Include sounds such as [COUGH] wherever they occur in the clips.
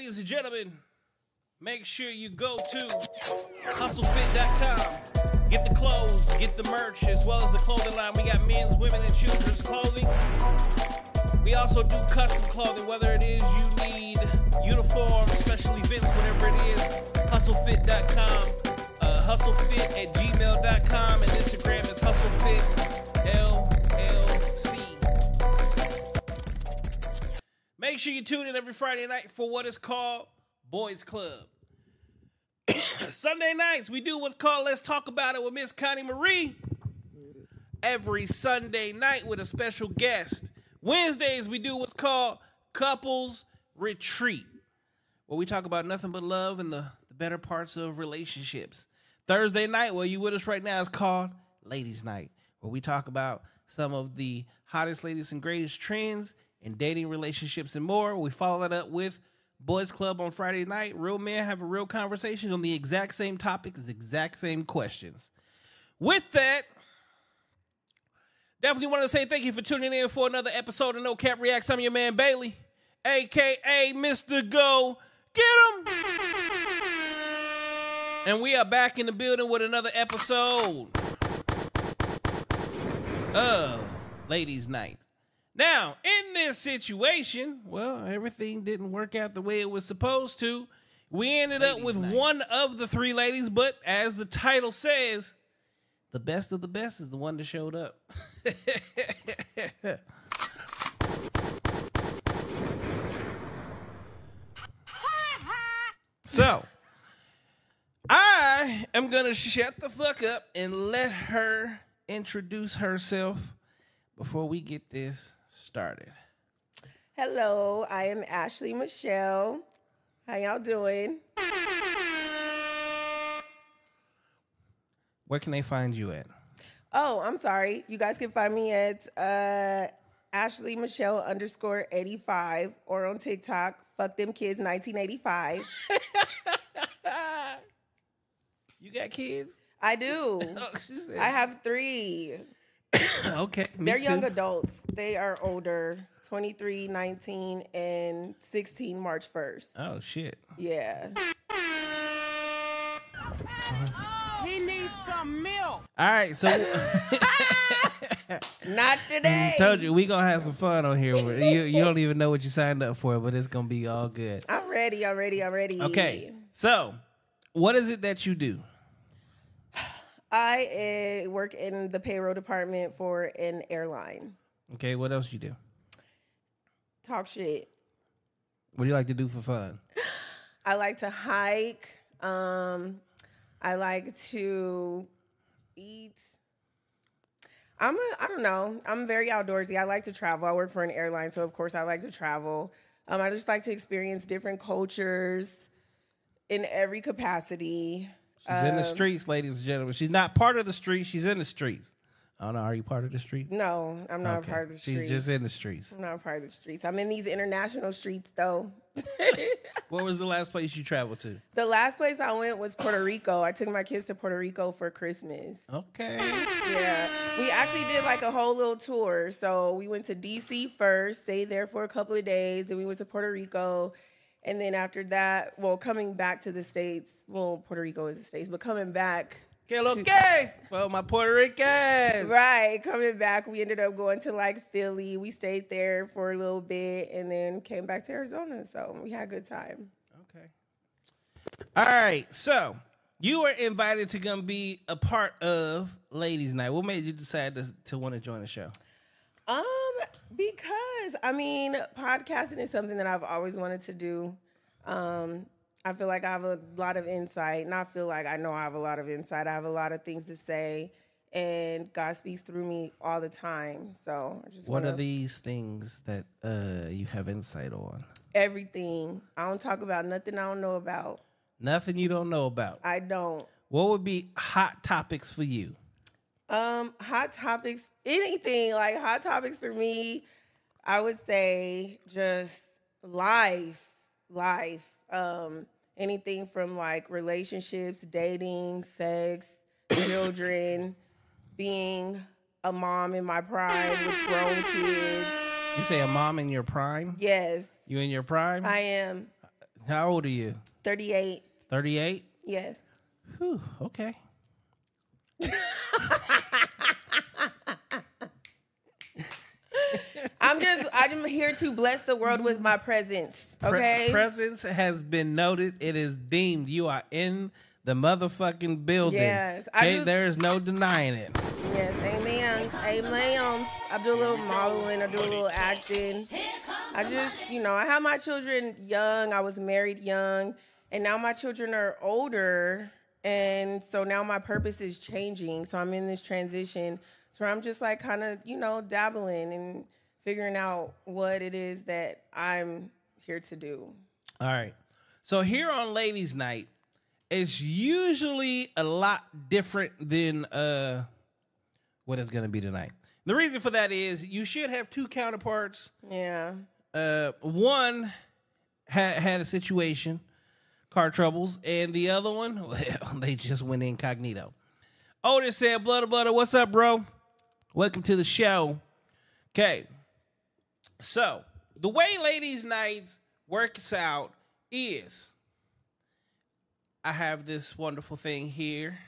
Ladies and gentlemen, make sure you go to hustlefit.com. Get the clothes, get the merch, as well as the clothing line. We got men's, women, and children's clothing. We also do custom clothing, whether it is you need uniforms, special events, whatever it is. Hustlefit.com, uh, hustlefit at gmail.com, and Instagram is hustlefit sure you tune in every Friday night for what is called Boys Club. [COUGHS] Sunday nights, we do what's called Let's Talk About It with Miss Connie Marie. Every Sunday night with a special guest. Wednesdays, we do what's called Couples Retreat, where we talk about nothing but love and the, the better parts of relationships. Thursday night, where you with us right now, is called Ladies Night, where we talk about some of the hottest, latest, and greatest trends in dating, relationships, and more. We follow that up with Boys Club on Friday night. Real men have a real conversation on the exact same topics, exact same questions. With that, definitely want to say thank you for tuning in for another episode of No Capp Reacts. I'm your man Bailey, aka Mr. Go. Get him! And we are back in the building with another episode of Ladies Night. Now, in this situation, well, everything didn't work out the way it was supposed to. We ended up with one of the three ladies, but as the title says, the best of the best is the one that showed up. [LAUGHS] so, I am going to shut the fuck up and let her introduce herself before we get this started. Hello, I am Ashley Michelle. How y'all doing? Where can they find you at? Oh, I'm sorry. You guys can find me at uh, Ashley Michelle underscore 85 or on TikTok, fuck them kids 1985. [LAUGHS] You got kids? I do. [LAUGHS] Oh, I have three. [COUGHS] okay. me They're young adults. They are older 23, 19, and 16 March 1st. Oh shit. Yeah. He needs some milk. All right, so Not [LAUGHS] mm, today. told you we gonna have some fun on here. You you don't even know what you signed up for, but it's gonna be all good. I'm ready. I'm ready. I'm ready. Okay, so what is it that you do? I uh, work in the payroll department for an airline. Okay, what else you do? Talk shit. What do you like to do for fun? I like to hike. Um, I like to eat. I'm a, I don't know. I'm very outdoorsy. I like to travel. I work for an airline, so of course I like to travel. Um, I just like to experience different cultures in every capacity. She's in the Um, streets, ladies and gentlemen. She's not part of the streets. She's in the streets. I don't know. Are you part of the streets? No, I'm not Okay. part of the streets. She's just in the streets. I'm not part of the streets. I'm in these international streets though. [LAUGHS] What was the last place you traveled to? the last place I went was Puerto Rico. I took my kids to Puerto Rico for Christmas. Okay. Yeah. We actually did like a whole little tour. So we went to DC first, stayed there for a couple of days. Then we went to Puerto Rico. And then after that, well, coming back to the States, well, Puerto Rico is the States, but coming back, Que lo que? For my Puerto Ricans. right, coming back, we ended up going to like Philly. We stayed there for a little bit and then came back to Arizona. So we had a good time. Okay. All right. So you were invited to come be a part of Ladies Night. What made you decide to, to want to join the show? Um, because I mean, podcasting is something that I've always wanted to do. Um, I feel like I have a lot of insight, and I feel like I know I have a lot of insight. I have a lot of things to say, and God speaks through me all the time. So I just What want are these things that uh, you have insight on? everything. I don't talk about nothing I don't know about. Nothing you don't know about. I don't. What would be hot topics for you? Um, hot topics, anything like hot topics for me, I would say just life, life. Um, anything from like relationships, dating, sex, [COUGHS] children, being a mom in my prime with grown kids. You say a mom in your prime? Yes, You in your prime? I am. How old are you? 38. 38? Yes. Whew, okay. [LAUGHS] I'm here to bless the world with my presence. Pre- Okay. presence has been noted. It is deemed. You are in the motherfucking building. Yes, Okay, do- there is no denying it. yes. Amen. Amen. I do a little modeling. I do a little acting. I just, you know, I have my children young. I was married young, and now my children are older, and so now my purpose is changing. So I'm in this transition. So I'm just like kind of, you know, dabbling and figuring out what it is that I'm here to do. All right. So here on Ladies Night, it's usually a lot different than uh what it's gonna be tonight. The reason for that is you should have two counterparts. Yeah. Uh one had had a situation, car troubles, and the other one, [LAUGHS] well, they just went incognito. Otis said, Blood of butter, what's up, bro? Welcome to the show. Okay. So the way ladies' nights works out is I have this wonderful thing here,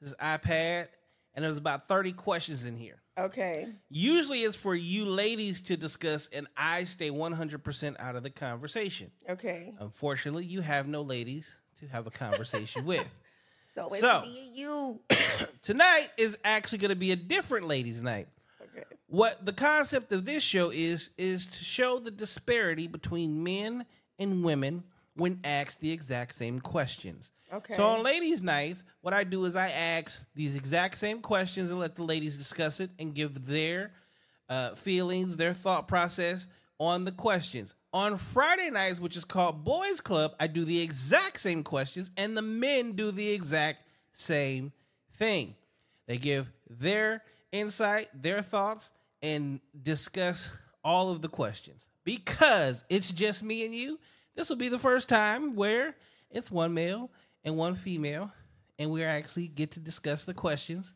this iPad, and there's about 30 questions in here. Okay. Usually it's for you ladies to discuss, and I stay 100% out of the conversation. Okay. Unfortunately, you have no ladies to have a conversation [LAUGHS] with. So it's So- you. [COUGHS] Tonight is actually going to be a different ladies' night. What the concept of this show is is to show the disparity between men and women when asked the exact same questions. Okay. So on ladies' nights, what I do is I ask these exact same questions and let the ladies discuss it and give their uh, feelings, their thought process on the questions. On Friday nights, which is called Boys Club, I do the exact same questions and the men do the exact same thing. They give their insight, their thoughts, and discuss all of the questions. Because it's just me and you, this will be the first time where it's one male and one female, and we actually get to discuss the questions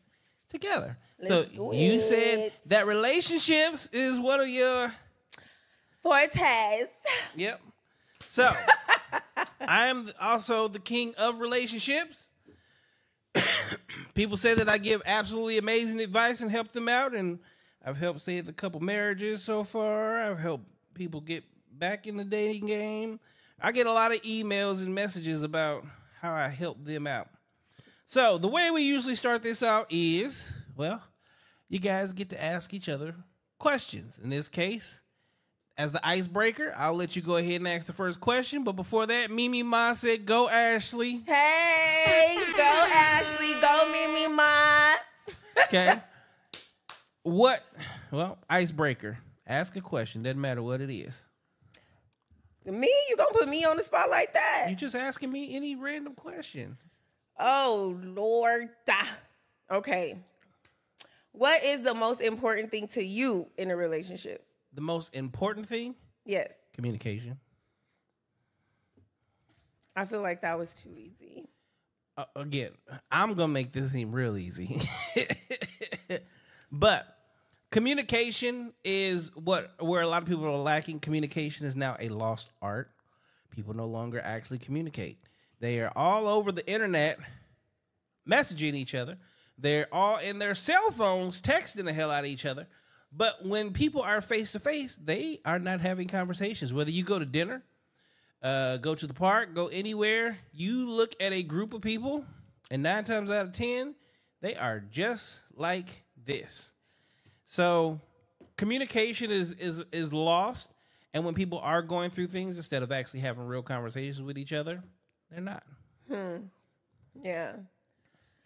together. Let's so you said that relationships is one of your Fortes. Yep. So [LAUGHS] I am also the king of relationships. [COUGHS] People say that I give absolutely amazing advice and help them out, and I've helped save a couple marriages so far. I've helped people get back in the dating game. I get a lot of emails and messages about how I help them out. So the way we usually start this out is, well, you guys get to ask each other questions. In this case, as the icebreaker, I'll let you go ahead and ask the first question. But before that, Mimi Ma said, "Go Ashley." Hey, go Ashley, go Mimi Ma. Okay. [LAUGHS] what? Well, icebreaker. Ask a question. Doesn't matter what it is. Me? You gonna put me on the spot like that? You just asking me any random question. Oh Lord. Okay. What is the most important thing to you in a relationship? The most important thing: Yes. communication. I feel like that was too easy. uh, again, I'm gonna make this seem real easy, [LAUGHS] but communication is what where a lot of people are lacking. Communication is now a lost art. People no longer actually communicate. They are all over the internet messaging each other. They're all in their cell phones texting the hell out of each other. But when people are face to face, they are not having conversations. Whether you go to dinner, uh, go to the park, go anywhere, you look at a group of people, and nine times out of ten, they are just like this. So communication is is is lost, and when people are going through things instead of actually having real conversations with each other, they're not. Hmm. Yeah.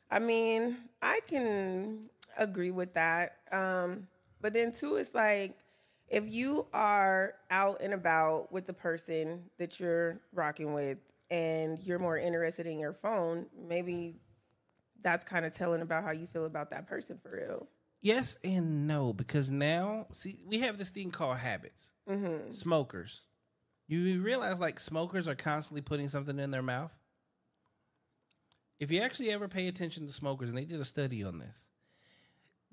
I mean, I can agree with that. Um, but then too, it's like if you are out and about with the person that you're rocking with and you're more interested in your phone, maybe that's kind of telling about how you feel about that person for real. Yes and no, because now see we have this thing called habits. Mm-hmm. Smokers, you realize like smokers are constantly putting something in their mouth. If you actually ever pay attention to smokers, and they did a study on this,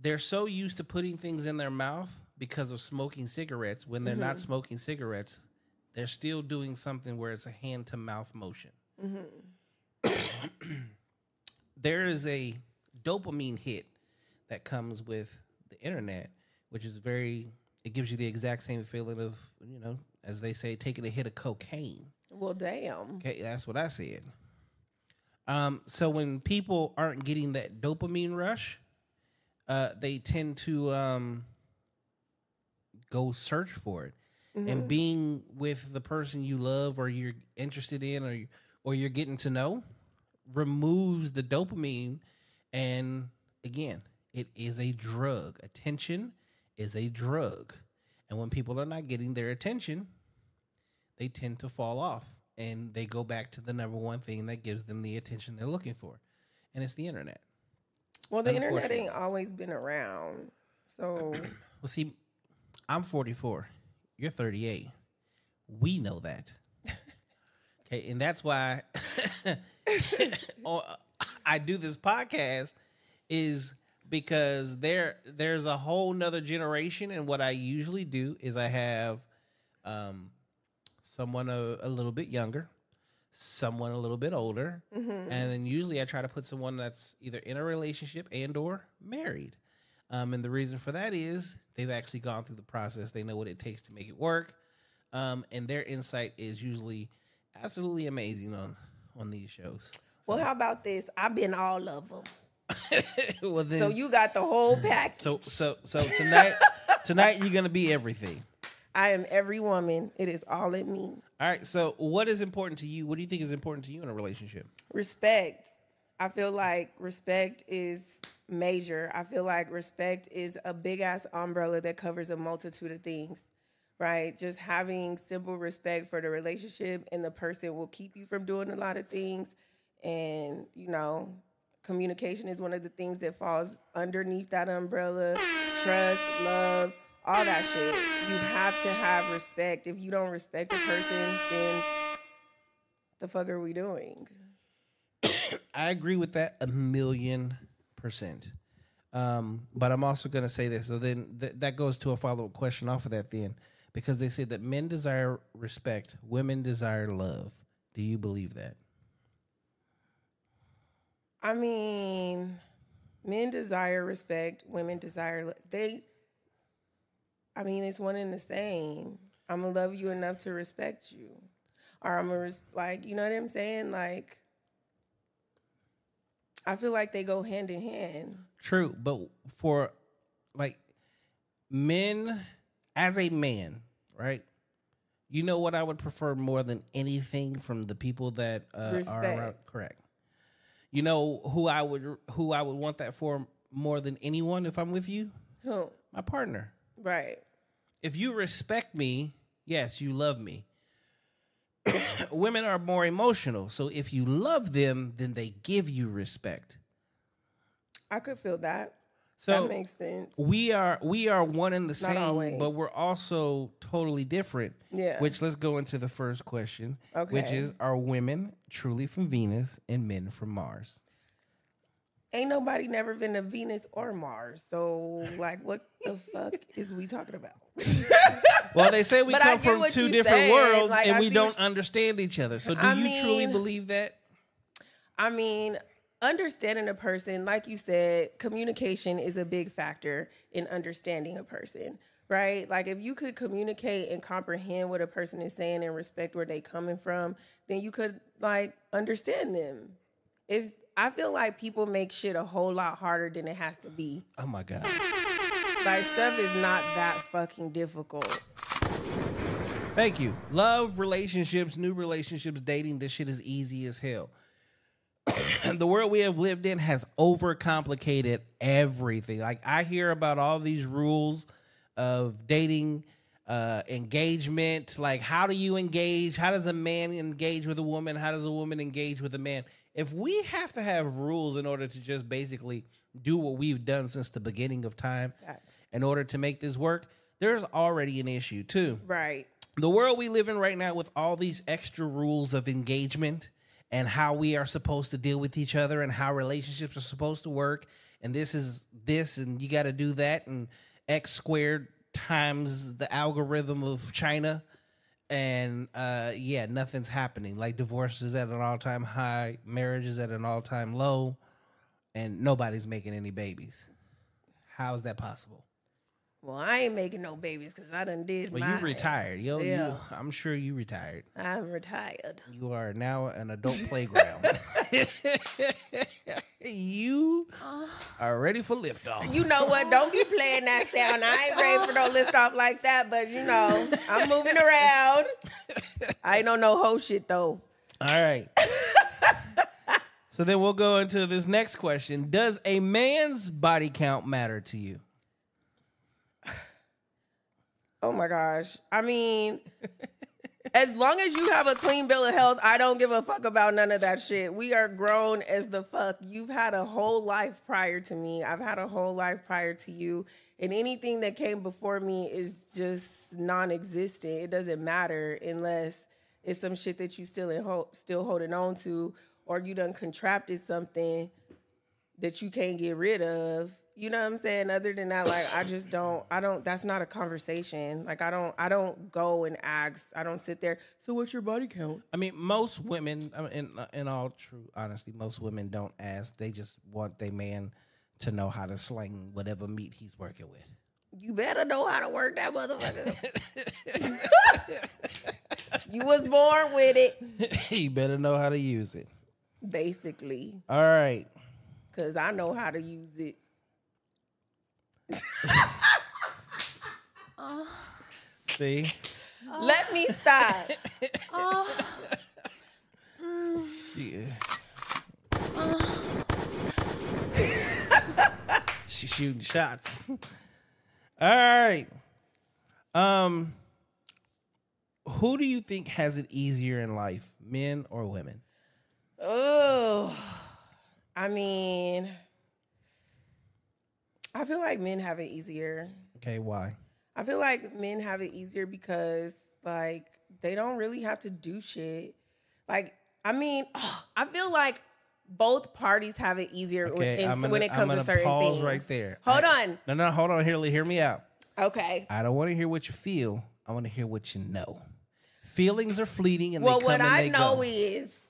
they're so used to putting things in their mouth because of smoking cigarettes. When they're not mm-hmm. smoking cigarettes, they're still doing something where it's a hand to mouth motion. Mm-hmm. [COUGHS] there is a dopamine hit that comes with the internet, which is very. It gives you the exact same feeling of you know, as they say, taking a hit of cocaine. Well, damn. Okay, that's what I said. Um, so when people aren't getting that dopamine rush, uh, they tend to um, go search for it. And being with the person you love or you're interested in or you, or you're getting to know removes the dopamine. And again, it is a drug. Attention is a drug. And when people are not getting their attention, they tend to fall off and they go back to the number one thing that gives them the attention they're looking for. And it's the internet. Well, the internet ain't always been around. So, [CLEARS THROAT] Well, see, I'm 44. You're 38. We know that. [LAUGHS] Okay, and that's why [LAUGHS] [LAUGHS] I do this podcast is because there there's a whole nother generation, and what I usually do is I have um, someone a, a little bit younger, someone a little bit older, and then usually I try to put someone that's either in a relationship and or married. Um, and the reason for that is they've actually gone through the process. They know what it takes to make it work. Um, and their insight is usually absolutely amazing on on these shows. well, how about this? I've been all of them. [LAUGHS] well, then, So you got the whole package. so so so tonight [LAUGHS] tonight you're gonna be everything. I am every woman. It is all in me. All right. So what is important to you? What do you think is important to you in a relationship? Respect. I feel like respect is major. I feel like respect is a big ass umbrella that covers a multitude of things, right? Just having simple respect for the relationship and the person will keep you from doing a lot of things. And, you know, communication is one of the things that falls underneath that umbrella. Trust, love, all that shit. You have to have respect. If you don't respect a person, then the fuck are we doing? [COUGHS] I agree with that a million percent. Um, but I'm also going to say this. So then th- that goes to a follow up question off of that, then, because they said that men desire respect, women desire love. Do you believe that? I mean, men desire respect, women desire they. I mean, it's one and the same. I'm gonna love you enough to respect you, or I'm gonna res- like, you know what I'm saying? Like, I feel like they go hand in hand. True, but for like men, as a man, right? You know what I would prefer more than anything from the people that uh, are around. Correct. You know who I would who I would want that for more than anyone if I'm with you, Who? my partner. Right. If you respect me, yes, you love me. [COUGHS] Women are more emotional, so if you love them, then they give you respect. I could feel that. So that makes sense. we are we are one and the same, always. but we're also totally different. Yeah. Which let's go into the first question, okay. which is: Are women truly from Venus and men from Mars? Ain't nobody never been to Venus or Mars, so like, what the [LAUGHS] fuck is we talking about? [LAUGHS] Well, they say we But come from two different worlds Like, and I we don't understand each other. So, do I you truly believe that? I mean, understanding a person, like you said, communication is a big factor in understanding a person, right? Like if you could communicate and comprehend what a person is saying and respect where they're coming from, then you could like understand them. It's I feel like people make shit a whole lot harder than it has to be. Oh my god! Like stuff is not that fucking difficult. Thank you. Love, relationships, new relationships, dating. This shit is easy as hell. [LAUGHS] the world we have lived in has overcomplicated everything. Like I hear about all these rules of dating, uh, engagement. Like how do you engage? How does a man engage with a woman? How does a woman engage with a man? If we have to have rules in order to just basically do what we've done since the beginning of time, in order to make this work, there's already an issue too Right. the world we live in right now with all these extra rules of engagement and how we are supposed to deal with each other and how relationships are supposed to work and this is this and you got to do that and x squared times the algorithm of china and uh yeah, nothing's happening. Like divorce is at an all time high, marriage is at an all time low, and nobody's making any babies. How is that possible? Well, I ain't making no babies because I done did Well, you retired. Yo, Yeah. you, I'm sure you retired. I'm retired. You are now an adult [LAUGHS] playground. [LAUGHS] you uh-huh. are ready for liftoff. You know what? Don't be playing that sound. I ain't ready for no lift off like that, but you know, I'm moving around. I ain't on no whole shit though. All right. [LAUGHS] so then we'll go into this next question. Does a man's body count matter to you? Oh my gosh. I mean, [LAUGHS] as long as you have a clean bill of health, I don't give a fuck about none of that shit. We are grown as the fuck. You've had a whole life prior to me. I've had a whole life prior to you. And anything that came before me is just non-existent. It doesn't matter unless it's some shit that you still in ho- still holding on to, or you done contracted something that you can't get rid of. You know what I'm saying? Other than that, like I just don't I don't that's not a conversation. Like I don't I don't go and ask. I don't sit there. So what's your body count? I mean, most women, I mean, in, in all true honesty, most women don't ask. They just want their man to know how to sling whatever meat he's working with. You better know how to work that motherfucker. [LAUGHS] [LAUGHS] you was born with it, [LAUGHS] he better know how to use it. basically. All right. Cause I know how to use it. See? Let me stop. Yeah. [LAUGHS] She's shooting shots. All right. Um who do you think has it easier in life, men or women? Oh, I mean, I feel like men have it easier. Okay, why? I feel like men have it easier because like they don't really have to do shit. Like I mean, [SIGHS] I feel like both parties have it easier Okay, when, I'm gonna, when it I'm comes gonna certain pause things. right there. Hold I- on. No, no, hold on. Hear, hear me out. Okay. I don't want to hear what you feel. I want to hear what you know. Feelings are fleeting, and Well, they come what I know go. is,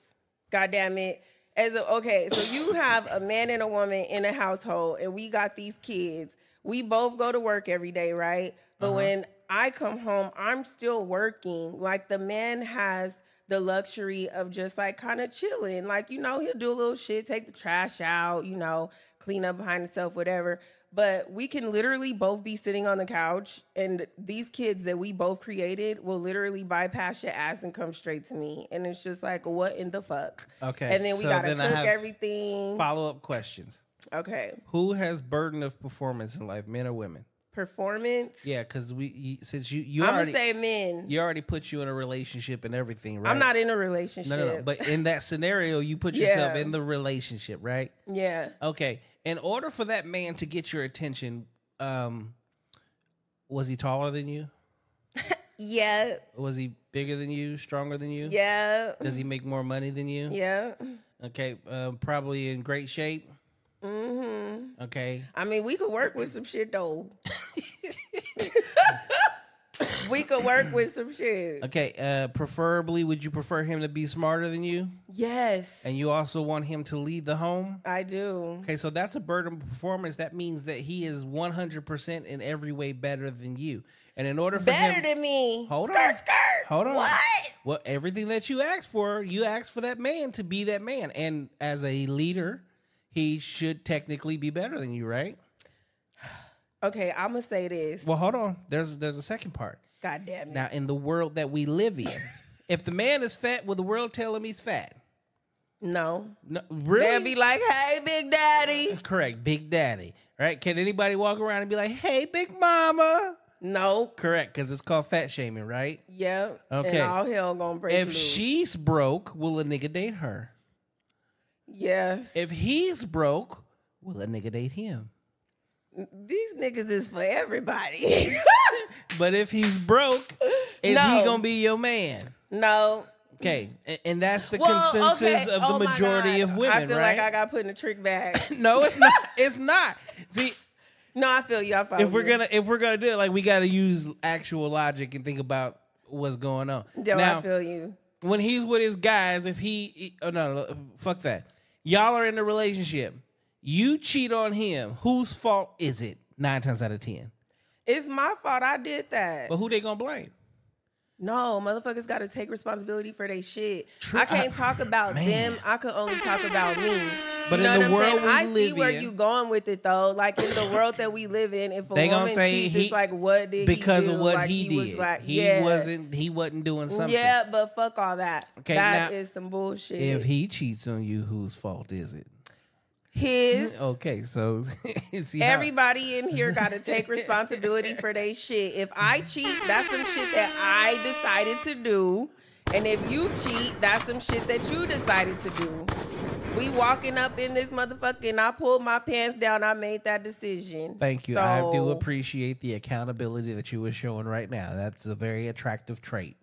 goddamn it, as a, okay, so you have a man and a woman in a household, and we got these kids. We both go to work every day, right? But Uh-huh. when I come home, I'm still working. Like the man has the luxury of just like kind of chilling. Like, you know, he'll do a little shit, take the trash out, you know, clean up behind himself, whatever. But we can literally both be sitting on the couch, and these kids that we both created will literally bypass your ass and come straight to me. And it's just like, what in the fuck? Okay, And then we so gotta then cook everything. Follow up questions. Okay. Who has burden of performance in life, men or women? Performance. Yeah, because we since you you I'm already gonna say men. you already put you in a relationship and everything, right? I'm not in a relationship. No, no, no. But in that scenario, you put yourself Yeah. in the relationship, right? yeah. Okay. In order for that man to get your attention, um, was he taller than you? [LAUGHS] Yeah. Was he bigger than you? Stronger than you? Yeah. Does he make more money than you? Yeah. Okay. Um, probably in great shape. Mm-hmm. Okay. I mean, we could work with some shit though. [LAUGHS] we could work with some shit. Okay. Uh, preferably, would you prefer him to be smarter than you? Yes. And you also want him to lead the home? I do. Okay, so that's a burden of performance. That means that he is 100% in every way better than you. And in order for Better him, than me. Hold skirt, on. skirt. Hold on. What? Well, everything that you asked for, you asked for that man to be that man. And as a leader, he should technically be better than you, right? Okay, I'm gonna say this. Well, hold on. There's there's a second part. God damn it. Now, in the world that we live in, [LAUGHS] if the man is fat, will the world tell him he's fat? no. No, really? They'll be like, "Hey, Big Daddy." Uh, correct, Big Daddy. Right? Can anybody walk around and be like, "Hey, Big Mama"? No. Correct, because it's called fat shaming, right? Yep. Okay. And all hell gonna break If loose. she's broke, will a nigga date her? yes. If he's broke, will a nigga date him? These niggas is for everybody. [LAUGHS] But if he's broke, is No. he gonna be your man? no. Okay, and, and that's the Well, consensus okay. of Oh the my majority of women, I feel right? like I got put in a trick bag. [LAUGHS] no, it's not. It's not. See, no, I feel you. I if we're you. gonna if we're gonna do it, like we got to use actual logic and think about what's going on. Yo, now, I feel you. when he's with his guys, if he, oh no, fuck that. Y'all are in a relationship. You cheat on him. Whose fault is it? Nine times out of ten. It's my fault. I did that. But who they gonna blame? No, motherfuckers got to take responsibility for their shit. True. I can't I- talk about Man. them. I can only talk about me. But you in the what I'm world saying? we I see live where you going with it though. Like in the world that we live in, if a They woman say cheats, he it's like what did because he do? of what like, he, was did. like, he yeah. wasn't. He wasn't doing something. Yeah, but fuck all that. Okay, that now, is some bullshit. If he cheats on you, whose fault is it? His Okay, so [LAUGHS] see how- Everybody in here got to take responsibility for their shit. If I cheat, that's some shit that I decided to do. And if you cheat, that's some shit that you decided to do. We walking up in this motherfucker and I pulled my pants down. I made that decision. Thank you. I do appreciate the accountability that you were showing right now. That's a very attractive trait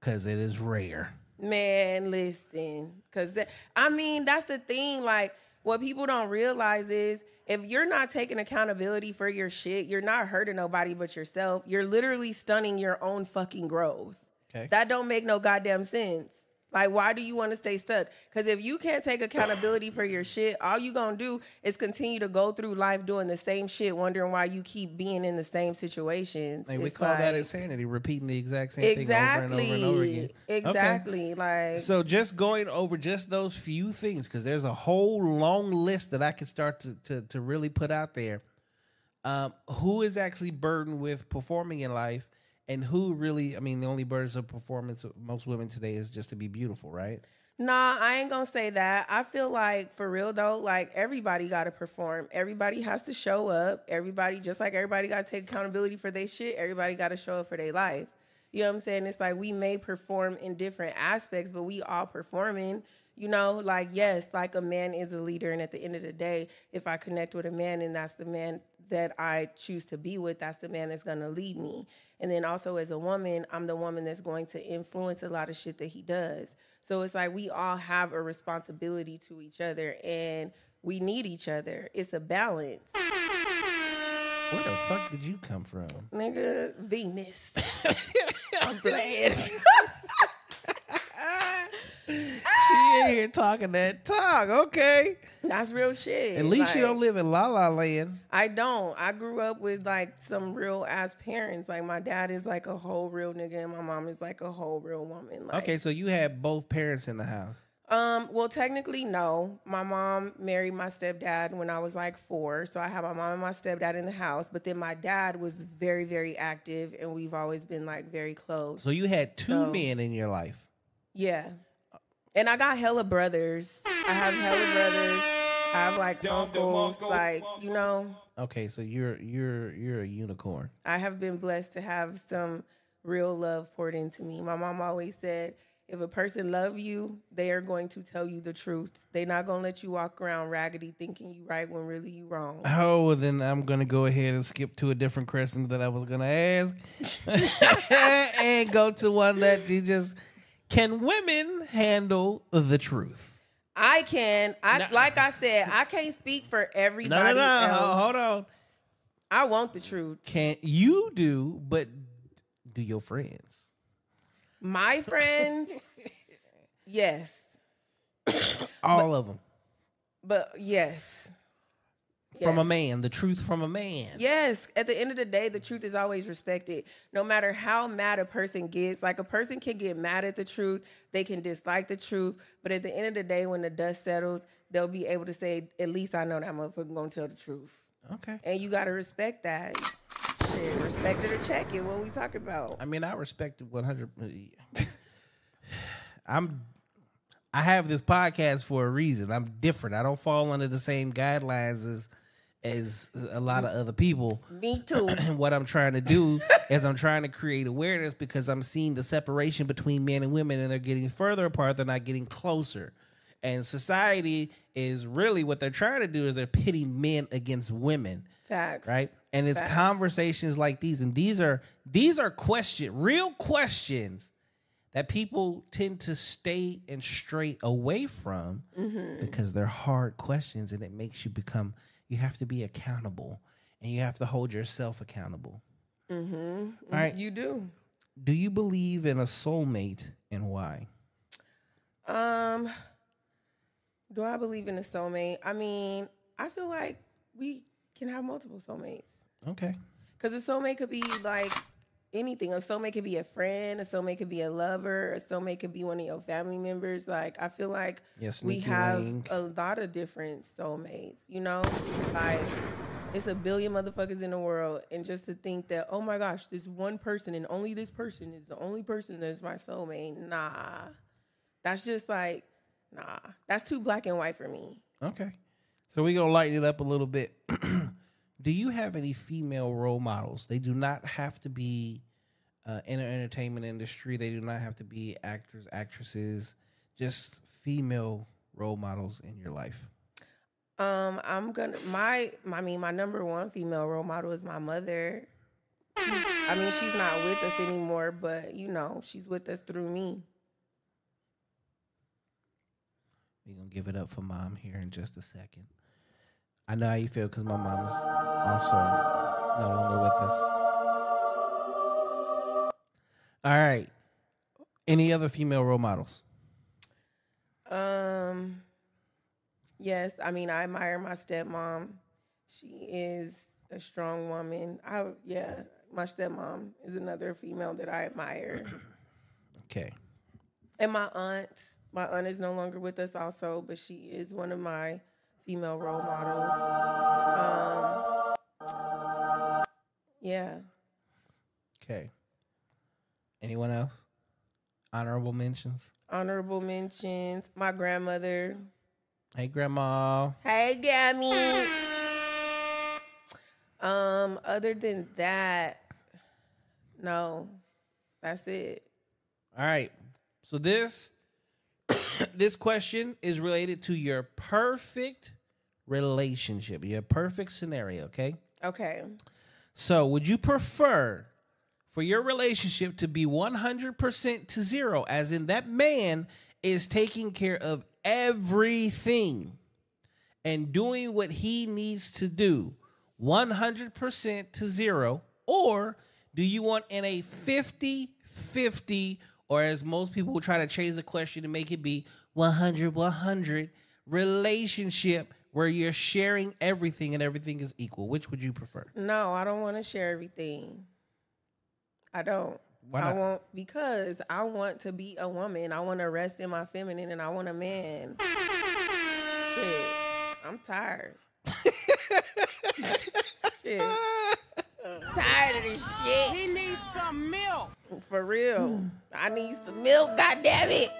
because it is rare. Man, listen. Cause I mean, that's the thing. Like, what people don't realize is if you're not taking accountability for your shit, you're not hurting nobody but yourself. You're literally stunning your own fucking growth. Okay. That don't make no goddamn sense. Like, why do you want to stay stuck? Because if you can't take accountability for your shit, all you gonna do is continue to go through life doing the same shit, wondering why you keep being in the same situations. Like, we call that insanity, repeating the exact same thing over and over and over exactly, again. Okay. exactly. Like, So just going over just those few things, because there's a whole long list that I could start to to, to really put out there. Um, who is actually burdened with performing in life, and who really? I mean, the only burdens of performance of most women today is just to be beautiful, right? Nah, I ain't gonna say that. I feel like for real though, like everybody gotta perform. Everybody has to show up. Everybody, just like everybody gotta take accountability for their shit, everybody gotta show up for their life. You know what I'm saying? It's like we may perform in different aspects, but we all performing. You know, like yes, like a man is a leader, and at the end of the day, if I connect with a man and that's the man that I choose to be with, that's the man that's gonna lead me. And then also as a woman, I'm the woman that's going to influence a lot of shit that he does. So it's like we all have a responsibility to each other and we need each other. It's a balance. Where the fuck did you come from? Nigga, Venus. [LAUGHS] I'm glad. [LAUGHS] In here talking that talk. Okay. That's real shit. At least you don't live in La La Land. I don't. I grew up with like some real ass parents. Like my dad is like a whole real nigga and my mom is like a whole real woman. Like, Okay, so you had both parents in the house. Um, well, technically, no. My mom married my stepdad when I was like four. So I have my mom and my stepdad in the house. But then my dad was very, very active and we've always been like very close. So you had two So- men in your life. Yeah. And I got hella brothers. I have hella brothers. I have like uncles. Like, you know, Okay, so you're you're you're a unicorn. I have been blessed to have some real love poured into me. My mom always said, if a person love you, they are going to tell you the truth. They're not gonna let you walk around raggedy thinking you right when really you wrong. Oh, well, then I'm gonna go ahead and skip to a different question that I was gonna ask, [LAUGHS] [LAUGHS] and go to one that you just can women handle the truth? I can. I No. like I said, I can't speak for everybody no, no. else. Hold on. I want the truth. Can't you do? But do your friends? My friends, [LAUGHS] yes. All of them But yes. From a man. The truth from a man. Yes, at the end of the day, the truth is always respected. No matter how mad a person gets, like a person can get mad at the truth, they can dislike the truth, but at the end of the day, when the dust settles, they'll be able to say, "At least I know that motherfucker gonna tell the truth." Okay. And you gotta respect that. Shit, respect it or check it. What we talking about? I mean, I respect it 100. Uh, [SIGHS] I'm. I have this podcast for a reason. I'm different. I don't fall under the same guidelines as as a lot of other people. Me too. And [CLEARS THROAT] what I'm trying to do [LAUGHS] is I'm trying to create awareness because I'm seeing the separation between men and women, and they're getting further apart. They're not getting closer. And society is really what they're trying to do is they're pitting men against women Facts. right? And it's Facts. conversations like these, and these are these are question, real questions that people tend to stay and stray away from Mm-hmm. because they're hard questions, and it makes you become. You have to be accountable, and you have to hold yourself accountable. Mm-hmm. All right. You do. Do you believe in a soulmate and why? Um, do I believe in a soulmate? I mean, I feel like we can have multiple soulmates Okay. because a soulmate could be like anything. A soulmate could be a friend. A soulmate could be a lover. A soulmate could be one of your family members. Like I feel like Yes, we have Link. a lot of different soulmates. You know, like it's a billion motherfuckers in the world, and just to think that oh my gosh, this one person and only this person is the only person that is my soulmate. Nah, that's just like nah. That's too black and white for me. Okay. So we're gonna lighten it up a little bit. [CLEARS THROAT] do you have any female role models? They do not have to be uh, in the entertainment industry. They do not have to be actors, actresses. Just female role models in your life. Um, I'm gonna my, I mean, my number one female role model is my mother. She's- I mean, she's not with us anymore, but you know, she's with us through me. We're gonna give it up for mom here in just a second. I know how you feel because my mom's also no longer with us. All right. Any other female role models? Um, yes, I mean, I admire my stepmom. She is a strong woman. I yeah, my stepmom is another female that I admire, [CLEARS THROAT] Okay. and my aunt. My aunt is no longer with us, also, but she is one of my female role models. Um, yeah. Okay. Anyone else? Honorable mentions. Honorable mentions. My grandmother. Hey, Grandma. Hey, Gammy. Um, other than that, no, that's it. All right. So this [COUGHS] this question is related to your perfect relationship, your perfect scenario. Okay. Okay. So, would you prefer for your relationship to be 100% to zero, as in that man is taking care of everything and doing what he needs to do 100% to zero? Or do you want in a 50 50, or as most people will try to change the question to make it be 100 100 relationship where you're sharing everything and everything is equal? Which would you prefer? No, I don't want to share everything. I don't. Why I not? want because I want to be a woman. I want to rest in my feminine, and I want a man. Shit, I'm tired. [LAUGHS] shit, tired of this shit. He needs some milk. For real, I need some milk. God damn it.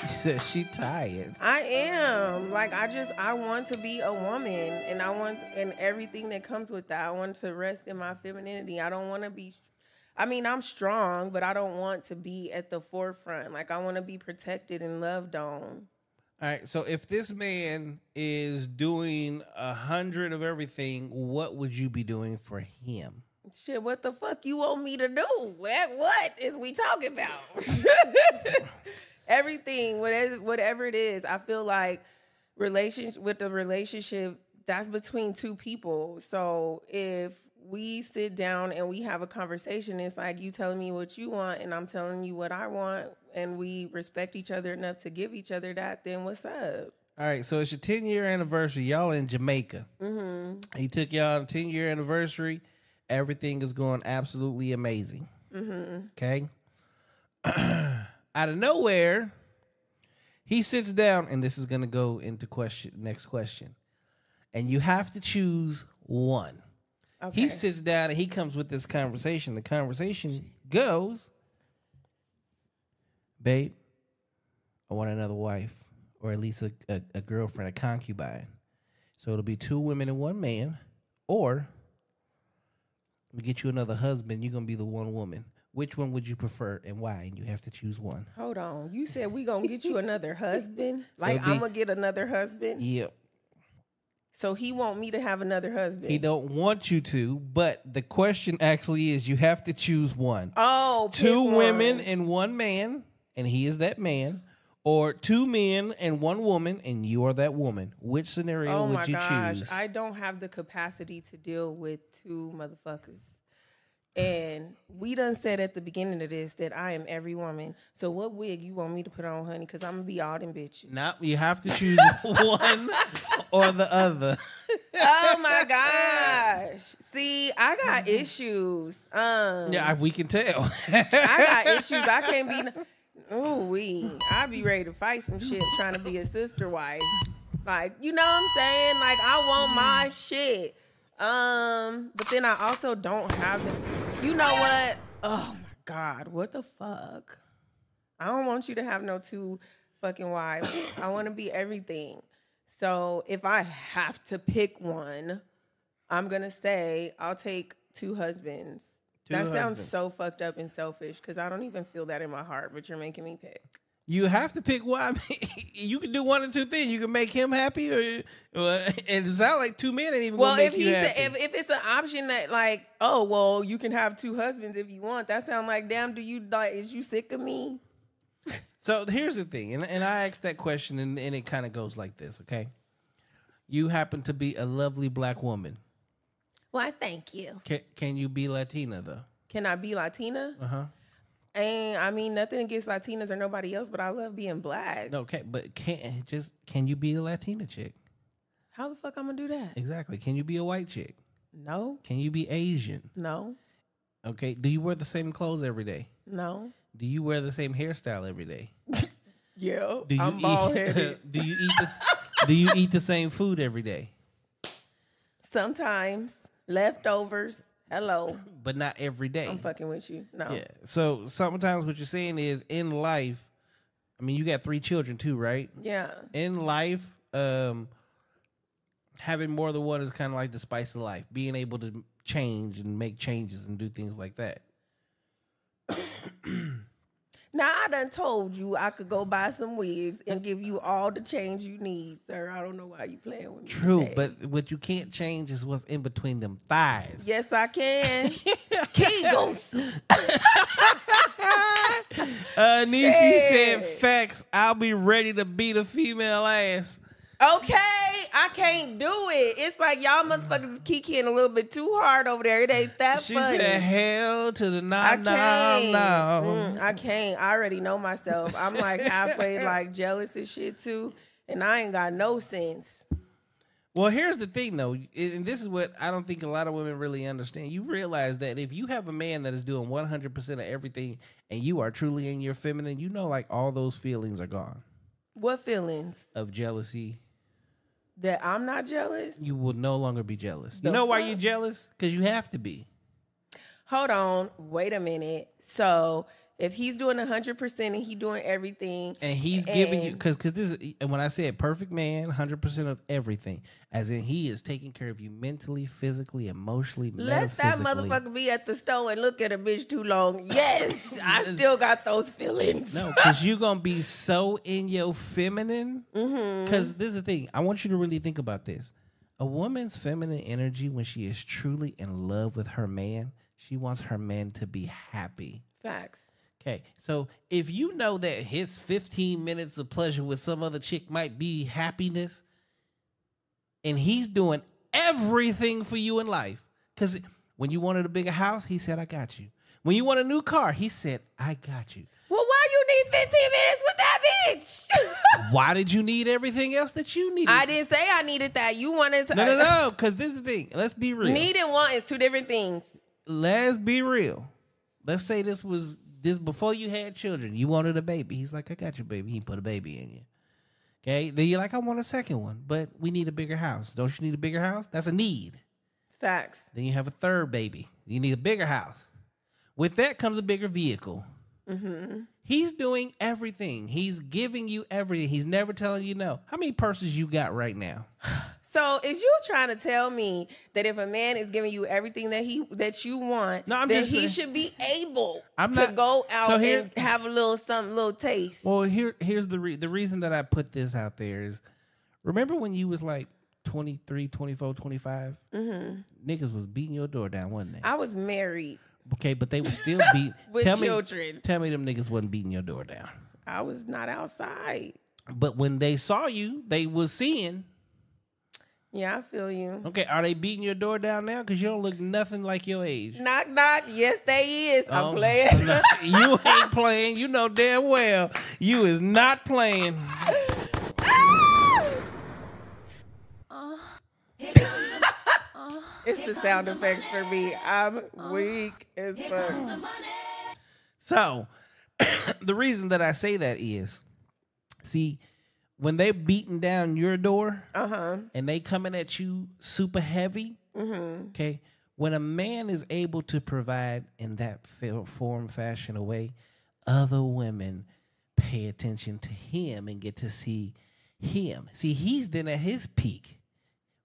She says she tired. I am like I just I want to be a woman and I want and everything that comes with that. I want to rest in my femininity. I don't want to be I mean, I'm strong, but I don't want to be at the forefront. Like I want to be protected and loved on. All right. So if this man is doing a hundred of everything, what would you be doing for him? Shit, what the fuck you want me to do? What what is we talking about? [LAUGHS] Everything, whatever whatever it is, I feel like relationship with the relationship that's between two people. So if we sit down and we have a conversation, it's like you telling me what you want and I'm telling you what I want, and we respect each other enough to give each other that. Then what's up? All right. So it's your 10 year anniversary. Y'all in Jamaica. Mm-hmm. He took y'all 10 year anniversary. Everything is going absolutely amazing. Mm-hmm. Okay. [CLEARS THROAT] Out of nowhere, he sits down, and this is going to go into question next question. And you have to choose one. Okay. He sits down and he comes with this conversation. The conversation goes, Babe, I want another wife, or at least a, a, a girlfriend, a concubine. So it'll be two women and one man, or we get you another husband, you're gonna be the one woman. Which one would you prefer and why? And you have to choose one. Hold on. You said we gonna get you [LAUGHS] another husband? Like be- I'm gonna get another husband? Yep. So he want me to have another husband? He don't want you to, but the question actually is you have to choose one. Oh, pick women one. and one man, and he is that man, or two men and one woman, and you are that woman. Which scenario would you choose? Oh would my you gosh, choose? I don't have the capacity to deal with two motherfuckers. And we done said at the beginning of this that I am every woman. So what wig you want me to put on, honey? Because I'm gonna be all them bitches. Now you have to choose [LAUGHS] one or the other. oh my gosh! See, I got issues. Um, Yeah, we can tell. I got [LAUGHS] issues. I can't be. Oh, we. I'd be ready to fight some shit trying to be a sister wife. Like, you know what I'm saying? Like, I want my shit. Um, but then I also don't have the. You know what? Oh my god, what the fuck? I don't want you to have no two fucking wives. I want to be everything. So if I have to pick one, I'm gonna say I'll take two husbands. Two that sounds so fucked up and selfish because I don't even feel that in my heart, but you're making me pick. You have to pick one. I [LAUGHS] mean, you can do one or two things. You can make him happy, or, or [LAUGHS] and it sounds like two men ain't even Well, make if you he happy. said, if, if it's an option that like, oh well, you can have two husbands if you want. That sounds like, damn, do you like? Is you sick of me? [LAUGHS] So here's the thing, and, and I asked that question, and, and it kind of goes like this, okay? You happen to be a lovely black woman. Why? Thank you. Can, can you be Latina though? Can I be Latina? Uh huh. And I mean, nothing against Latinas or nobody else, but I love being black. No, okay, but can just can you be a Latina chick? How the fuck I'm gonna do that? Exactly. Can you be a white chick? No, Can you be Asian? no, Okay. Do you wear the same clothes every day? no. Do you wear the same hairstyle every day? [LAUGHS] Yeah, Do you I'm eat, bald headed. [LAUGHS] do you eat this? do you eat the same food every day? Sometimes leftovers. Hello, [LAUGHS] But not every day. I'm fucking with you. No, Yeah. So sometimes what you're saying is in life, I mean, you got three children too, right? yeah. In life, um, having more than one is kind of like the spice of life. Being able to change and make changes and do things like that. Now I done told you I could go buy some wigs and give you all the change you need, sir. I don't know why you playing with me. True, today. but what you can't change is what's in between them thighs. yes, I can. [LAUGHS] Kegels. [LAUGHS] Uh, Nishi said, "Facts. I'll be ready to beat a female ass." Okay, I can't do it. It's like y'all motherfuckers is kikiing a little bit too hard over there. It ain't that She funny. said, "Hell to the no, I no, can't. no." Mm, I can't. I already know myself. I'm like halfway [LAUGHS] like jealous and shit too, and I ain't got no sense. Well, here's the thing, though, and this is what I don't think a lot of women really understand. You realize that if you have a man that is doing 100 percent of everything, and you are truly in your feminine, you know, like all those feelings are gone What feelings? of jealousy. That I'm not jealous? You will no longer be jealous. The you know why you're jealous? Because you have to be. Hold on. Wait a minute. So if he's doing 100% and he doing everything, And he's giving you because because this is and when I said perfect man, hundred percent of everything, as in he is taking care of you mentally, physically, emotionally, let that motherfucker be at the store and look at a bitch too long. Yes, I [LAUGHS] still got those feelings. No, because you're gonna be [LAUGHS] so in your feminine. Mm-hmm. Because this is the thing. I want you to really think about this. A woman's feminine energy, when she is truly in love with her man, she wants her man to be happy. Facts. Okay, so if you know that his 15 minutes of pleasure with some other chick might be happiness, and he's doing everything for you in life, because when you wanted a bigger house, he said, I got you. When you want a new car, he said, I got you. Well, why you need 15 minutes with that bitch? [LAUGHS] Why did you need everything else that you needed? I didn't say I needed that. You wanted to. No, no, no. Because this is the thing. Let's be real. Need and want is two different things. Let's be real. Let's say this was this before you had children. You wanted a baby. He's like, I got your baby. He put a baby in you. Okay. Then you're like, I want a second one, but we need a bigger house. Don't you need a bigger house? That's a need. Facts. Then you have a third baby. You need a bigger house. With that comes a bigger vehicle. Mm-hmm. He's doing everything. He's giving you everything. He's never telling you no. How many purses you got right now? [SIGHS] [SIGHS] [SIGHS] So is you trying to tell me that if a man is giving you everything that he that you want, No, I'm just he saying- should be able I'm to not- go out so here- and have a little something, little taste. Well, here here's the re- the reason that I put this out there is remember when you was like 23, 24, 25? Mm-hmm. Niggas was beating your door down, wasn't they? I was married. okay, but they were still beat. [LAUGHS] With tell children. Me, tell me them niggas wasn't beating your door down. I was not outside. But when they saw you, they was seeing. Yeah, I feel you. Okay, are they beating your door down now? Because you don't look nothing like your age. Knock knock. Yes, they is. Oh, I'm playing. [LAUGHS] you ain't playing. You know damn well you is not playing. [LAUGHS] it's the sound effects for me. I'm weak as fuck. So, [COUGHS] the reason that I say that is, see, when they're beating down your door Uh huh. and they coming at you super heavy, okay. When a man is able to provide in that form, fashion, a way, other women pay attention to him and get to see him. See, he's then at his peak.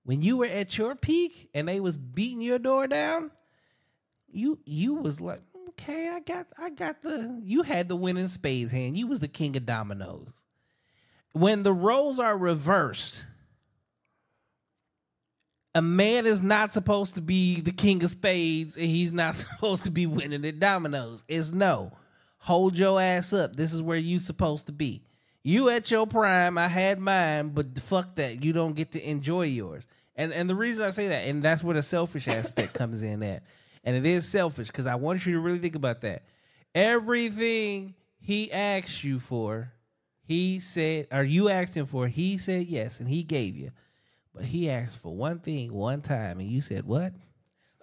When you were at your peak and they was beating your door down, you you was like, okay, I got I got the you had the winning spades hand. You was the king of dominoes. When the roles are reversed, a man is not supposed to be the king of spades and he's not [LAUGHS] supposed to be winning at dominoes. It's no. Hold your ass up. This is where you're supposed to be. You at your prime, I had mine, but fuck that. You don't get to enjoy yours. And and the reason I say that, and that's where the selfish [LAUGHS] aspect comes in at. And it is selfish because I want you to really think about that. Everything he asks you for, he said, or you asked him for, he said yes, and he gave you. But he asked for one thing one time, and you said what?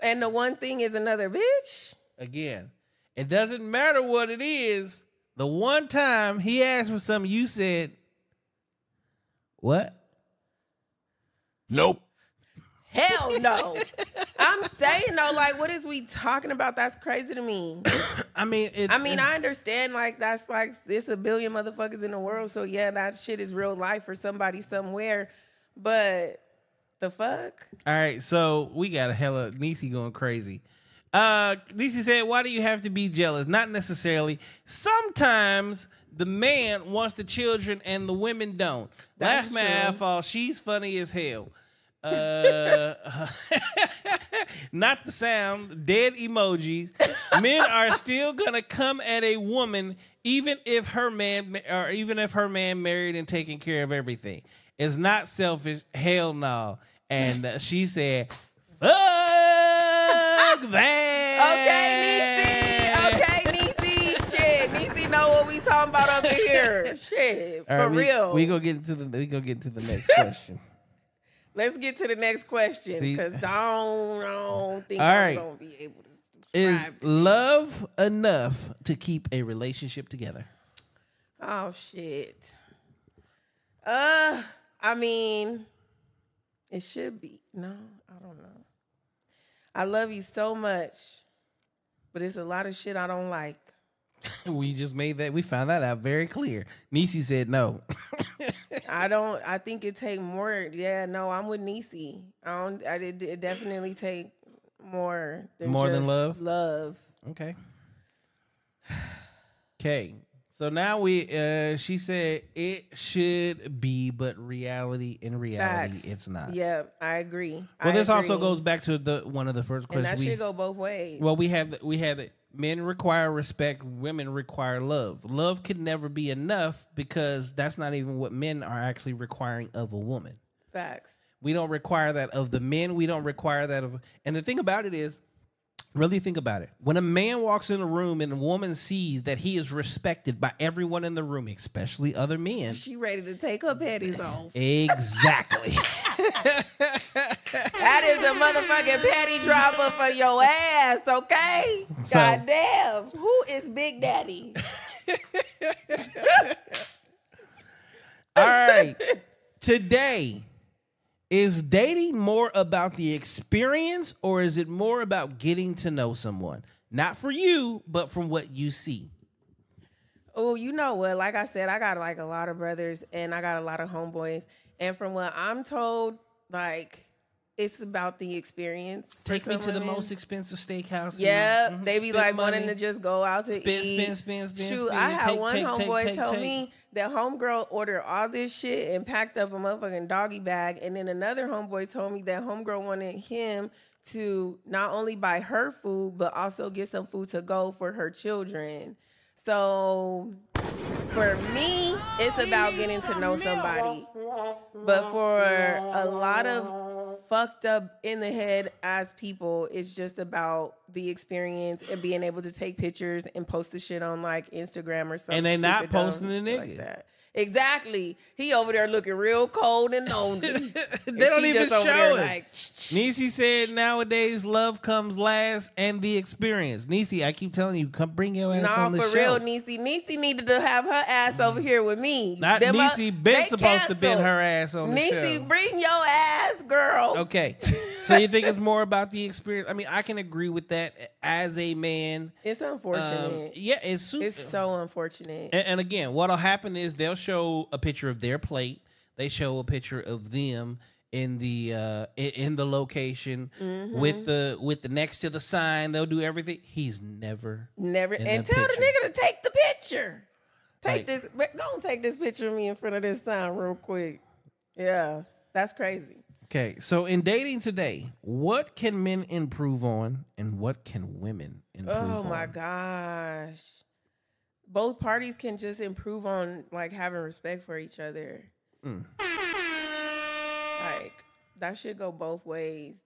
And the one thing is another bitch. Again, it doesn't matter what it is. The one time he asked for something, you said, what? Nope. Hell no. [LAUGHS] I'm saying though, like, what is we talking about? That's crazy to me. I mean, it, I mean, I understand like that's like it's a billion motherfuckers in the world, so yeah, that shit is real life for somebody somewhere. But the fuck? All right, so we got a hella Nisi going crazy. Uh Nisi said, Why do you have to be jealous? Not necessarily. Sometimes the man wants the children and the women don't. That's Laugh my off. She's funny as hell. Uh [LAUGHS] not the sound, dead emojis. Men are still gonna come at a woman even if her man or even if her man married and taking care of everything. It's not selfish. Hell no. And uh, she said, "Fuck [LAUGHS] that." Okay, Nisi. Okay, Nisi. Shit, Nisi know what we talking about over here. Shit, All for right, we- real. We gonna get into the we gonna get into the next question. Let's get to the next question because I don't, I don't think All I'm right. gonna be able to. Is this. love enough to keep a relationship together? Oh shit. Uh, I mean, it should be. No, I don't know. I love you so much, but it's a lot of shit I don't like. [LAUGHS] we just made that. We found that out very clear. Nisi said no. [LAUGHS] I don't. I think it take more. Yeah, no, I'm with Nisi. I don't. I did. It definitely take more than More than love? Love. Okay. [SIGHS] Okay. So now we uh she said it should be, but reality in reality Facts. it's not. Yeah, I agree. Well, I this also goes back to the one of the first and questions. that we, should go both ways. well, we have we have it. Men require respect. Women require love. Love can never be enough because that's not even what men are actually requiring of a woman. Facts. We don't require that of the men. We don't require that of. And the thing about it is, really think about it. When a man walks in a room and a woman sees that he is respected by everyone in the room, especially other men. She ready to take her panties off. Exactly. [LAUGHS] That is a motherfucking patty dropper for your ass, okay? So- Goddamn. Who is Big Daddy? [LAUGHS] All right. Today, is dating more about the experience or is it more about getting to know someone? Not for you, but from what you see. Oh, you know what? Like I said, I got like a lot of brothers and I got a lot of homeboys. And from what I'm told, like it's about the experience. Take me to the most expensive steakhouse. Yeah, Mhm. they be Spend like money. wanting to just go out to Spend, eat. spend, spend, spend, Shoot, spend. I had Take, one take, homeboy take, tell me that homegirl ordered all this shit and packed up a motherfucking doggy bag, and then another homeboy told me that homegirl wanted him to not only buy her food but also get some food to go for her children. So for me, it's about getting to know somebody. But for a lot of fucked up in the head as people. It's just about the experience and being able to take pictures and post the shit on like Instagram or something. And they not posting the nigga. like that. Exactly. He over there looking real cold and lonely. [LAUGHS] [LAUGHS] They And don't even show it. Like, Niecy said nowadays love comes last and the experience. Niecy, I keep telling you, come bring your ass Nah, on the for show. real, Niecy. Niecy needed to have her ass over here with me. Not Them up- Niecy been supposed to been canceled. her ass on the Niecy, show. bring your ass, girl. Okay. so you think it's more about the experience? I mean, I can agree with that as a man. It's Um, unfortunate. yeah, it's super. it's so unfortunate. And, and again, what'll happen is they'll show a picture of their plate. They show a picture of them in the uh in, in the location Mm-hmm. with the with the next to the sign. They'll do everything. He's never. Never and that tell picture. the nigga to take the picture. Take Like- this. Don't take this picture of me in front of this sign real quick. Yeah, that's crazy. Okay, so in dating today, what can men improve on, and what can women improve Oh on? my gosh. Both parties can just improve on like having respect for each other. Mm. Like that should go both ways.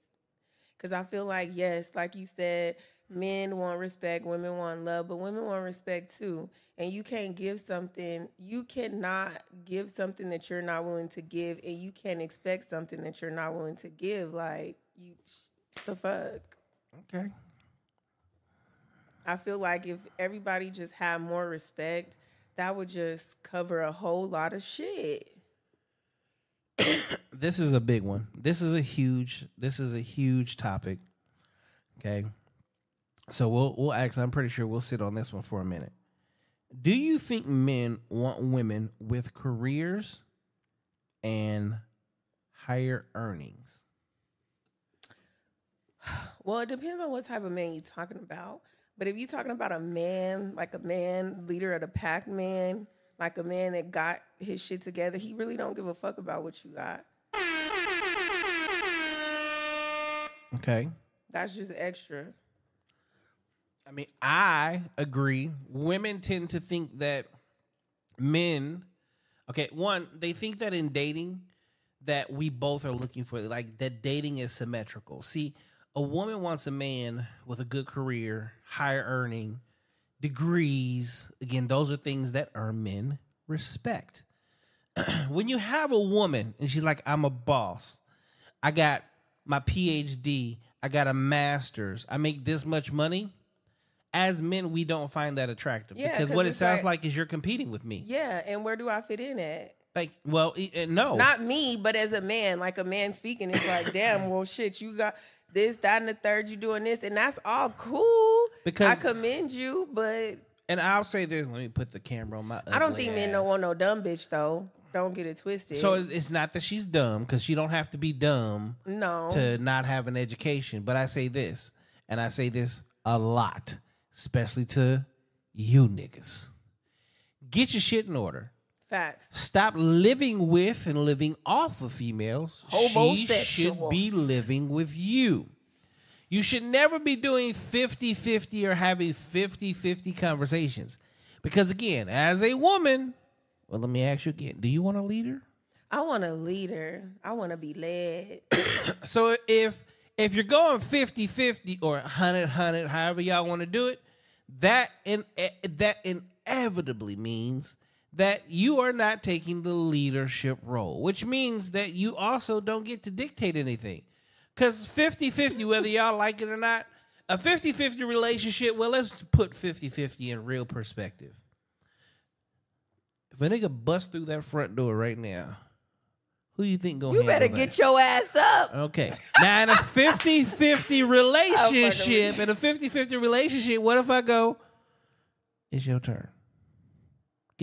Cause I feel like yes, like you said, men want respect, women want love, but women want respect too. And you can't give something, you cannot give something that you're not willing to give, and you can't expect something that you're not willing to give. Like you the fuck. Okay. I feel like if everybody just had more respect, that would just cover a whole lot of shit. [COUGHS] this is a big one. This is a huge. This is a huge topic. Okay, so we'll we'll actually. I'm pretty sure we'll sit on this one for a minute. Do you think men want women with careers and higher earnings? [SIGHS] Well, it depends on what type of man you're talking about. But if you're talking about a man, like a man, leader of the pack man, like a man that got his shit together, he really don't give a fuck about what you got. Okay. That's just extra. I mean, I agree. Women tend to think that men, okay, one, they think that in dating that we both are looking for like that dating is symmetrical. See, a woman wants a man with a good career, higher earning, degrees. Again, those are things that earn men respect. [CLEARS THROAT] when you have a woman and she's like, I'm a boss, I got my PhD, I got a master's, I make this much money. As men, we don't find that attractive Yeah, because 'cause what it sounds like- like is you're competing with me. Yeah, and where do I fit in at? Like, well, uh, no, Not me, but as a man, like a man speaking, it's like, [COUGHS] damn, well, shit, you got this, that, and the third, you doing this, and that's all cool. Because- I commend you, but And I'll say this. Let me put the camera on my. I don't think men ass. don't want no dumb bitch though. Don't get it twisted. So it's it's not that she's dumb because she don't have to be dumb no, to not have an education. But I say this, and I say this a lot, especially to you niggas. Get your shit in order. Facts. Stop living with and living off of females. She should be living with you. You should never be doing 50 50 or having 50 50 conversations. Because again, as a woman, well, let me ask you again do you want a leader? I want a leader. I want to be led. [COUGHS] So if if you're going 50 50 or 100 100, however y'all want to do it, that in, eh, that inevitably means that you are not taking the leadership role, which means that you also don't get to dictate anything. Because 50 50, whether y'all like it or not, a 50 50 relationship, well, let's put 50 50 in real perspective. If a nigga bust through that front door right now, who you think gonna be? You better that? get your ass up. Okay. Now in a 50-50 [LAUGHS] relationship, in a 50-50 relationship, what if I go, it's your turn.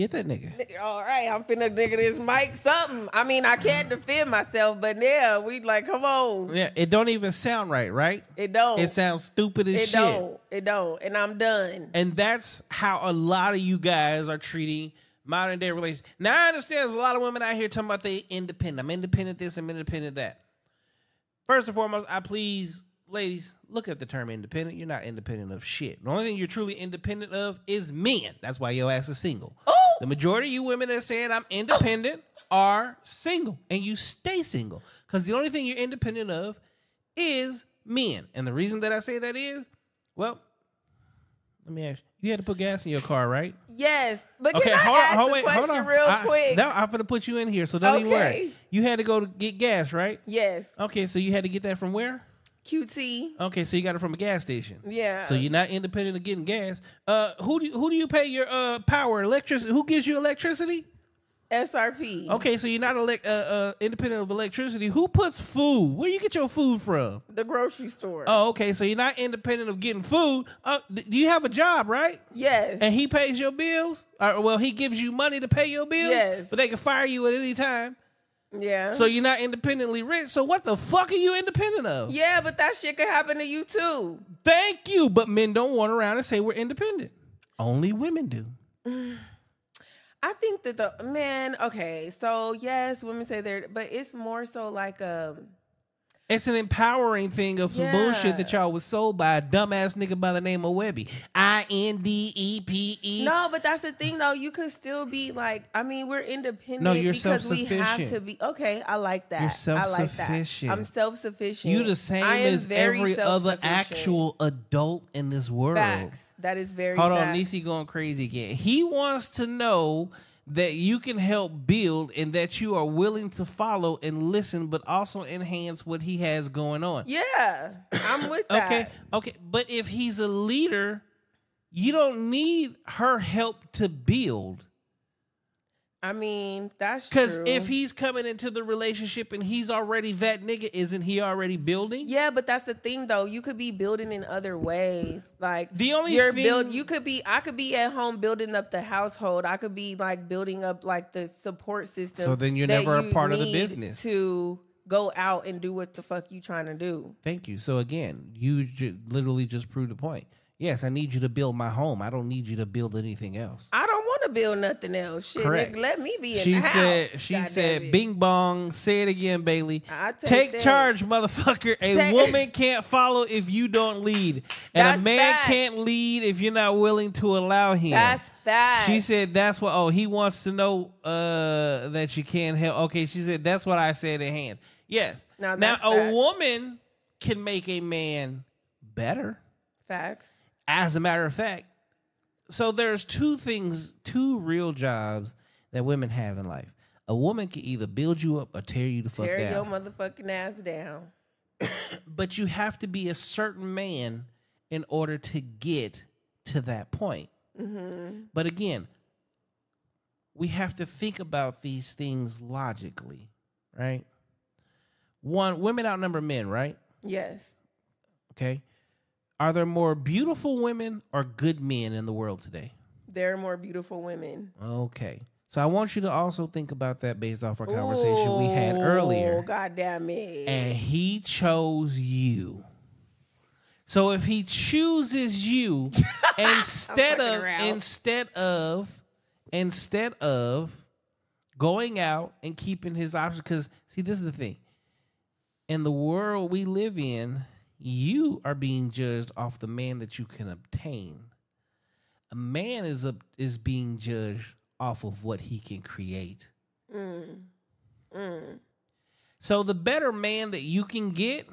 Get that nigga. All right, I'm finna nigga this mic something. I mean, I can't mm. defend myself, but now we like, come on. Yeah, it don't even sound right, right? It don't. It sounds stupid as It shit. don't. It don't. And I'm done. And that's how a lot of you guys are treating modern day relations. Now I understand there's a lot of women out here talking about they independent. I'm independent this, I'm independent that. First and foremost, I please, ladies, look at the term independent. You're not independent of shit. The only thing you're truly independent of is men. That's why your ass is single. Oh! The majority of you women that saying I'm independent oh! are single and you stay single. Because the only thing you're independent of is men. And the reason that I say that is, well, let me ask you. You had to put gas in your car, right? Yes, but Okay, can I hold ask on, hold a wait, hold question on. real I- quick? Now I'm gonna put you in here, so don't even worry. You had to go to get gas, right? yes, Okay, so you had to get that from where? QT. Okay, so you got it from a gas station. Yeah. So you're not independent of getting gas. Uh, who do you, who do you pay your uh power electricity? Who gives you electricity? SRP. Okay, so you're not elec- uh, uh independent of electricity. Who puts food? Where you get your food from? The grocery store. Oh, okay, so you're not independent of getting food. Uh, do you have a job, right? yes. And he pays your bills? Or, well, he gives you money to pay your bills? Yes. But they can fire you at any time. Yeah. So you're not independently rich. So what the fuck are you independent of? yeah, but that shit could happen to you too. Thank you. But men don't run around and say we're independent. Only women do. [SIGHS] I think that the man. Okay, so yes, women say they're, but it's more so like um. It's an empowering thing of some Yeah. bullshit that y'all was sold by a dumbass nigga by the name of Webbie. I N D E P E. No, but that's the thing though. You could still be like, I mean, we're independent No, you're because we have self-sufficient. to be. Okay, I like that. You're I like that. I'm self sufficient. You the same as every other actual adult in this world. facts. That is very. Hold on, facts. Nisi going crazy again. He wants to know that you can help build and that you are willing to follow and listen, but also enhance what he has going on. Yeah, I'm with [COUGHS] that. Okay, okay. But if he's a leader, you don't need her help to build. I mean, that's Because if he's coming into the relationship and he's already that nigga, isn't he already building? Yeah, but that's the thing though. You could be building in other ways. Like The only you're thing- build you could be I could be at home building up the household. I could be like building up like the support system. So then you're never a you part of the business. To go out and do what the fuck you trying to do. Thank you. So again, you ju- literally just proved the point. Yes, I need you to build my home. I don't need you to build anything else. I don't want to build nothing else. Shit, Correct. nigga, let me be in She the said. house. She God said, "Bing bong." Say it again, Bailey. I take Take charge, motherfucker. A Take- woman can't follow if you don't lead, and That's a man facts. can't lead if you're not willing to allow him. That's facts. She said that's what. Oh, he wants to know uh, that you can't help. Okay, she said that's what I said in hand. Yes. Now, now a facts. woman can make a man better. facts. As a matter of fact, so there's two things, two real jobs that women have in life. A woman can either build you up or tear you the fuck Tear down. your motherfucking ass down. [COUGHS] but you have to be a certain man in order to get to that point. Mm-hmm. But again, we have to think about these things logically, right? One, women outnumber men, right? Yes. Okay. Are there more beautiful women or good men in the world today? There are more beautiful women. Okay. So I want you to also think about that based off our conversation we had Ooh, earlier. God damn it. And he chose you. So if he chooses you [LAUGHS] instead of around. instead of instead of going out and keeping his options cuz see this is the thing. In the world we live in, you are being judged off the man that you can obtain. A man is a, is being judged off of what he can create. Mm. Mm. So the better man that you can get,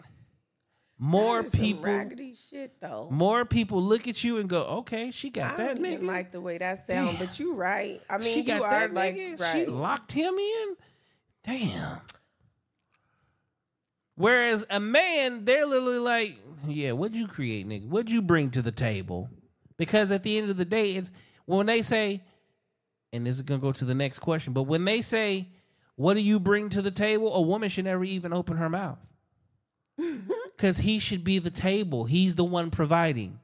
more That people, shit though. more people look at you and go, "Okay, she I got that don't nigga. like the way that sound, Damn. but you're right. I mean, she got you are that like nigga. right. She locked him in. Damn." Whereas a man, they're literally like, "Yeah, what'd you create, nigga? What'd you bring to the table?" Because at the end of the day, it's when they say, and this is gonna go to the next question, but when they say, "What do you bring to the table?" A woman should never even open her mouth. [LAUGHS] Because he should be the table. He's the one providing.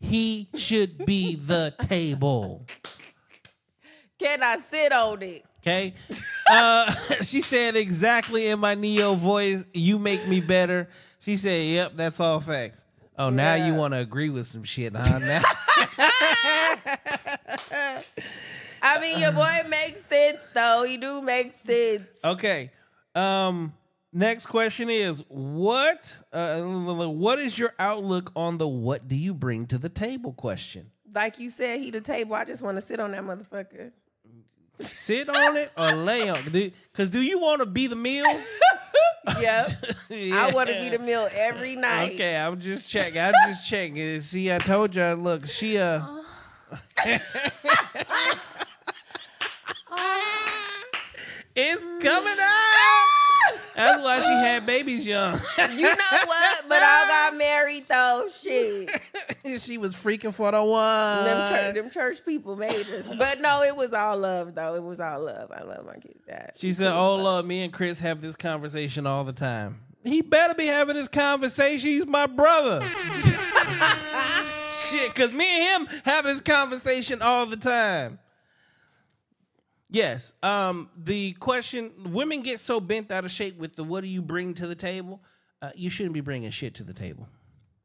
He should be the table. Can I sit on it? Okay. Uh, [LAUGHS] she said exactly in my Ne-Yo voice, you make me better. She said, Yep, that's all facts. Oh, now you want to agree with some shit, huh? Now, [LAUGHS] I mean, your boy makes sense though. He do make sense. okay. Um, next question is what uh, what is your outlook on the what do you bring to the table question? Like you said, he the table. I just want to sit on that motherfucker. Sit on it or lay on? It? Because do you want to be the meal [LAUGHS] Yep. [LAUGHS] I want to be the meal every night. Okay, I'm just checking. I'm just [LAUGHS] checking. See, I told you. Look, she uh. it's coming out. That's why she had babies young. [LAUGHS] You know what? But I got married though. Shit. [LAUGHS] she was freaking for the one. Them church, them church people made us. But no, it was all love though. It was all love. I love my kids' dad. She said, "Oh Lord, me and Chris have this conversation all the time. He better be having this conversation. He's my brother. [LAUGHS] Shit, cause me and him have this conversation all the time." Yes. Um. The question: Women get so bent out of shape with the "What do you bring to the table?" Uh, you shouldn't be bringing shit to the table.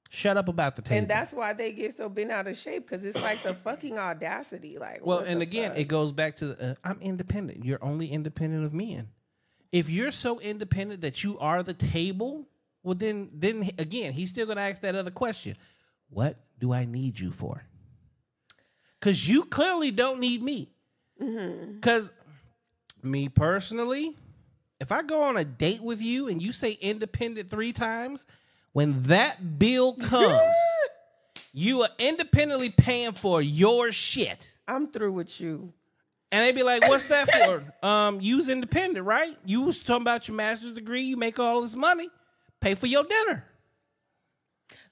Shut up about the table. And that's why they get so bent out of shape because it's like the fucking audacity. Like, Well, and again, fuck? it goes back to the, uh, I'm independent. You're only independent of men. If you're so independent that you are the table, well, then, then again, he's still going to ask that other question: What do I need you for? Because you clearly don't need me. Mm-hmm. Because me personally, if I go on a date with you and you say independent three times, when that bill comes, [LAUGHS] you are independently paying for your shit. I'm through with you. And they'd be like, "What's that for?" [LAUGHS] um, you was independent, right? You was talking about your master's degree. You make all this money, pay for your dinner.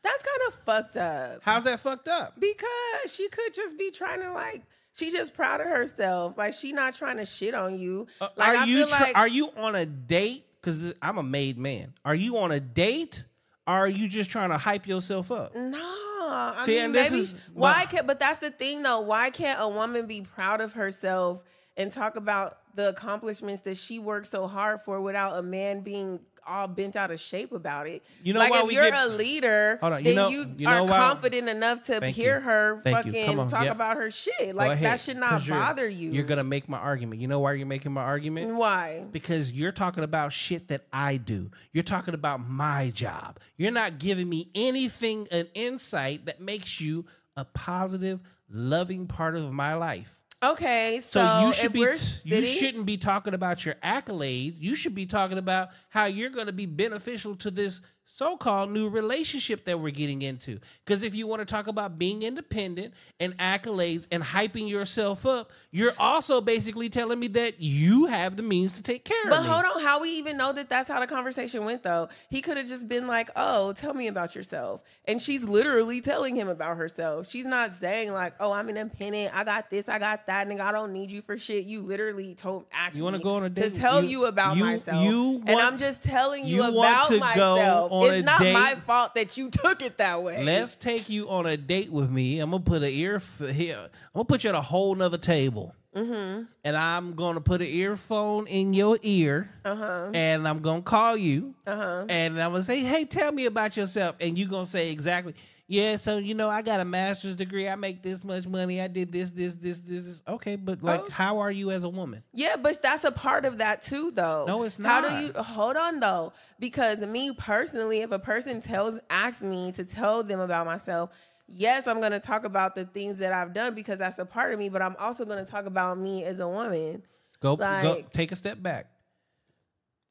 That's kind of fucked up How's that fucked up? because she could just be trying to like. She just proud of herself. Like she not trying to shit on you. Uh, like are I you feel tr- like are you on a date? Because I'm a made man. Are you on a date? Or are you just trying to hype yourself up? No, I See, mean and this maybe is- why can't. But that's the thing, though. Why can't a woman be proud of herself and talk about the accomplishments that she worked so hard for without a man being all bent out of shape about it? You know like if you're get- a leader, on, you then know- you, you know are confident enough to Thank hear you. her Thank fucking on, talk yep. about her shit. Like that should not bother you. You're gonna make my argument. You know why you're making my argument? why? because you're talking about shit that I do. You're talking about my job. You're not giving me anything, an insight that makes you a positive, loving part of my life. Okay, So, so, you should if be we're you shouldn't be talking about your accolades. You should be talking about how you're going to be beneficial to this so-called new relationship that we're getting into. Because if you want to talk about being independent and accolades and hyping yourself up, you're also basically telling me that you have the means to take care But of me. But hold on, how we even know that that's how the conversation went though? He could have just been like, "Oh, tell me about yourself," and she's literally telling him about herself. She's not saying like, "Oh, I'm independent. I got this. I got that. Nigga, I don't need you for shit." You literally told asked You wanna me go on a date to tell You- you, about you- myself, you and want- I'm just telling you, you want about to go myself. On it's a not date? my fault that you took it that way. Let's take you on a date with me. I'm gonna put an ear f- here. I'm gonna put you at a whole nother table, Mm-hmm. and I'm gonna put an earphone in your ear, Uh-huh. and I'm gonna call you, and I'm gonna say, "Hey, tell me about yourself," and you're gonna say exactly. Yeah, so you know, I got a master's degree. I make this much money. I did this, this, this, this. this. Okay, but like, Oh. how are you as a woman? Yeah, but that's a part of that too, though. No, it's not. How do you hold on though? Because me personally, if a person tells asks me to tell them about myself, yes, I'm gonna talk about the things that I've done because that's a part of me, but I'm also gonna talk about me as a woman. Go, go, Like- take a step back.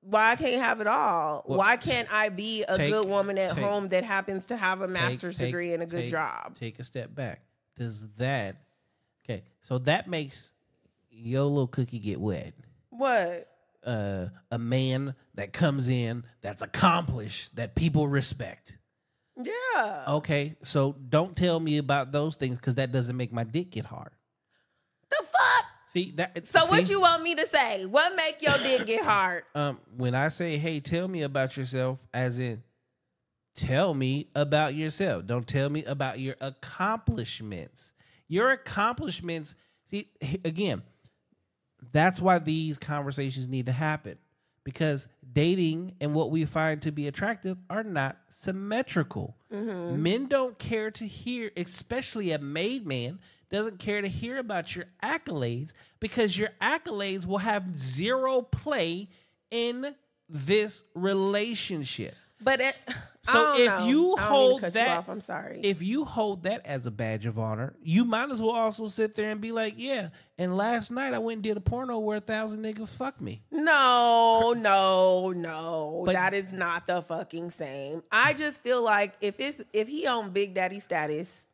Why I can't have it all? Well, Why can't I be a take- good woman at take- home that happens to have a master's take- degree and a good job? Take a step back. Does that okay? So that makes your little cookie get wet. What? Uh, a man that comes in that's accomplished that people respect. Yeah. Okay, so don't tell me about those things because that doesn't make my dick get hard. See that? So what you want me to say? What make your dick get hard? [LAUGHS] um when I say, "Hey, tell me about yourself," as in, tell me about yourself. Don't tell me about your accomplishments. Your accomplishments. See, again, that's why these conversations need to happen because dating and what we find to be attractive are not symmetrical. Men don't care to hear, especially a made man doesn't care to hear about your accolades because your accolades will have zero play in this relationship. But it, [SIGHS] So if know. you I don't mean to hold cut you that- off, I'm sorry. if you hold that as a badge of honor, you might as well also sit there and be like, yeah. And last night I went and did a porno where a thousand niggas fucked me. No, no, no. But- that is not the fucking same. I just feel like if it's if he on Big Daddy status,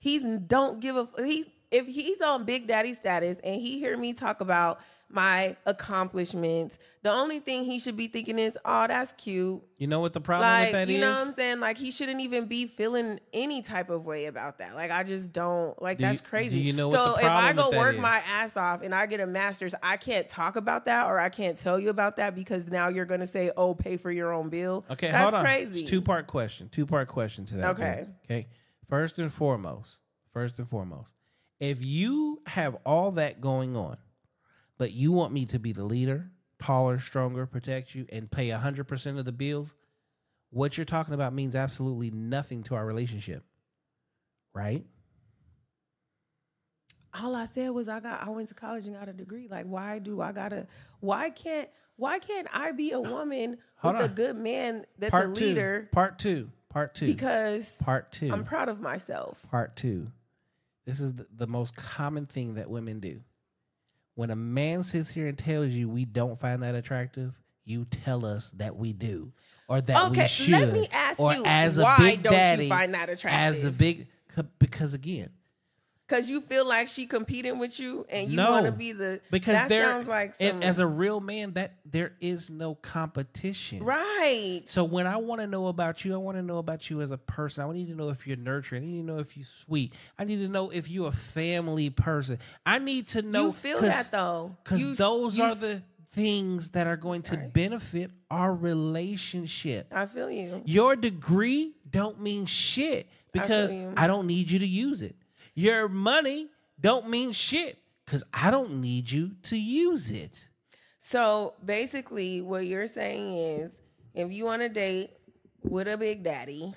he's don't give a he's if he's on Big Daddy status and he hear me talk about my accomplishments, the only thing he should be thinking is, "Oh, that's cute." You know what the problem with Like, that is? you know what I'm saying? Like he shouldn't even be feeling any type of way about that. Like I just don't like Do that's you- crazy. you know what so if I go work is? my ass off and I get a master's, I can't talk about that or I can't tell you about that because now you're gonna say, "Oh, pay for your own bill." Okay, that's hold on. crazy. Two part question. Two part question to that. Okay. bro. Okay. First and foremost, first and foremost, if you have all that going on, but you want me to be the leader, taller, stronger, protect you, and pay hundred percent of the bills, what you're talking about means absolutely nothing to our relationship. Right? All I said was I got I went to college and got a degree. Like why do I gotta? Why can't why can't I be a woman Hold with a good man that's Part a two. leader? Part two. Part two. Because part two. I'm proud of myself. Part two. This is the, the most common thing that women do. When a man sits here and tells you we don't find that attractive, you tell us that we do, or that we Okay, should. let me ask or you, as a why big don't you daddy, find that attractive? As a big, because again, Cause you feel like she competing with you and you no, want to be the because that there, sounds like some, as a real man, that there is no competition. right. So when I want to know about you, I want to know about you as a person. I need to know if you're nurturing. I need to know if you're sweet. I need to know if you're a family person. I need to know. you feel that though, because those you are the things that are going to benefit our relationship. I feel you. Your degree don't mean shit because you. I don't need you to use it. Your money don't mean shit because I don't need you to use it. So basically, what you're saying is, if you on a date with a big daddy,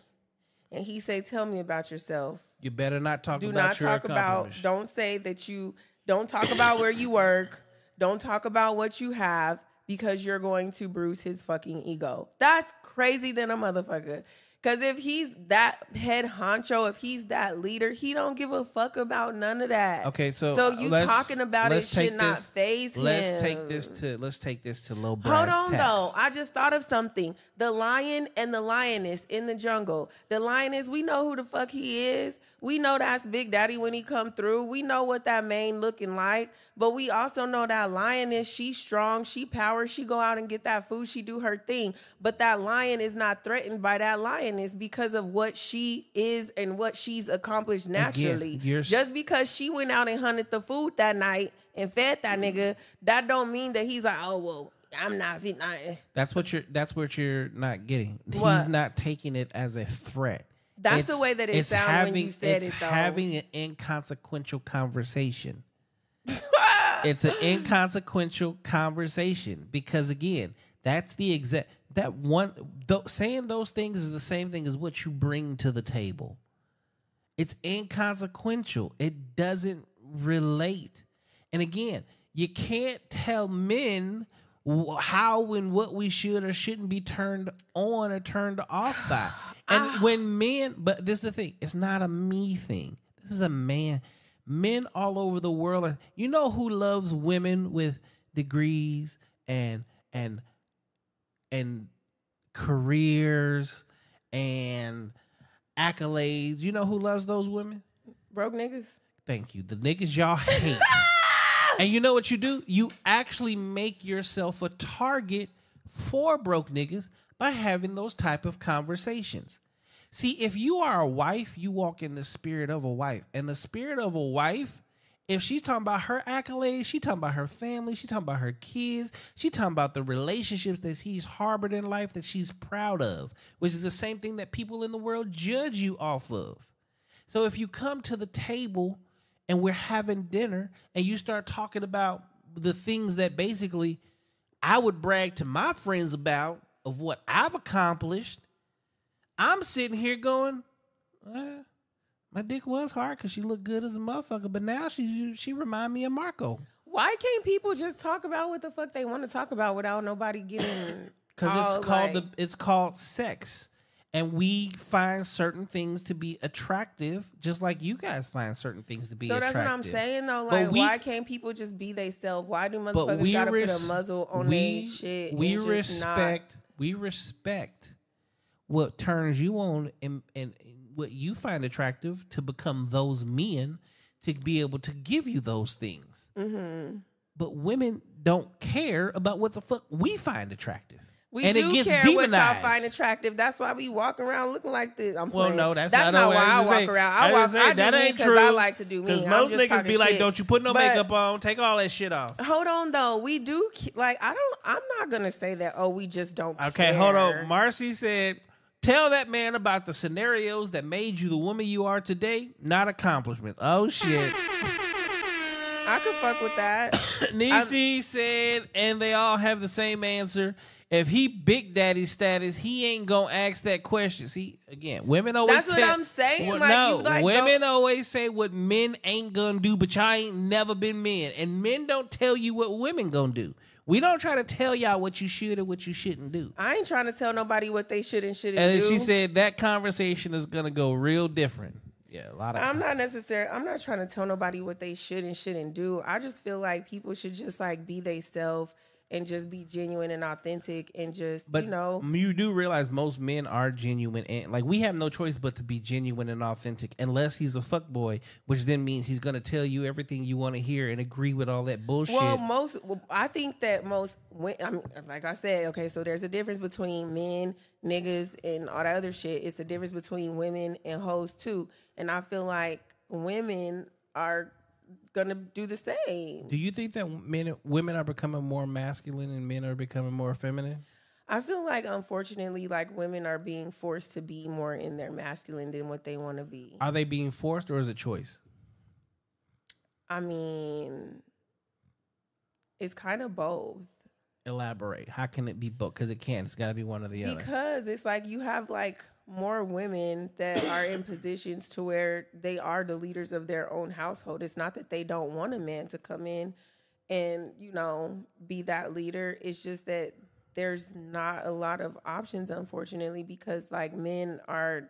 and he say, "Tell me about yourself," You better not talk do about not your talk about. Don't say that you. Don't talk about where you work. Don't talk about what you have because you're going to bruise his fucking ego. That's crazy than a motherfucker. Cause if he's that head honcho, if he's that leader, he don't give a fuck about none of that. Okay, so so you let's- talking about it let's should not this- phase him. Let's take this to let's take this to low Hold on though. I just thought of something. The lion and the lioness in the jungle. The lioness, we know who the fuck he is. We know that's Big Daddy when he come through. We know what that mane looking like. But we also know that lioness, she strong, she power, she go out and get that food, she do her thing. But that lion is not threatened by that lioness because of what she is and what she's accomplished naturally. you're Just because she went out and hunted the food that night and fed that nigga, that don't mean that he's like, oh well, I'm not. That's what you're. That's what you're not getting. He's not taking it as a threat. That's the way that it sounds sound when you said it, though. having an inconsequential conversation. [LAUGHS] it's an inconsequential conversation because again, that's the exact that one. Th- saying those things is the same thing as what you bring to the table. It's inconsequential. It doesn't relate. And again, you can't tell men how and what we should or shouldn't be turned on or turned off by. And ah. when men, but this is the thing, it's not a me thing. This is a man. Men all over the world are, you know who loves women with degrees and and and careers and accolades. You know who loves those women? Broke niggas. Thank you. The niggas y'all hate. [LAUGHS] and you know what you do? You actually make yourself a target for broke niggas by having those type of conversations. See, if you are a wife, you walk in the spirit of a wife. And the spirit of a wife, if she's talking about her accolades, she talking about her family, she talking about her kids, she talking about the relationships that she's harbored in life that she's proud of, which is the same thing that people in the world judge you off of. So if you come to the table and we're having dinner and you start talking about the things that basically I would brag to my friends about of what I've accomplished, I'm sitting here going, "Uh, my dick was hard because she looked good as a motherfucker, but now she she remind me of Marco. Why can't people just talk about what the fuck they want to talk about without nobody getting [CLEARS THROAT] because it's called like- the it's called sex, and we find certain things to be attractive, just like you guys find certain things to be. So attractive. that's what I'm saying though. Like, we- why can't people just be themselves? Why do motherfuckers gotta put a muzzle on we their shit? we just not- respect we respect what turns you on and, and what you find attractive to become those men to be able to give you those things. Mm-hmm. But women don't care about what the fuck we find attractive. We and do it gets care demonized. what y'all find attractive. That's why we walk around looking like this. I'm Well, playing. no, that's, that's not, not, why I walk saying- around. I I walk. say I that do me ain't true. I like to do me. Because most niggas be like, shit. "Don't you put no But- makeup on? Take all that shit off." Hold on though. We do ke- like. I don't. I'm not gonna say that. Oh, we just don't. Okay, hold on. Marcy said, "Tell that man about the scenarios that made you the woman you are today, not accomplishments." Oh shit. I could fuck with that. [COUGHS] Nisi said, and they all have the same answer. If he big daddy status, he ain't gonna ask that question. See, again, women always. That's what I'm saying, Well, like, no, you, like, women always say what men ain't gonna do, but y'all ain't never been men, and men don't tell you what women gonna do. We don't try to tell y'all what you should or what you shouldn't do. I ain't trying to tell nobody what they should and shouldn't And do. then she said that conversation is gonna go real different. Yeah, a lot of. I'm not necessarily. I'm not trying to tell nobody what they should and shouldn't do. I just feel like people should just like be they self and just be genuine and authentic and just But you know. you do realize most men are genuine and like we have no choice but to be genuine and authentic unless he's a fuck boy, which then means he's gonna tell you everything you want to hear and agree with all that bullshit. Well, most I think that most when I mean, like I said, okay, so there's a difference between men, niggas, and all that other shit. It's a difference between women and hoes too. And I feel like women are gonna do the same. do you think that men women are becoming more masculine and men are becoming more feminine? I feel like unfortunately, like women are being forced to be more in their masculine than what they want to be. Are they being forced or is it choice? I mean, it's kind of both. Elaborate. How can it be both? Because it can't. It's got to be one or the other. Because it's like you have like more women that are in positions to where they are the leaders of their own household. It's not that they don't want a man to come in and, you know, be that leader. It's just that there's not a lot of options, unfortunately, because like men are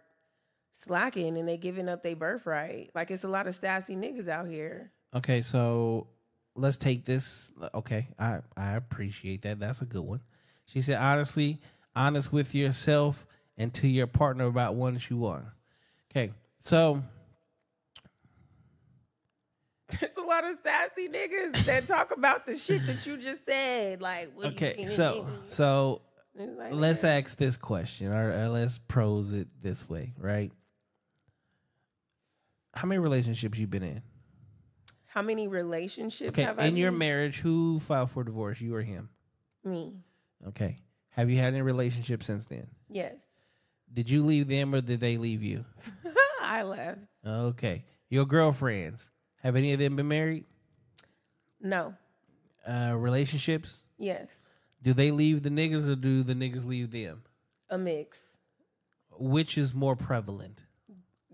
slacking and they giving up their birthright. Like it's a lot of sassy niggas out here. Okay, so let's take this. Okay, I I appreciate that. That's a good one. She said, honestly, honest with yourself and to your partner about what you want. Okay, so There's a lot of sassy niggas that talk about the shit that you just said. Like, what do you okay, so so like, let's man. ask this question, or, or let's prose it this way, right? How many relationships you been in? How many relationships Okay, have I in your been- marriage, who filed for divorce, you or him? Me. Okay, have you had any relationship since then? Yes. Did you leave them or did they leave you? [LAUGHS] I left. Okay. Your girlfriends, have any of them been married? No. Uh, relationships? Yes. Do they leave the niggas or do the niggas leave them? A mix. Which is more prevalent?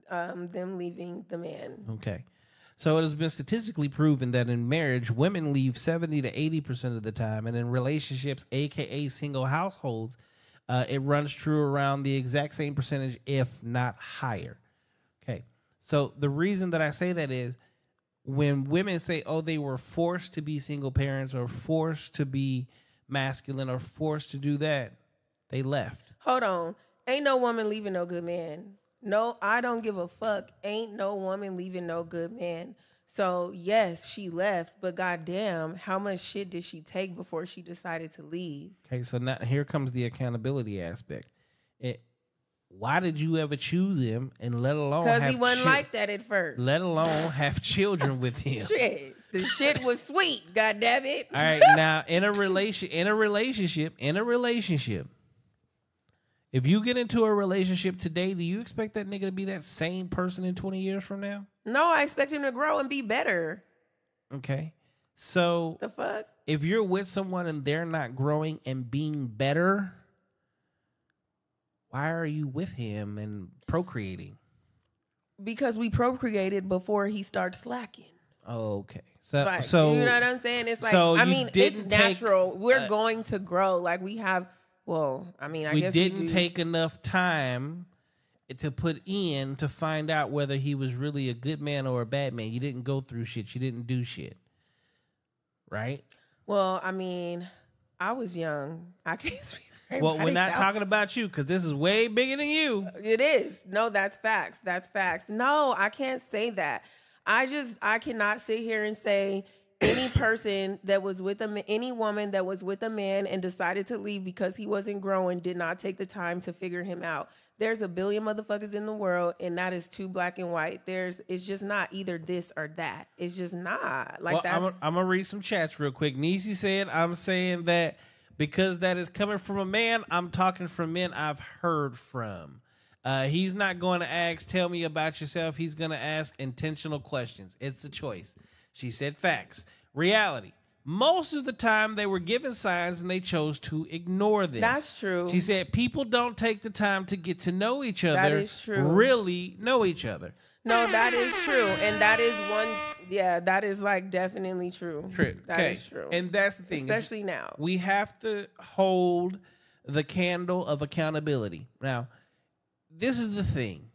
Um, them leaving the man. Okay. So it has been statistically proven that in marriage, women leave 70 to 80% of the time. And in relationships, AKA single households, uh, it runs true around the exact same percentage, if not higher. Okay. So the reason that I say that is when women say, oh, they were forced to be single parents or forced to be masculine or forced to do that, they left. Hold on. Ain't no woman leaving no good man. No, I don't give a fuck. Ain't no woman leaving no good man. So yes, she left, but goddamn, how much shit did she take before she decided to leave? Okay, so now here comes the accountability aspect. It, why did you ever choose him, and let alone Because he wasn't chi- like that at first. let alone have children with [LAUGHS] him? Shit. The shit was sweet, god damn it. All right, [LAUGHS] now in a relation, in a relationship, in a relationship, if you get into a relationship today, do you expect that nigga to be that same person in twenty years from now? No, I expect him to grow and be better. Okay, so The fuck? if you're with someone and they're not growing and being better, why are you with him and procreating? Because we procreated before he starts slacking. Okay, so Like, so you know what I'm saying? It's like so I mean, it's take, natural. We're uh, going to grow. Like we have Well, I mean, I we guess didn't we take enough time to put in to find out whether he was really a good man or a bad man. You didn't go through shit. You didn't do shit. Right? Well, I mean, I was young. I [LAUGHS] can't speak. For Well, we're not talking about you because this is way bigger than you. It is. No, that's facts. That's facts. No, I can't say that. I just I cannot sit here and say any [COUGHS] person that was with a any woman that was with a man and decided to leave because he wasn't growing did not take the time to figure him out. There's a billion motherfuckers in the world and that is too black and white. There's it's just not either this or that. It's just not. Like well, that's I'm, I'm gonna read some chats real quick. Nisi said, "I'm saying that because that is coming from a man. I'm talking from men I've heard from. Uh, he's not going to ask, tell me about yourself. He's going to ask intentional questions. It's a choice." She said, "Facts, reality." Most of the time, they were given signs and they chose to ignore them. That's true. She said, "People don't take the time to get to know each other. That is true. Really know each other." No, that is true. And that is one yeah, that is like definitely true. True. That okay. is true. And that's the thing. Especially now. We have to hold the candle of accountability. Now, this is the thing.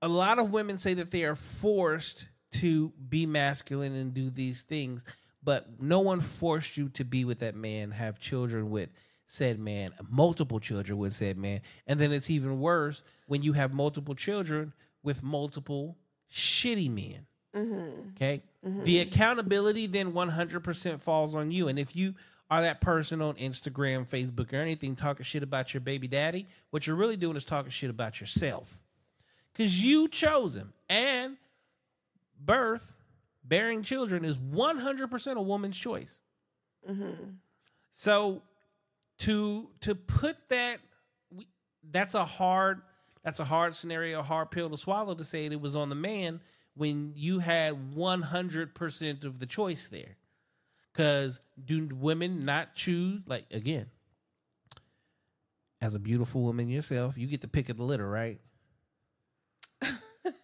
A lot of women say that they are forced to be masculine and do these things, but no one forced you to be with that man, have children with said man, multiple children with said man. And then it's even worse when you have multiple children with multiple shitty men. Mm-hmm. Okay. Mm-hmm. The accountability then 100% falls on you. And if you are that person on Instagram, Facebook, or anything talking shit about your baby daddy, what you're really doing is talking shit about yourself. Because you chose him. And birth, bearing children is 100% a woman's choice. Mm-hmm. So to to put that we, that's a hard that's a hard scenario, a hard pill to swallow to say it was on the man when you had 100% of the choice there. Cuz do women not choose like again as a beautiful woman yourself, you get the pick of the litter, right?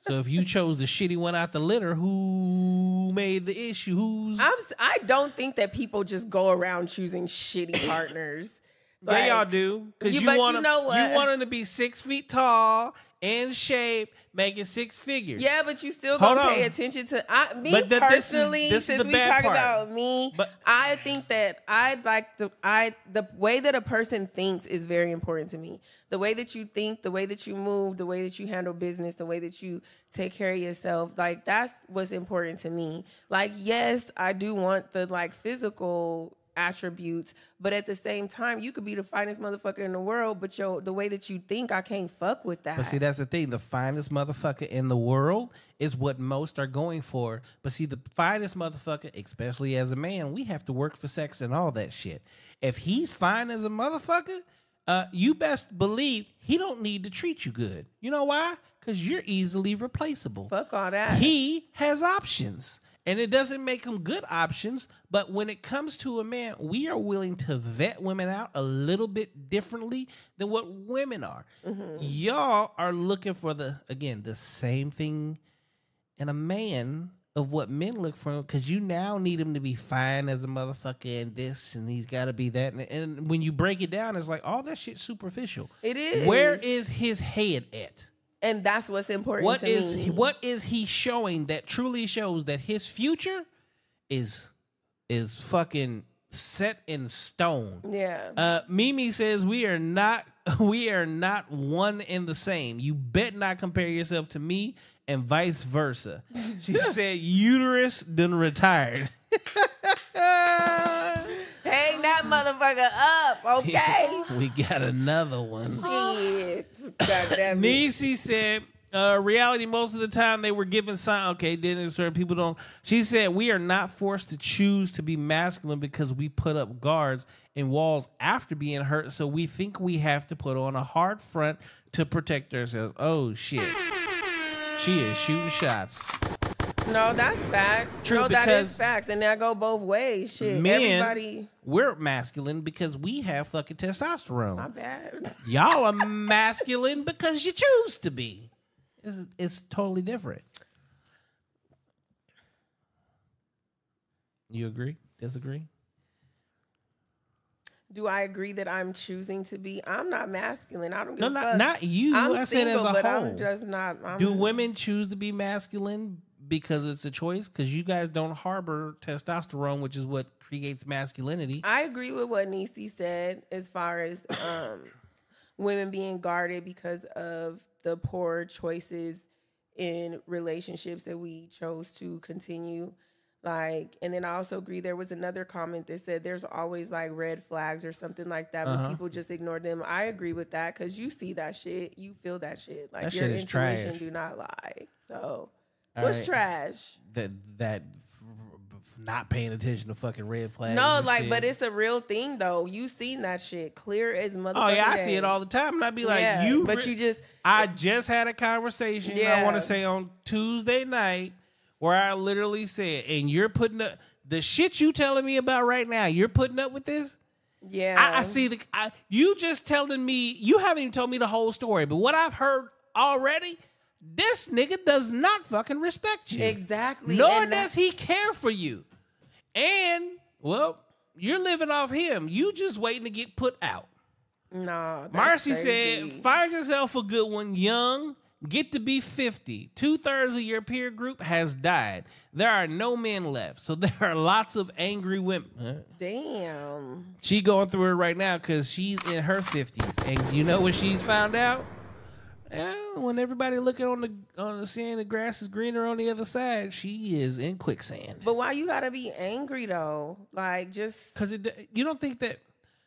So if you chose the shitty one out the litter, who made the issue? Who's I'm s- I don't think that people just go around choosing shitty [LAUGHS] partners. Yeah, y'all do. Because You- you, but you want them, know what? you want them to be six feet tall, in shape, making six figures. Yeah, but you still Hold gonna pay attention to I, me But th- this is- personally. this is since the we bad talk part. about me, But- I think that I like the I the way that a person thinks is very important to me. The way that you think, the way that you move, the way that you handle business, the way that you take care of yourself, like that's what's important to me. Like, yes, I do want the like physical attributes, but at the same time, you could be the finest motherfucker in the world, but yo, the way that you think, I can't fuck with that. But see, that's the thing. The finest motherfucker in the world is what most are going for. But see, the finest motherfucker, especially as a man, we have to work for sex and all that shit. If he's fine as a motherfucker, uh, you best believe he don't need to treat you good. You know why? Because you're easily replaceable. fuck all that. He has options. And it doesn't make them good options, but when it comes to a man, we are willing to vet women out a little bit differently than what women are. Mm-hmm. Y'all are looking for the again the same thing in a man of what men look for because you now need him to be fine as a motherfucker and this and he's got to be that and, and when you break it down, it's like all that shit superficial. It is. Where is his head at? And that's what's important What to is me. what is he showing that truly shows that his future is is fucking set in stone? Yeah. Uh, Mimi says we are not [LAUGHS] we are not one in the same. You bet not compare yourself to me and vice versa. She [LAUGHS] said uterus done retired. [LAUGHS] Hang that motherfucker up, [LAUGHS] okay? we got another one. Shit. God it. [LAUGHS] Nisi said, uh, reality, most of the time they were given sign. Okay, then certain people don't. She said, we are not forced to choose to be masculine because we put up guards and walls after being hurt. So we think we have to put on a hard front to protect ourselves. Oh, shit. She is shooting shots. No, that's facts. True, no, that is facts. And that go both ways. Shit. Men, Everybody. we're masculine because we have fucking testosterone. My bad. [LAUGHS] Y'all are masculine because you choose to be. It's, it's totally different. You agree? Disagree? Do I agree that I'm choosing to be? I'm not masculine. I don't give No, a not not you. I'm I said single, as a but whole. I'm just not. I'm, Do women choose to be masculine because it's a choice? Because you guys don't harbor testosterone, which is what creates masculinity. I agree with what Nisi said as far as um, [COUGHS] women being guarded because of the poor choices in relationships that we chose to continue. Like, and then I also agree there was another comment that said there's always like red flags or something like that, but Uh-huh. people just ignore them. I agree with that because you see that shit, you feel that shit. Like That your shit is intuition trash. do not lie. So All what's right. trash? That that not paying attention to fucking red flags. No, like, shit. but it's a real thing though. You seen that shit clear as motherfucker. Oh yeah, I see it all the time, and I'd be like, yeah, "You." but re- you just I just had a conversation. I want to say on Tuesday night where I literally said, "And you're putting up the shit you telling me about right now. You're putting up with this." yeah. I, I see the. I, you just telling me. You haven't even told me the whole story, but what I've heard already, this nigga does not fucking respect you. exactly. Nor and does he care for you. And well, you're living off him. You just waiting to get put out. No, Marcy crazy. said, find yourself a good one, young, get to be 50. Two thirds of your peer group has died. There are no men left. So [LAUGHS] there are lots of angry women. Damn. She going through it right now because she's in her 50s. And you know what she's found out? Well, when everybody looking on the on the saying the grass is greener on the other side, she is in quicksand. But why you gotta be angry though? Like just Because it, you don't think that.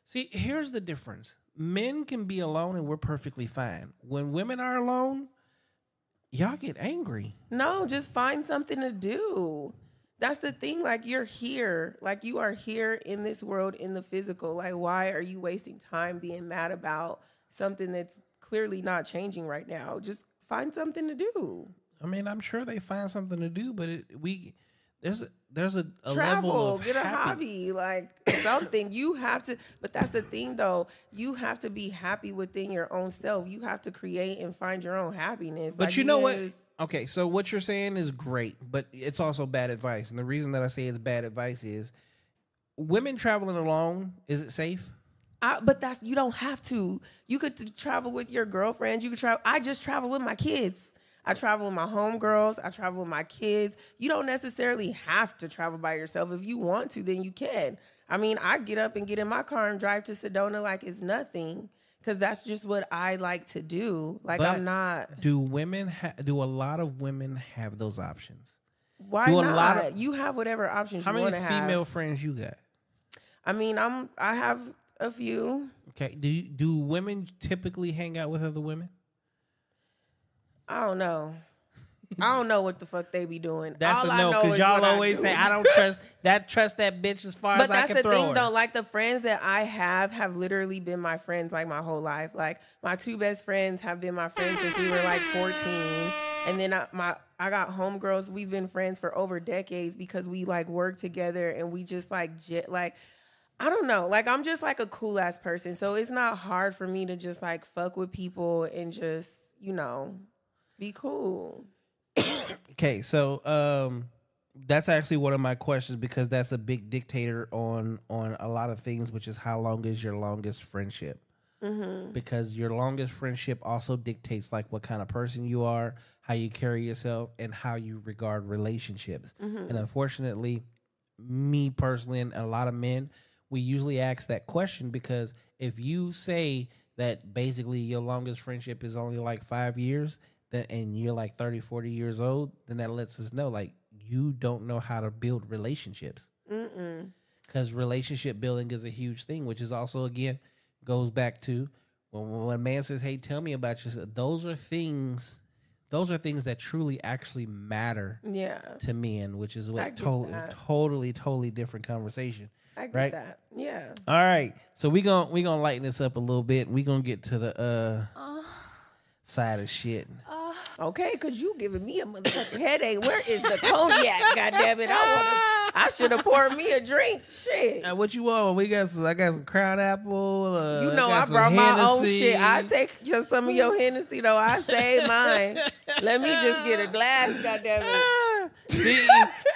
See, here's the difference. Men can be alone and we're perfectly fine. When women are alone, y'all get angry. no, just find something to do. That's the thing. Like you're here. Like you are here in this world in the physical. Like why are you wasting time being mad about something that's clearly not changing right now? Just find something to do. I mean, I'm sure they find something to do, but it, we there's a there's a, a level travel, of get a happy- hobby, like something. You have to, but that's the thing though. You have to be happy within your own self. You have to create and find your own happiness. But Like, you know what? Okay, so what you're saying is great, but it's also bad advice. And the reason that I say it's bad advice is women traveling alone, is it safe? I, but that's you don't have to. You could travel with your girlfriends. You could travel. I just travel with my kids. I travel with my homegirls. I travel with my kids. You don't necessarily have to travel by yourself. If you want to, then you can. I mean, I get up and get in my car and drive to Sedona like it's nothing because that's just what I like to do. Like But I'm not. Do women ha- do a lot of women have those options? Why do a not? lot of- you have whatever options How many female have. friends you got? I mean, I'm. I have a few. Okay. Do you, do women typically hang out with other women? I don't know. I don't know what the fuck they be doing. That's All a no because y'all what I always say I don't trust [LAUGHS] that trust that bitch as far But as I can throw But that's the thing, her. though. Like the friends that I have have literally been my friends like my whole life. Like my two best friends have been my friends since we were like 14. And then I, my I got homegirls. We've been friends for over decades because we like work together and we just like jet like. I don't know. Like I'm just like a cool ass person. So it's not hard for me to just like fuck with people and just, you know, be cool. Okay, so um that's actually one of my questions because that's a big dictator on on a lot of things, which is how long is your longest friendship? Mm-hmm. Because your longest friendship also dictates like what kind of person you are, how you carry yourself, and how you regard relationships. Mm-hmm. And unfortunately, me personally and a lot of men, we usually ask that question because if you say that basically your longest friendship is only like five years, then and you're like 30, 40 years old, then that lets us know like you don't know how to build relationships. Because relationship building is a huge thing, which is also again goes back to when, when a man says, "Hey, tell me about yourself." Those are things. Those are things that truly actually matter Yeah. to men, which is I what get totally, that. totally, totally different conversation. I get Right. that. Yeah. All right, so we gon' we gonna lighten this up a little bit. We gonna get to the uh, side of shit. Okay, cause you giving me a motherfucking headache. Where is the cognac? [LAUGHS] God damn it! I want I should have poured me a drink. Shit. Uh, what you want? We got some. I got some Crown Apple. Uh, You know got I some brought my own shit. I take just some of your Hennessy though. I save mine. Let me just get a glass. God damn it. [LAUGHS] See,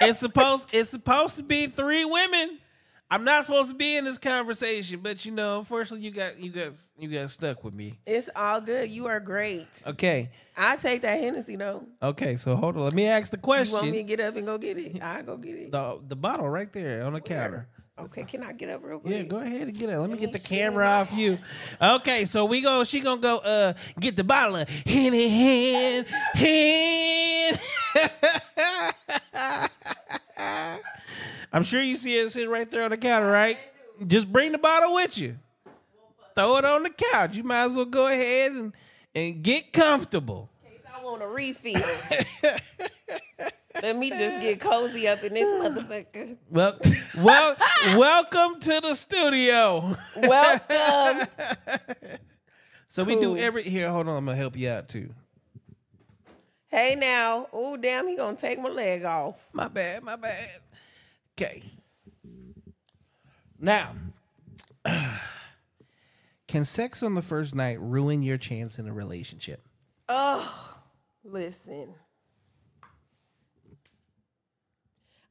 it's supposed it's supposed to be three women. I'm not supposed to be in this conversation, but you know, unfortunately, you got you got you got stuck with me. It's all good. You are great. Okay, I take that Hennessy though. okay. So hold on. Let me ask the question. You want me to get up and go get it? I go get it. The the bottle right there on the counter. Okay, can I get up real quick? Yeah, go ahead and get it. Let me get the camera off you. Okay, so we go. She gonna go. Uh, get the bottle of hen hand [LAUGHS] hand. I'm sure you see it sitting right there on the counter, right? Just bring the bottle with you. Throw it on the couch. You might as well go ahead and and get comfortable. In case I want a refill. [LAUGHS] Let me just get cozy up in this motherfucker. Well, well, welcome to the studio. Welcome. [LAUGHS] So we do every here. Hold on, I'm gonna help you out too. Hey now. Oh damn, he gonna take my leg off. My bad, my bad. Okay. Now, [CLEARS THROAT] can sex on the first night ruin your chance in a relationship? Oh, listen.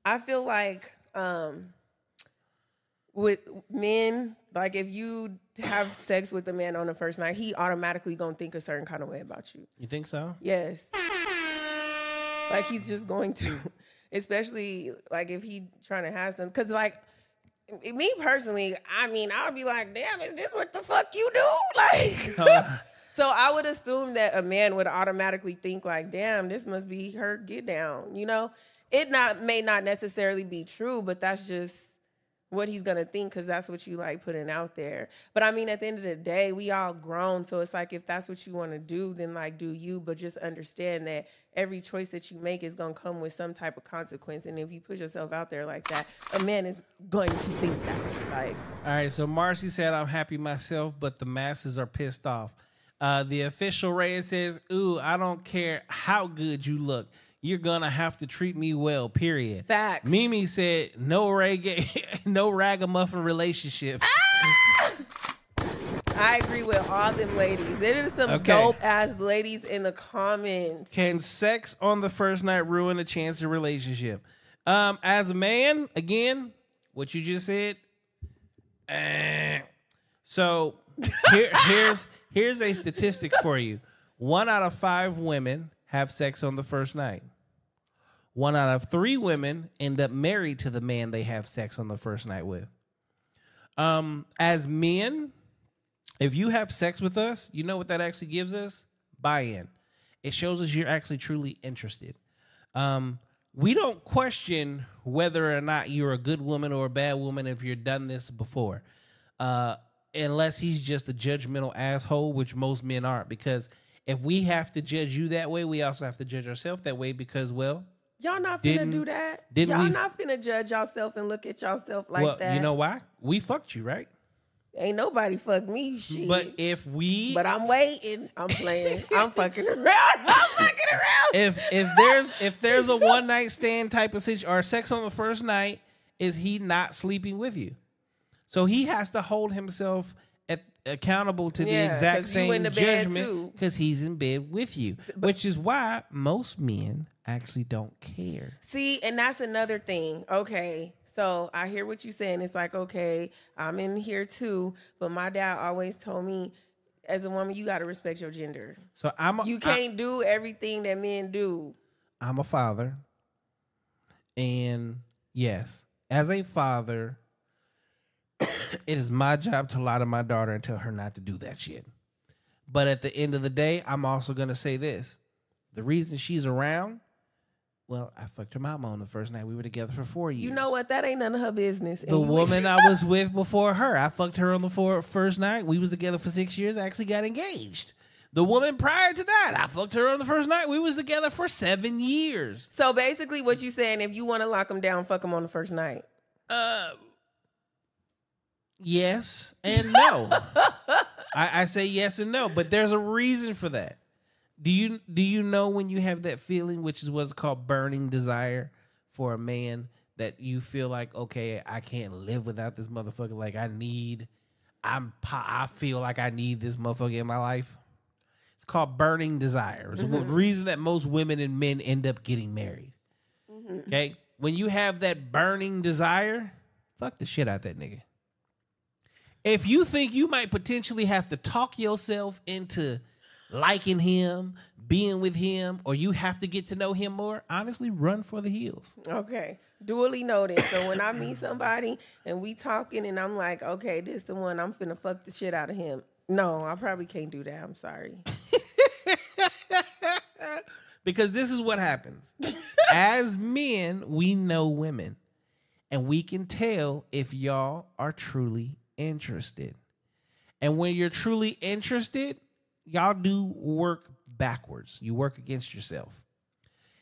I feel like um with men, like if you have sex with a man on the first night, he automatically gonna think a certain kind of way about you. You think so? Yes. Like he's just going to, [LAUGHS] especially like if he trying to have some, because like me personally, I mean, I would be like, damn, is this what the fuck you do? [LAUGHS] Like, [LAUGHS] so I would assume that a man would automatically think like, damn, this must be her get down. You know, it not may not necessarily be true, but that's just what he's gonna think because that's what you like putting out there. But I mean, at the end of the day, we all grown, so it's like if that's what you want to do, then like do you. But just understand that every choice that you make is gonna come with some type of consequence, and if you put yourself out there like that, a man is going to think that. Like, All right. So Marcy said, "I'm happy myself, but the masses are pissed off." Uh, the official Ray says, "Ooh, I don't care how good you look." You're gonna have to treat me well. Period. Facts. Mimi said, "No reggae, [LAUGHS] no ragamuffin relationships." I agree with all them ladies. There is some Okay. dope ass ladies in the comments. Can sex on the first night ruin a chance of relationship? Um, as a man, again, what you just said. eh. So [LAUGHS] here, here's here's a statistic for you. One out of five women have sex on the first night. One out of three women end up married to the man they have sex on the first night with. Um, as men, if you have sex with us, you know what that actually gives us? Buy-in. It shows us you're actually truly interested. Um, we don't question whether or not you're a good woman or a bad woman if you've done this before, uh, unless he's just a judgmental asshole, which most men aren't. Because if we have to judge you that way, we also have to judge ourselves that way. Because well, Y'all not finna do that. didn't Y'all we- not finna judge yourself and look at yourself like well, that. you know why? We fucked you, right? Ain't nobody fuck me, shit. But if we, But I'm waiting. I'm playing. [LAUGHS] I'm fucking around. [LAUGHS] I'm fucking around. if if there's if there's a one night stand type of situation or sex on the first night, is he not sleeping with you? So he has to hold himself at, accountable to the Yeah, exact same judgment because he's in bed with you, which is why most men actually don't care. See, and that's another thing. Okay. So I hear what you're saying. It's like, okay, I'm in here too. But my dad always told me, as a woman, you got to respect your gender. So I'm a, You can't do everything that men do. I'm a father, and yes, as a father, it is my job to lie to my daughter and tell her not to do that shit. But at the end of the day, I'm also gonna say this: the reason she's around, well, I fucked her mama on the first night we were together for four years. You know what? That ain't none of her business. The woman I [LAUGHS] was with before her, I fucked her on the four, first night. We was together for six years. I actually got engaged. The woman prior to that, I fucked her on the first night. We was together for seven years. So basically, what you saying? If you want to lock them down, fuck them on the first night. Uh, yes and no. I, I say yes and no, but there's a reason for that. Do you do you know when you have that feeling, which is what's called burning desire for a man, that you feel like, okay, I can't live without this motherfucker. Like I need, I'm, I feel like I need this motherfucker in my life. It's called burning desire. It's the mm-hmm. reason that most women and men end up getting married. Mm-hmm. Okay, when you have that burning desire, fuck the shit out that nigga. If you think you might potentially have to talk yourself into liking him, being with him, or you have to get to know him more, honestly, run for the hills. Okay. Duly noted. So when I meet somebody and we talking and I'm like, okay, this is the one I'm finna fuck the shit out of him. No, I probably can't do that. I'm sorry. [LAUGHS] because this is what happens. As men, we know women, and we can tell if y'all are truly interested. And when you're truly interested, y'all do work backwards. You work against yourself.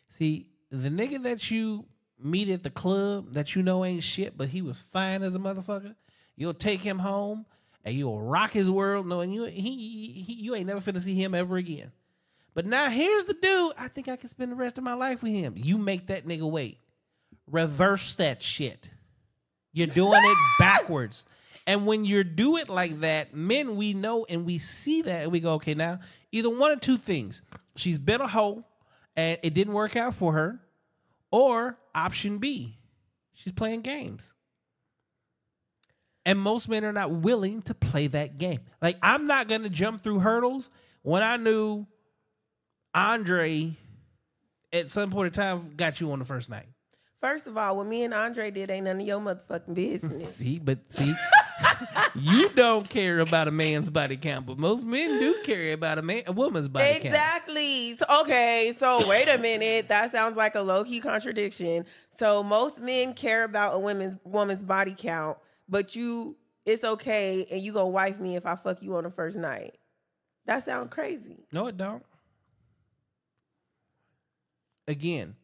See, the nigga that you meet at the club that you know ain't shit, but he was fine as a motherfucker, you'll take him home and you'll rock his world knowing you he, he you ain't never finna see him ever again. But now here's the dude. I think I can spend the rest of my life with him. You make that nigga wait. Reverse that shit. You're doing it [LAUGHS] backwards. And when you do it like that, men, we know and we see that and we go, okay, now either one or two things. She's been a hoe and it didn't work out for her, or option B, she's playing games. And most men are not willing to play that game. Like, I'm not going to jump through hurdles when I knew Andre at some point in time got you on the first night. First of all, what me and Andre did ain't none of your motherfucking business. See, but see, [LAUGHS] you don't care about a man's body count, but most men do care about a man, a woman's body count. Exactly. So, okay, so wait a minute. That sounds like a low key contradiction. So most men care about a woman's woman's body count, but you it's okay and you gonna wife me if I fuck you on the first night. That sounds crazy. No, it don't. Again,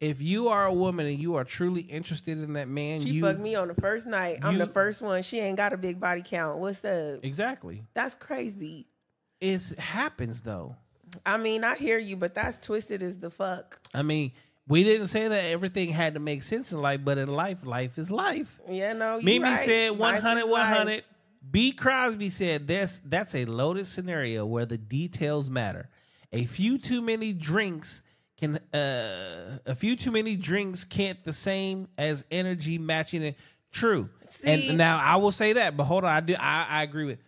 if you are a woman and you are truly interested in that man, She you fucked me on the first night. I'm the first one. She ain't got a big body count. What's up? exactly. That's crazy. It happens though. I mean, I hear you, but that's twisted as the fuck. I mean, we didn't say that everything had to make sense in life, but in life, life is life. Yeah, no. You Mimi right. Mimi said Life 100 100. life. B Crosby said that's that's a loaded scenario where the details matter. A few too many drinks can uh a few too many drinks can't the same as energy matching it. True. See? And now I will say that, but hold on, I do I, I agree with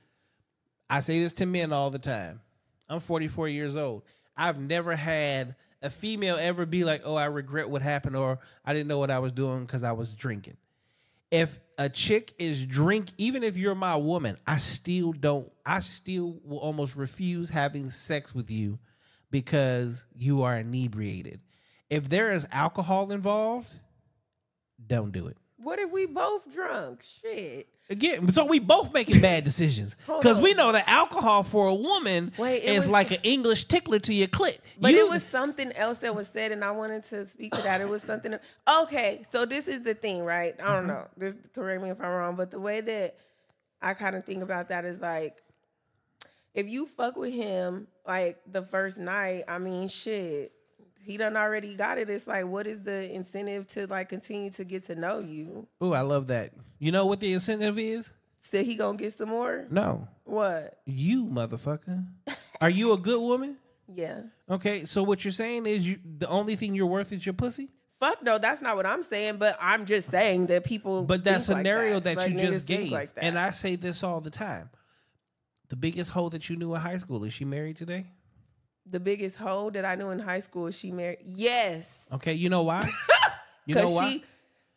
I say this to men all the time. I'm 44 years old. I've never had a female ever be like, "Oh, I regret what happened," or "I didn't know what I was doing because I was drinking." If a chick is drink, even if you're my woman, I still don't. I still will almost refuse having sex with you because you are inebriated. If there is alcohol involved, don't do it. What if we both drunk? Shit. Again, so we both making bad decisions [LAUGHS] because we know that alcohol for a woman Wait, it is was- like an English tickler to your clit. But You- it was something else that was said, and I wanted to speak to that. It was something. Okay, so this is the thing, right? I don't mm-hmm. know. This correct me if I'm wrong, but the way that I kind of think about that is like, if you fuck with him like the first night, I mean, shit, he done already got it. It's like, what is the incentive to like continue to get to know you? Ooh, I love that. You know what the incentive is? Still, he gonna get some more? No, What? you motherfucker. Are you a good woman? Yeah. Okay, so what you're saying is you the only thing you're worth is your pussy. Fuck no, that's not what I'm saying. But I'm just saying that people. But that think like scenario that, Like, you just gave, like that. and I say this all the time. The biggest hoe that you knew in high school is she married today? the biggest hoe that I knew in high school. Is she married. Yes, Okay, you know why? [LAUGHS] You know because why? she,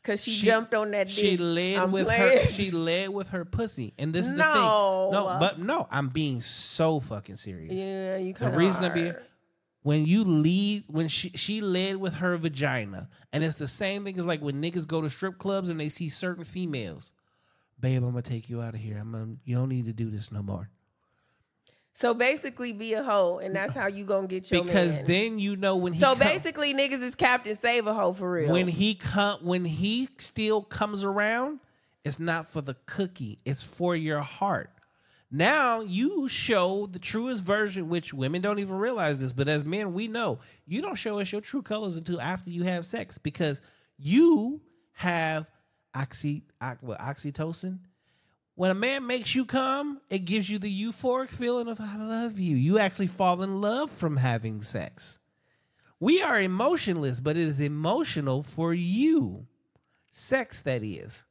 because she, jumped on that. She led I'm with playing. her. She led with her pussy, and this is the thing. No, but no, I'm being so fucking serious. Yeah, you The kind of reason I'm being when you lead when she she led with her vagina, and it's the same thing as like when niggas go to strip clubs and they see certain females. Babe, I'm gonna take you out of here. I'm gonna, you don't need to do this no more. So basically, be a hoe, and that's how you gonna get your Because man. then you know when he so come- basically, niggas is Captain Save a hoe for real. when he come when he still comes around, it's not for the cookie, it's for your heart. Now you show the truest version, which women don't even realize this, but as men, we know you don't show us your true colors until after you have sex because you have oxy, ox, what, oxytocin. When a man makes you come, it gives you the euphoric feeling of I love you. You actually fall in love from having sex. We are emotionless, but it is emotional for you. Sex, that is.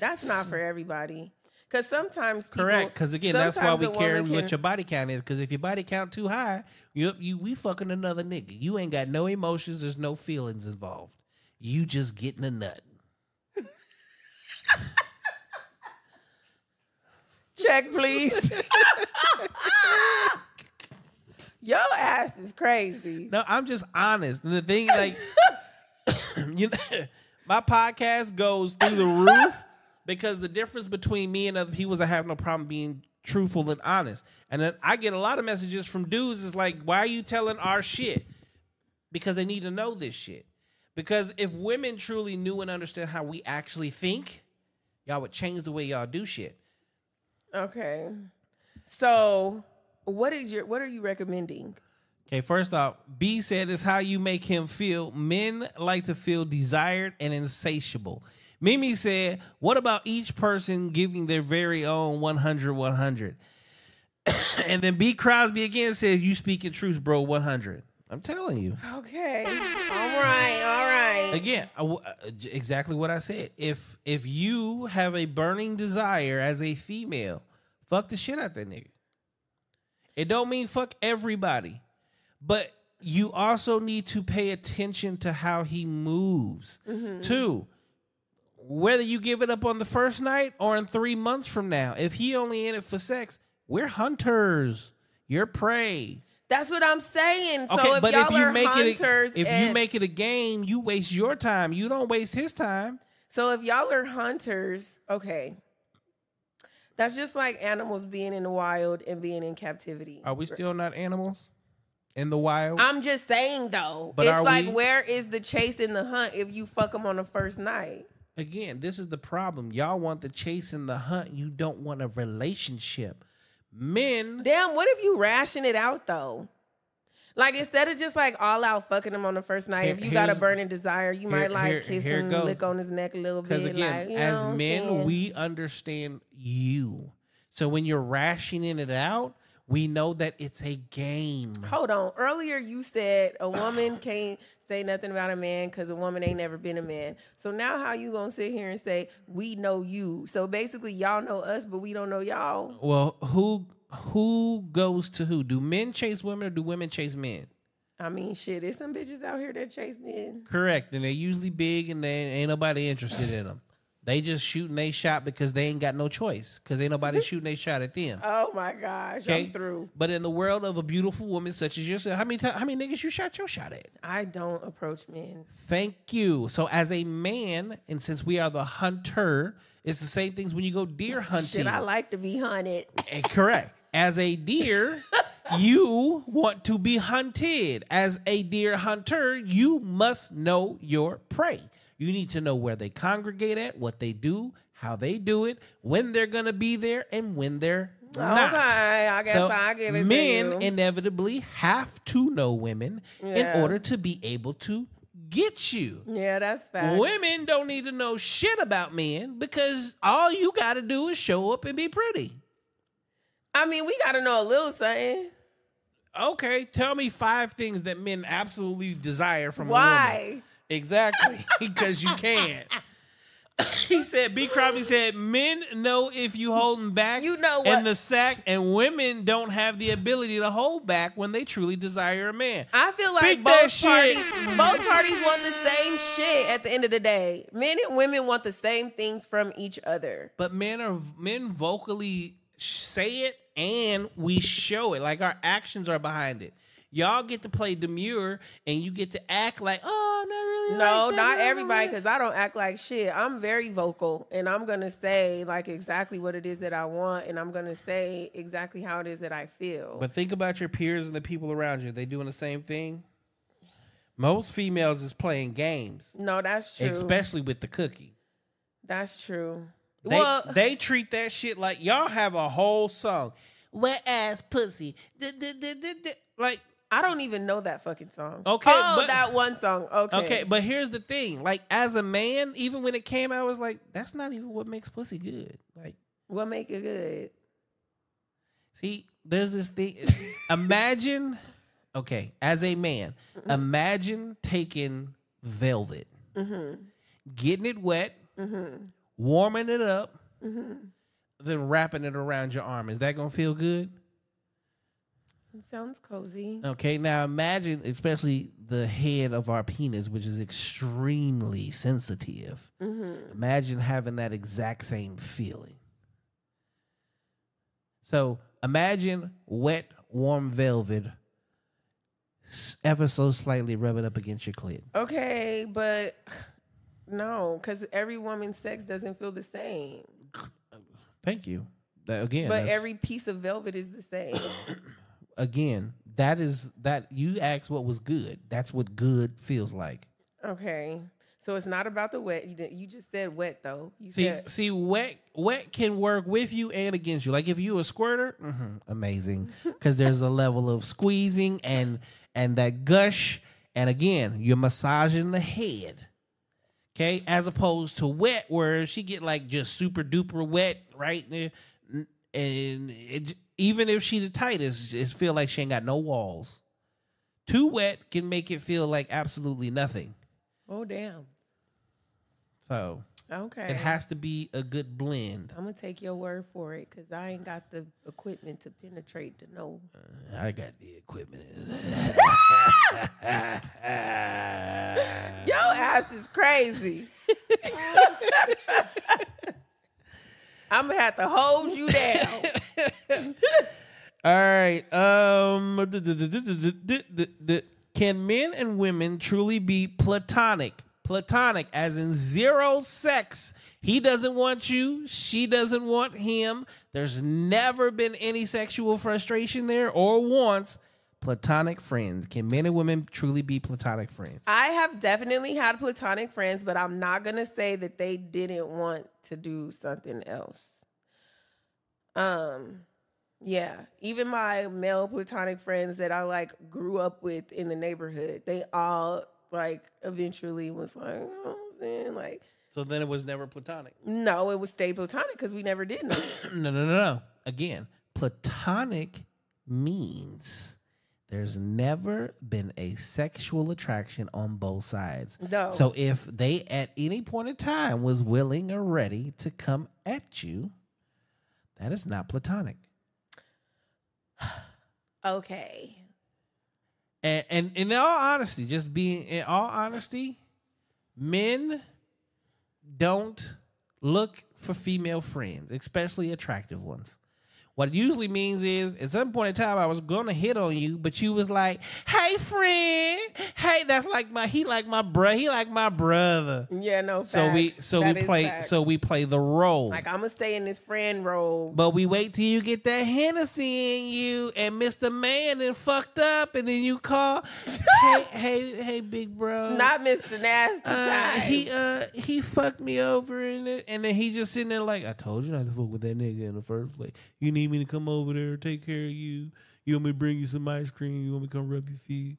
That's not for everybody. Because sometimes people, Correct, because again, that's why we care woman what your body count is. Because if your body count too high, you you we fucking another nigga. You ain't got no emotions. There's no feelings involved. You just getting a nut. [LAUGHS] check, please. Your ass is crazy. No, I'm just honest. And the thing, like, [COUGHS] you know, [COUGHS] my podcast goes through the roof because the difference between me and other people is I have no problem being truthful and honest. And then I get a lot of messages from dudes is like, why are you telling our shit? Because they need to know this shit. Because if women truly knew and understand how we actually think, y'all would change the way y'all do shit. Okay. So, what is your what are you recommending? Okay, first off, B said it's how you make him feel. Men like to feel desired and insatiable. Mimi said, What about each person giving their very own 100 100? [COUGHS] and then B Crosby again says, You speaking truth, bro, 100. I'm telling you. Okay. All right. All right. Again, I w- uh, exactly what I said. If if you have a burning desire as a female, fuck the shit out of that nigga. It don't mean fuck everybody, but you also need to pay attention to how he moves. Too, whether you give it up on the first night or in three months from now, if he only in it for sex, we're hunters. You're prey. That's what I'm saying. So Okay, if but y'all if you are make hunters, it, a, if you make it a game, you waste your time. You don't waste his time. so if y'all are hunters, okay. That's just like animals being in the wild and being in captivity. Are we still not animals in the wild? I'm just saying though. But it's like we? where is the chase and the hunt if you fuck them on the first night? Again, this is the problem. Y'all want the chase and the hunt. You don't want a relationship. Men, Damn, what if you ration it out though? Like instead of just like all out fucking him on the first night, Here- if you got a burning desire, you here- might like here- kiss him, lick on his neck a little bit. again, like, as men, saying? we understand you. So when you're rationing it out, we know that it's a game. Hold on. Earlier you said a woman can't say nothing about a man because a woman ain't never been a man. So now how you gonna sit here and say we know you? So basically y'all know us, but we don't know y'all. Well, who who goes to who? Do men chase women or do women chase men? I mean, shit, there's some bitches out here that chase men. Correct. And they're usually big and they ain't nobody interested in them. They just shooting they shot because they ain't got no choice. Because ain't nobody shooting they shot at them. Oh my gosh, Okay. I'm through. But in the world of a beautiful woman such as yourself, how many times, how many niggas you shot your shot at? I don't approach men. Thank you. So as a man, and since we are the hunter, it's the same things when you go deer [LAUGHS] hunting. Shit, I like to be hunted. Eh, Correct. As a deer, [LAUGHS] you want to be hunted. As a deer hunter, you must know your prey. You need to know where they congregate at, what they do, how they do it, when they're gonna be there, and when they're not. Okay, I guess I'll give it to men inevitably have to know women Yeah. in order to be able to get you. Yeah, that's facts. Women don't need to know shit about men because all you got to do is show up and be pretty. I mean, we got to know a little something. Okay, tell me five things that men absolutely desire from a woman. Exactly, [LAUGHS] because you can't. [COUGHS] he said, B. Crosby said, men know if you holding back You know in what- the sack, and women don't have the ability to hold back when they truly desire a man. I feel like that both shit. parties, both parties want the same shit at the end of the day. Men and women want the same things from each other. But men are men vocally say it and we show it. Like our actions are behind it. Y'all get to play demure and you get to act like, oh, not really. No, like not blah, blah, everybody, because I don't act like shit. I'm very vocal, and I'm gonna say like exactly what it is that I want, and I'm gonna say exactly how it is that I feel. But think about your peers and the people around you. They doing the same thing. Most females is playing games, no, that's true. especially with the cookie. that's true. They well, they treat that shit like y'all have a whole song, wet ass pussy, D- d- d- d- d- like I don't even know that fucking song. Okay, oh, but- that one song. Okay, Okay, but here's the thing. Like as a man, even when it came out, I was like, that's not even what makes pussy good. Like, what make it good? see, there's this thing. [LAUGHS] imagine, okay, as a man, Mm-hmm. imagine taking velvet, getting it wet, warming it up, Mm-hmm. then wrapping it around your arm. Is that gonna feel good? It sounds cozy. Okay, now imagine, especially the head of our penis, which is extremely sensitive. Mm-hmm. Imagine having that exact same feeling. So imagine wet, warm velvet, ever so slightly rubbing up against your clit. Okay, but [SIGHS] no, because every woman's sex doesn't feel the same. Thank you. That again, but every piece of velvet is the same. [COUGHS] again, that is that you asked what was good. That's what good feels like. okay, so it's not about the wet. You did, you just said wet though. You See, said see, wet wet can work with you and against you. Like if you a squirter, mhm, amazing, [LAUGHS] because there's a level of squeezing and and that gush, and again, you're massaging the head. Okay, as opposed to wet, where she get like just super duper wet, right? And it, even if she's the tightest, it feel like she ain't got no walls. Too wet can make it feel like absolutely nothing. oh damn. So Okay, it has to be a good blend. I'm gonna take your word for it because I ain't got the equipment to penetrate to know. Uh, I got the equipment. [LAUGHS] Your ass is crazy. [LAUGHS] I'm gonna have to hold you down. All right. Um, can men and women truly be platonic? Platonic, as in zero sex. He doesn't want you. She doesn't want him. There's never been any sexual frustration there or wants. Platonic friends. Can men and women truly be platonic friends? I have definitely had platonic friends, but I'm not gonna say that they didn't want to do something else. Um, yeah, even my male platonic friends that I like grew up with in the neighborhood, they all like eventually was like, you know I'm saying? Like, So then it was never platonic. no, it was stay platonic because we never did [COUGHS] no, no, no, no. Again, platonic means there's never been a sexual attraction on both sides. No. So if they at any point in time was willing or ready to come at you, that is not platonic. [SIGHS] okay. And and in all honesty, just being in all honesty, men don't look for female friends, especially attractive ones. What it usually means is at some point in time I was gonna hit on you, but you was like, "Hey, friend, hey." That's like my he like my bro, he like my brother. Yeah, no. Facts. So we so That we play facts. so we play the role. like I'm gonna stay in this friend role. But we wait till you get that Hennessy in you and Mr. Man and fucked up, and then you call, [LAUGHS] hey, hey, hey, big bro. Not Mr. Nasty uh, he uh he fucked me over and it, and then he just sitting there like I told you not to fuck with that nigga in the first place. You need me to come over there take care of you. You want me to bring you some ice cream? You want me to come rub your feet?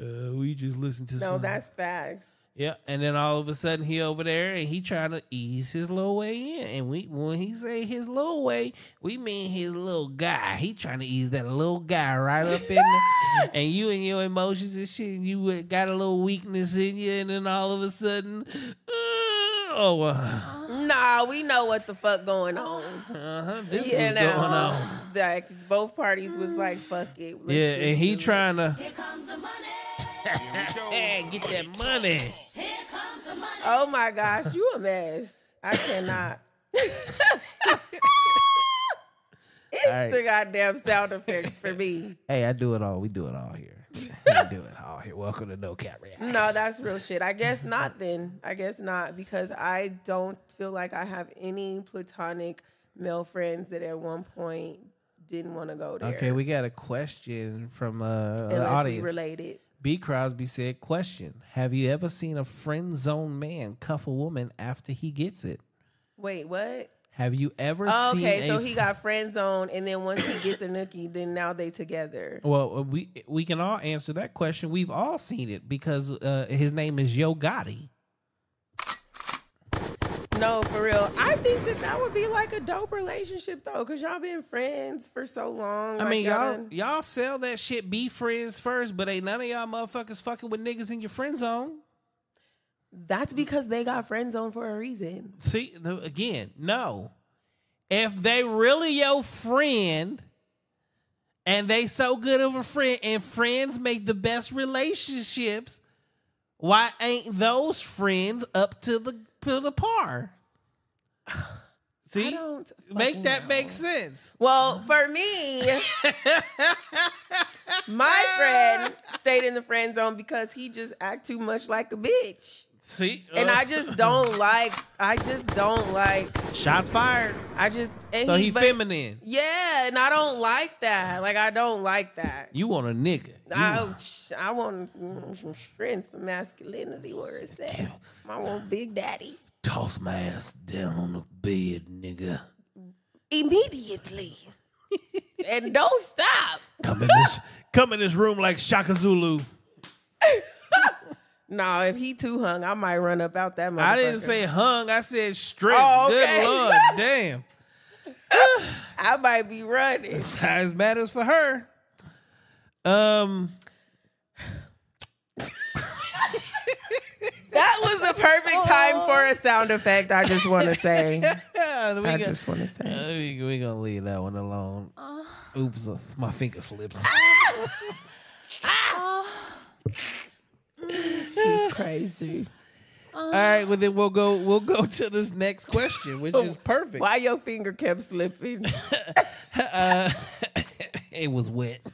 Uh, we just listen to no, some. that's facts. Yeah, and then all of a sudden he over there and he trying to ease his little way in. And we when he say his little way, we mean his little guy. He trying to ease that little guy right up in there. [LAUGHS] and you and your emotions and shit, you got a little weakness in you, and then all of a sudden, uh, oh, uh, Nah, we know what the fuck going on. uh-huh, this yeah, was now, going on. Like both parties was like, "Fuck it." let's Yeah, and he do it. trying to Here comes the money. hey, [LAUGHS] get that money. Here comes the money. Oh my gosh, you a mess. I cannot. [LAUGHS] [LAUGHS] it's All right. the goddamn sound effects for me. Hey, I do it all. We do it all here. [LAUGHS] do it all here. Welcome to No Capp Reacts. No, that's real shit. I guess not then. I guess not because I don't feel like I have any platonic male friends that at one point didn't want to go there. Okay, we got a question from uh, the audience. related. B. Crosby said, "Question: Have you ever seen a friend zone man cuff a woman after he gets it? Wait, what? Have you ever Oh, seen okay, so he got friend zone, and then once he get the nookie, then now they together. Well, uh, we we can all answer that question. We've all seen it because uh, his name is Yo Gotti. No, for real. I think that that would be like a dope relationship though, cause y'all been friends for so long. I like, mean, y'all done- y'all sell that shit. Be friends first, but ain't none of y'all motherfuckers fucking with niggas in your friend zone. That's because they got friend zone for a reason. See, the, again, no. If they really your friend and they so good of a friend and friends make the best relationships, why ain't those friends up to the to the par? [SIGHS] See? don't Make that know. make sense. Well, for me, [LAUGHS] my friend stayed in the friend zone because he just act too much like a bitch. See? And Uh, I just don't like I just don't like shots fired. I just and So he, but- feminine. Yeah, and I don't like that. Like I don't like that. You want a nigga. You I, I want some, some strength, some masculinity. Where that? at? I want Big Daddy toss my ass down on the bed, nigga. immediately, [LAUGHS] and don't stop. Come in this come in this room like Shaka Zulu. [LAUGHS] No, if he too hung, I might run up out that. Motherfucker. I didn't say hung, I said straight. Oh, okay. Good lord, [LAUGHS] damn. I might be running. Size matters for her. Um [LAUGHS] That was the perfect time for a sound effect. I just want to [LAUGHS] say. yeah, we I got- just want to say. uh, we, we gonna leave that one alone. Oops, uh, my finger slipped. He's crazy. All right, well then we'll go we'll go to this next question, which is [LAUGHS] perfect. Why your finger kept slipping? [LAUGHS] Uh, it was wet.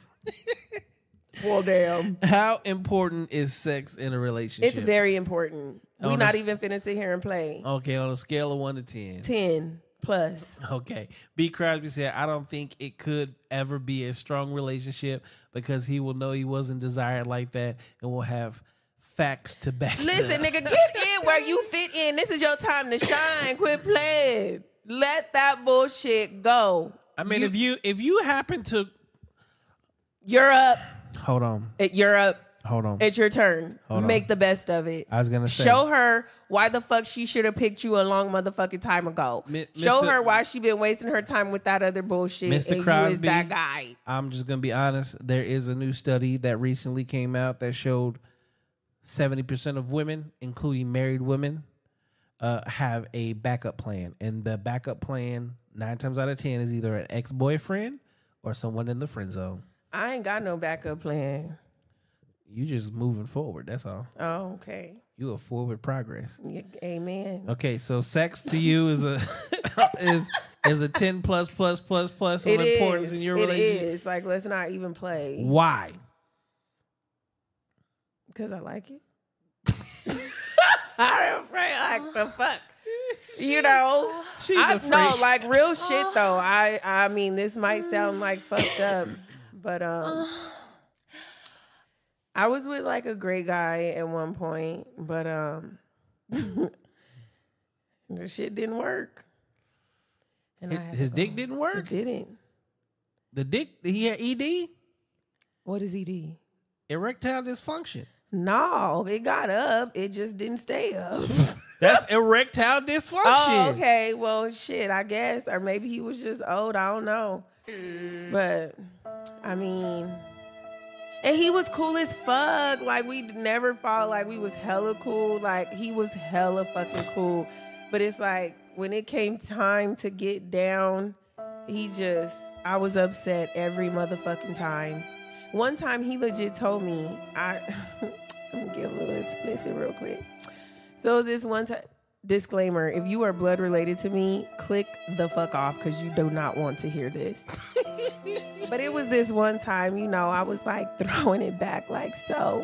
well, damn. How important is sex in a relationship? It's very important. We're not even finna sit here and play. okay on a scale of one to ten. Ten plus. Okay. B. Crosby said, I don't think it could ever be a strong relationship because he will know he wasn't desired like that and will have facts to back Listen, nigga, get in where you fit in. This is your time to shine. Quit playing. Let that bullshit go. I mean, if you if you happen to You're up. hold on, It- You're up. hold on. It's your turn. Hold on. Make the best of it. I was gonna say Show her why the fuck she should have picked you a long motherfucking time ago. Mi- Show Mr. her why she been wasting her time with that other bullshit. Mr. You Crosby. that guy. I'm just gonna be honest. There is a new study that recently came out that showed 70% of women, including married women, uh, have a backup plan, and the backup plan nine times out of ten is either an ex boyfriend or someone in the friend zone. I ain't got no backup plan. You just moving forward. That's all. Oh, okay. You a forward progress. Yeah, amen. Okay, so sex to you is a [LAUGHS] is is a ten plus plus plus plus on It importance is. in your It relationship. is. Like, let's not even play Why? Because I like it. [LAUGHS] I'm afraid like the fuck. You know, She's I afraid. no like real shit though. I I mean, this might sound like fucked up, but um, I was with like a great guy at one point, but um, [LAUGHS] the shit didn't work. And His, I his dick didn't It work. didn't. The dick he had ED, What is ED? erectile dysfunction. No, it got up. It just didn't stay up. [LAUGHS] That's erectile dysfunction. Oh, okay. Well, shit, I guess. Or maybe he was just old. I don't know. But, I mean, and he was cool as fuck. Like, we never fought. Like, we was hella cool. Like, he was hella fucking cool. But it's like, when it came time to get down, he just, I was upset every motherfucking time. One time he legit told me, I, [LAUGHS] I'm gonna get a little explicit real quick. So this one time disclaimer: if you are blood related to me, click the fuck off because you do not want to hear this. [LAUGHS] but it was this one time, you know, I was like throwing it back like so.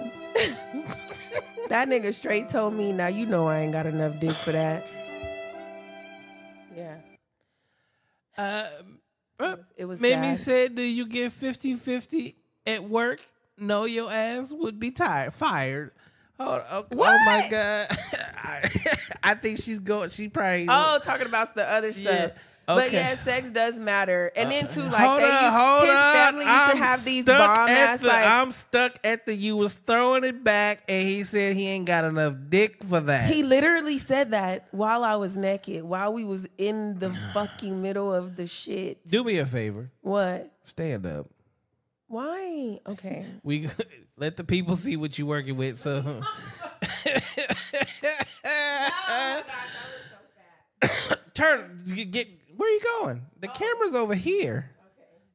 that nigga straight told me, "Now you know I ain't got enough dick for that." Yeah, Uh, uh, it was. Mimi sad. said, "Do you get 50-50 at work? No, your ass would be tired, fired." Oh, oh, oh my god! I, [LAUGHS] I think she's going. She probably. Oh, talking about the other stuff. Yeah, But yeah, sex does matter. And then too, like hold they on, used, hold his on. family used I'm to have these bomb ass the- like I'm stuck at the. You was throwing it back, and he said he ain't got enough dick for that. He literally said that while I was naked, while we was in the fucking middle of the shit. Do me a favor. What? Stand up. Why? Okay. [LAUGHS] We [LAUGHS] let the people see what you working with. So [LAUGHS] [COUGHS] Turn. Get, get. Where you going? The camera's over here.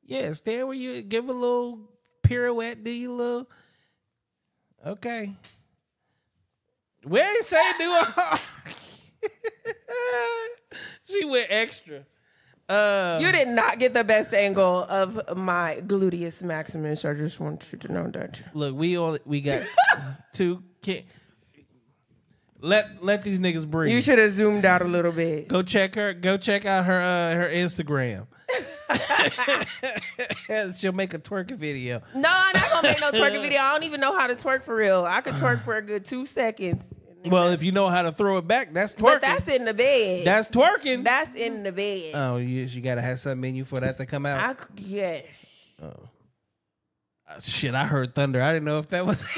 Yeah, stand where you give a little pirouette. Do you little? Okay. We ain't say do a. she went extra. Uh, You did not get the best angle of my gluteus maximus. I just want you to know that. look, we only we got [LAUGHS] two. Can, let let these niggas breathe. You should have zoomed out a little bit. Go check her. Go check out her uh, her Instagram. [LAUGHS] She'll make a twerking video. No, I'm not gonna make no twerking [LAUGHS] video. I don't even know how to twerk for real. I could twerk for a good two seconds. Well, if you know how to throw it back, that's twerking. But that's in the bed. That's twerking. that's in the bed. oh, you, you gotta have something in you for that to come out. I c- yes. Uh, shit, I heard thunder. I didn't know if that was. [LAUGHS]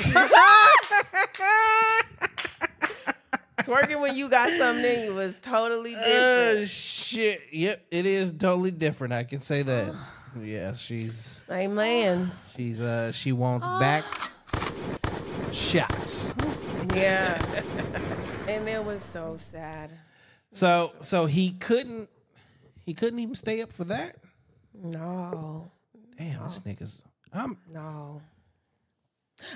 Twerking when you got something in you was totally uh, different. shit. Yep, it is totally different. I can say that. [SIGHS] Yeah, she's Amen. she's uh she wants back [GASPS] [LAUGHS] shots. Yeah. [LAUGHS] and it was so sad. So so he couldn't he couldn't even stay up for that. No. Damn, this nigga's. I'm No.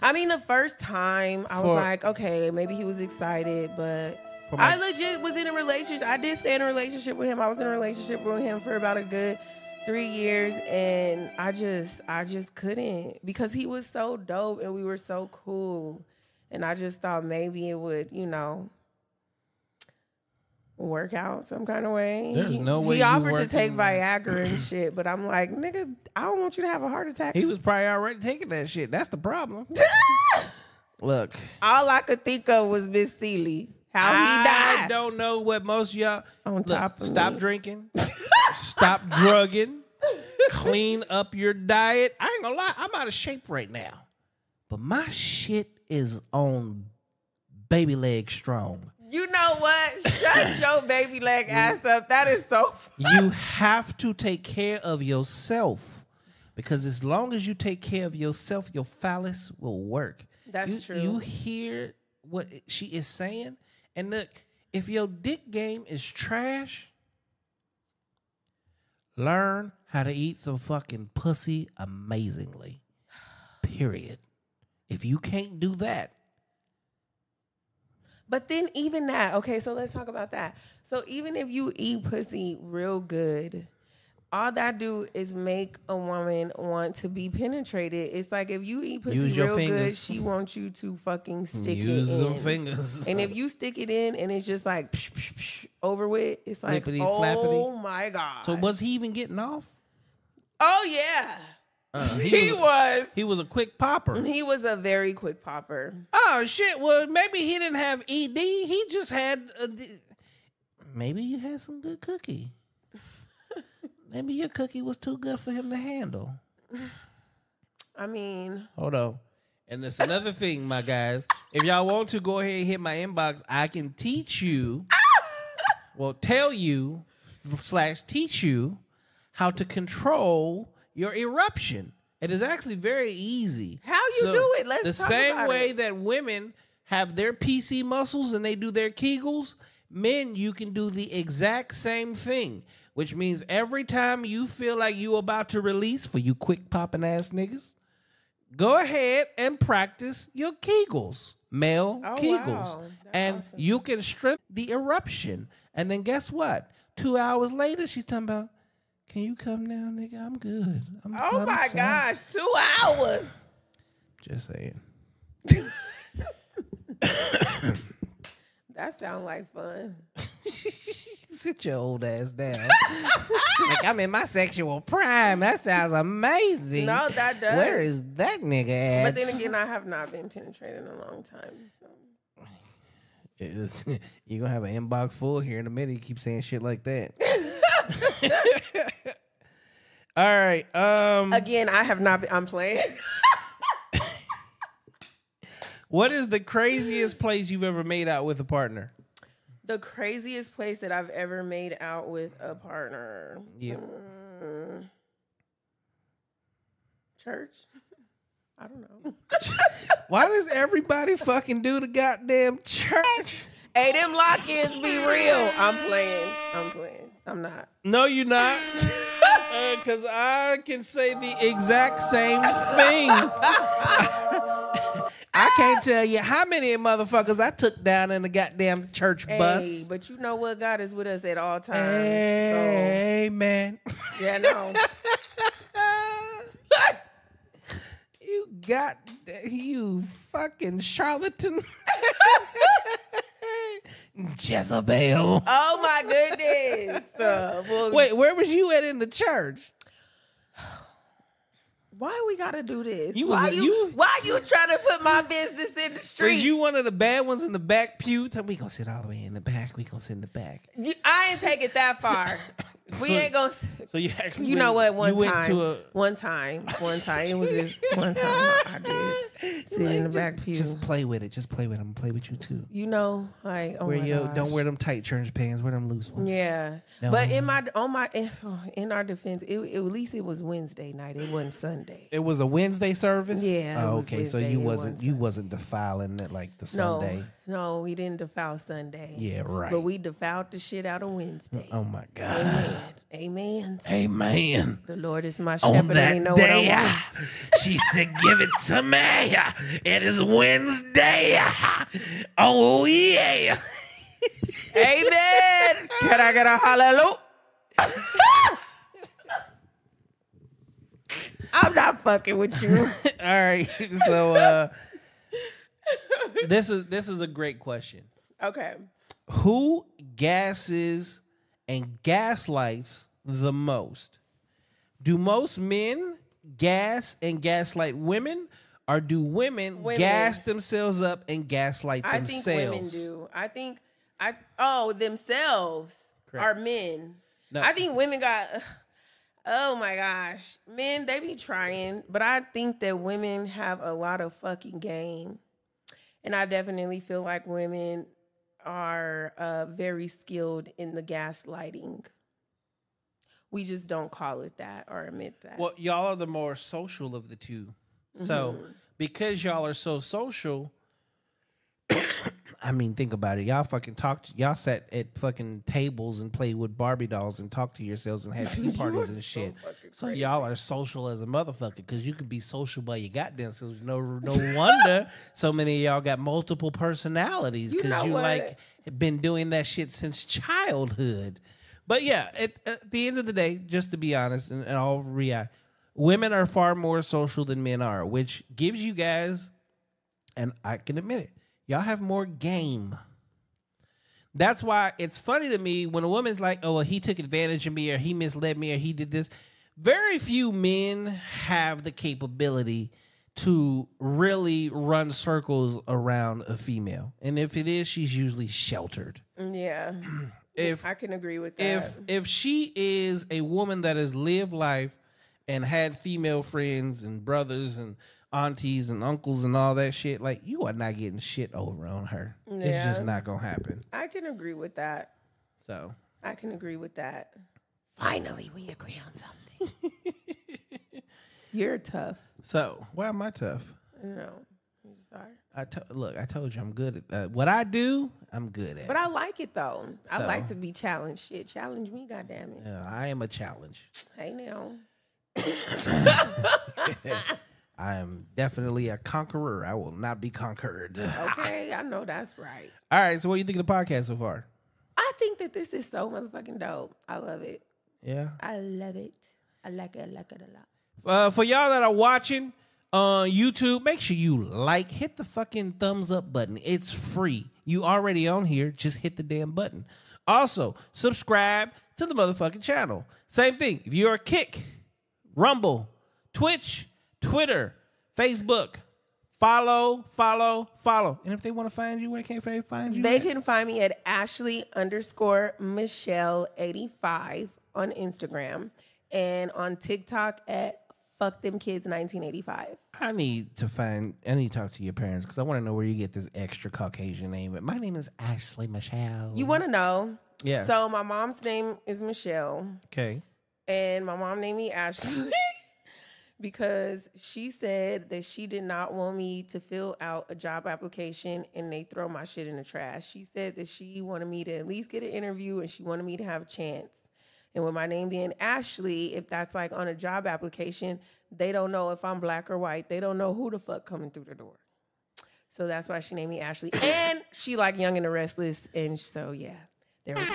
I mean, the first time I was like, okay, maybe he was excited, but my- I legit was in a relationship. I did stay in a relationship with him. I was in a relationship with him for about a good three years, and I just, I just couldn't because he was so dope and we were so cool, and I just thought maybe it would, you know. Work out some kind of way. There's He- no way he offered to take Viagra and [CLEARS THROAT] shit, but I'm like, nigga, I don't want you to have a heart attack. he was probably already taking that shit. That's the problem. [LAUGHS] Look, All I could think of was Miss Seeley. How he I don't know what most of y'all. On Look, top of stop me. drinking. [LAUGHS] stop drugging. Clean up your diet. I ain't gonna lie. I'm out of shape right now, but my shit is on baby leg strong. You know what? Shut [LAUGHS] your baby leg ass up. That is so. [LAUGHS] you have to take care of yourself because as long as you take care of yourself, your phallus will work. That's You- true. You hear what she is saying, and look, if your dick game is trash, learn how to eat some fucking pussy amazingly. Period. If you can't do that, But then even that. Okay, so let's talk about that. So even if you eat pussy real good, all that do is make a woman want to be penetrated. It's like if you eat pussy Use real good, she wants you to fucking stick use it in. them fingers. And if you stick it in and it's just like psh, psh, psh, over with, it's like Flippity oh flappity. my god. so was he even getting off? Oh yeah, Uh, [LAUGHS] he, was. He was a quick popper. He was a very quick popper. Oh shit! Well, maybe he didn't have ED. He just had. A, d- maybe you had some good cookie. Maybe your cookie was too good for him to handle. [SIGHS] I mean, Hold on. And there's another thing, my guys. If y'all want to go ahead and hit my inbox, I can teach you. [LAUGHS] well, tell you slash teach you how to control your eruption. It is actually very easy. How you do it? Let's the talk same about way it. that women have their PC muscles and they do their Kegels. Men, you can do the exact same thing, which means every time you feel like you about to release for you quick popping ass niggas, go ahead and practice your Kegels, male Oh, Kegels, wow. And awesome. you can strengthen the eruption. And then guess what? Two hours later, she's talking about, "Can you come now, nigga? I'm good. I'm, oh I'm my fine." gosh, two hours. Just saying. [LAUGHS] That sounds like fun. [LAUGHS] [LAUGHS] Sit your old ass down. [LAUGHS] like I'm in my sexual prime. That sounds amazing. No, that does. Where is that nigga at? But then again, I have not been penetrated in a long time. So [LAUGHS] you're gonna have an inbox full here in a minute. You keep saying shit like that. All right. Um, again, I have not been. I'm playing. what is the craziest place you've ever made out with a partner? The craziest place that I've ever made out with a partner. Yep. Mm. Church. I don't know. [LAUGHS] Why does everybody fucking do the goddamn church? Hey, them lock-ins be real. I'm playing. I'm playing. I'm not. No, you're not. Because I can say the exact same thing. [LAUGHS] I can't tell you how many motherfuckers I took down in the goddamn church Hey, bus. but you know what? God is with us at all times. Amen. So yeah, no. [LAUGHS] you got you fucking charlatan. [LAUGHS] Jezebel. Oh my goodness. Uh, well, Wait, where was you at in the church? [SIGHS] [SIGHS] [SIGHS] why we gotta do this? You why a- you, you- why you trying to put my business in the street? you one of the bad ones in the back pew? Tell me we gonna sit all the way in the back. We gonna sit in the back. You- I ain't take it that far. [LAUGHS] We So- ain't gonna. So you actually, You know what? One time, a one time, one time. It was just [LAUGHS] one time I did sit in the back pew. Just play with it. Just play with them. Play with you too. you know, like oh Wear my your, gosh. don't wear them tight church pants. Wear them loose ones. Yeah, No. but in my on my [LAUGHS] in our defense, it, it- at least it was Wednesday night. It wasn't Sunday. It was a Wednesday service. Yeah, Oh, okay. so you wasn't wasn't you wasn't defiling it like the No, Sunday. No, we didn't defile Sunday. Yeah, right. But we defiled the shit out of Wednesday. Oh my God. Amen. Amen. Amen. The Lord is my On shepherd, He that know day, what I ah, she said, "Give it to me. It is Wednesday. Oh yeah." Amen. [LAUGHS] Can I get a hallelujah? [LAUGHS] I'm not fucking with you. [LAUGHS] All right. So uh, [LAUGHS] this is this is a great question. Okay. Who gasses and gaslights the most? Do most men gas and gaslight women, or do women, Women. gas themselves up and gaslight I themselves? think women do. I think I oh themselves Correct. are men. No. I think women got [SIGHS] oh my gosh. Men they be trying, but I think that women have a lot of fucking game. And I definitely feel like women are uh, very skilled in the gaslighting. We just don't call it that or admit that. Well, y'all are the more social of the two. So Mm-hmm. because y'all are so social, I mean, think about it. Y'all fucking talked. Y'all sat at fucking tables and played with Barbie dolls and talked to yourselves and had [LAUGHS] tea parties and shit. So y'all are social as a motherfucker because you could be social by your goddamn selves. No, no [LAUGHS] wonder so many of y'all got multiple personalities You because know you, like been doing that shit since childhood. But yeah, at, at the end of the day, just to be honest, and, and all reality, women are far more social than men are, which gives you guys, and I can admit it, y'all have more game. That's why it's funny to me when a woman's like, "Oh, well, he took advantage of me, or he misled me, or he did this." Very few men have the capability to really run circles around a female, and if it is, she's usually sheltered. Mm, yeah. [CLEARS THROAT] If I can agree with that. if if she is a woman that has lived life and had female friends and brothers and aunties and uncles and all that shit, like you are not getting shit over on her. It's just not gonna happen. I can agree with that. So I can agree with that. Finally, we agree on something. [LAUGHS] You're tough. so why am I tough? You know, I'm sorry. I to- look. I told you I'm good at uh, what I do. I'm good at. But I like it though. I like to be challenged. Shit, challenge me, goddamn it. Yeah, I am a challenge. Hey now. [LAUGHS] [LAUGHS] I am definitely a conqueror. I will not be conquered. Okay, [LAUGHS] I know that's right. All right. So what do you think of the podcast so far? I think that this is so motherfucking dope. I love it. Yeah. I love it. I like it. I like it a lot. Uh, for y'all that are watching on YouTube, make sure you like, hit the fucking thumbs up button. It's free. You already on here. Just hit the damn button. Also, subscribe to the motherfucking channel. Same thing. If you're a kick, Rumble, Twitch, Twitter, Facebook, follow, follow, follow. And if they want to find you, where can they find you? They at? can find me at Ashley underscore Michelle 85 on Instagram and on TikTok at Fuck Them Kids 1985. I need to find. I need to talk to your parents because I want to know where you get this extra Caucasian name. My name is Ashley Michelle. You want to know? Yeah. So my mom's name is Michelle, Okay. and my mom named me Ashley. [LAUGHS] because she said that she did not want me to fill out a job application and they throw my shit in the trash. She said that she wanted me to at least get an interview and she wanted me to have a chance. And with my name being Ashley, if that's like on a job application, they don't know if I'm black or white. They don't know who the fuck coming through the door. So that's why she named me Ashley. [COUGHS] And she like Young and the Restless. And so yeah, there was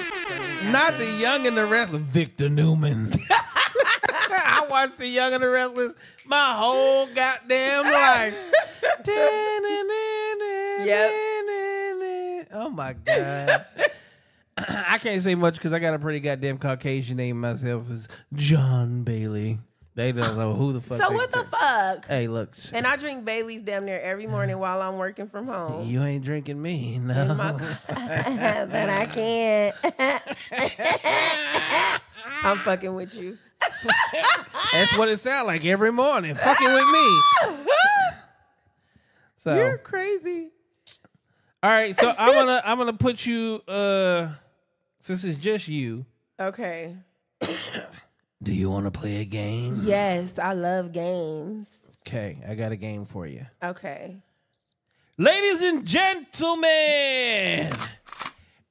Not [LAUGHS] the Young and the Restless, Victor Newman. [LAUGHS] Watched the Young and the Restless my whole goddamn life. [LAUGHS] Oh my god. [CLEARS THROAT] I can't say much because I got a pretty goddamn Caucasian name myself. Is John Bailey. They don't know who the fuck. So what the fuck? Hey, look. And I drink Bailey's damn near every morning while I'm working from home. You ain't drinking me, no. My- [LAUGHS] [LAUGHS] but I can't. I'm fucking with you. That's what it sounds like every morning, fucking with me. [LAUGHS] So, You're crazy. all right, so I'm gonna I'm gonna put you. uh Since it's just you, Okay. [COUGHS] do you want to play a game? Yes, I love games. Okay, I got a game for you, Okay. ladies and gentlemen.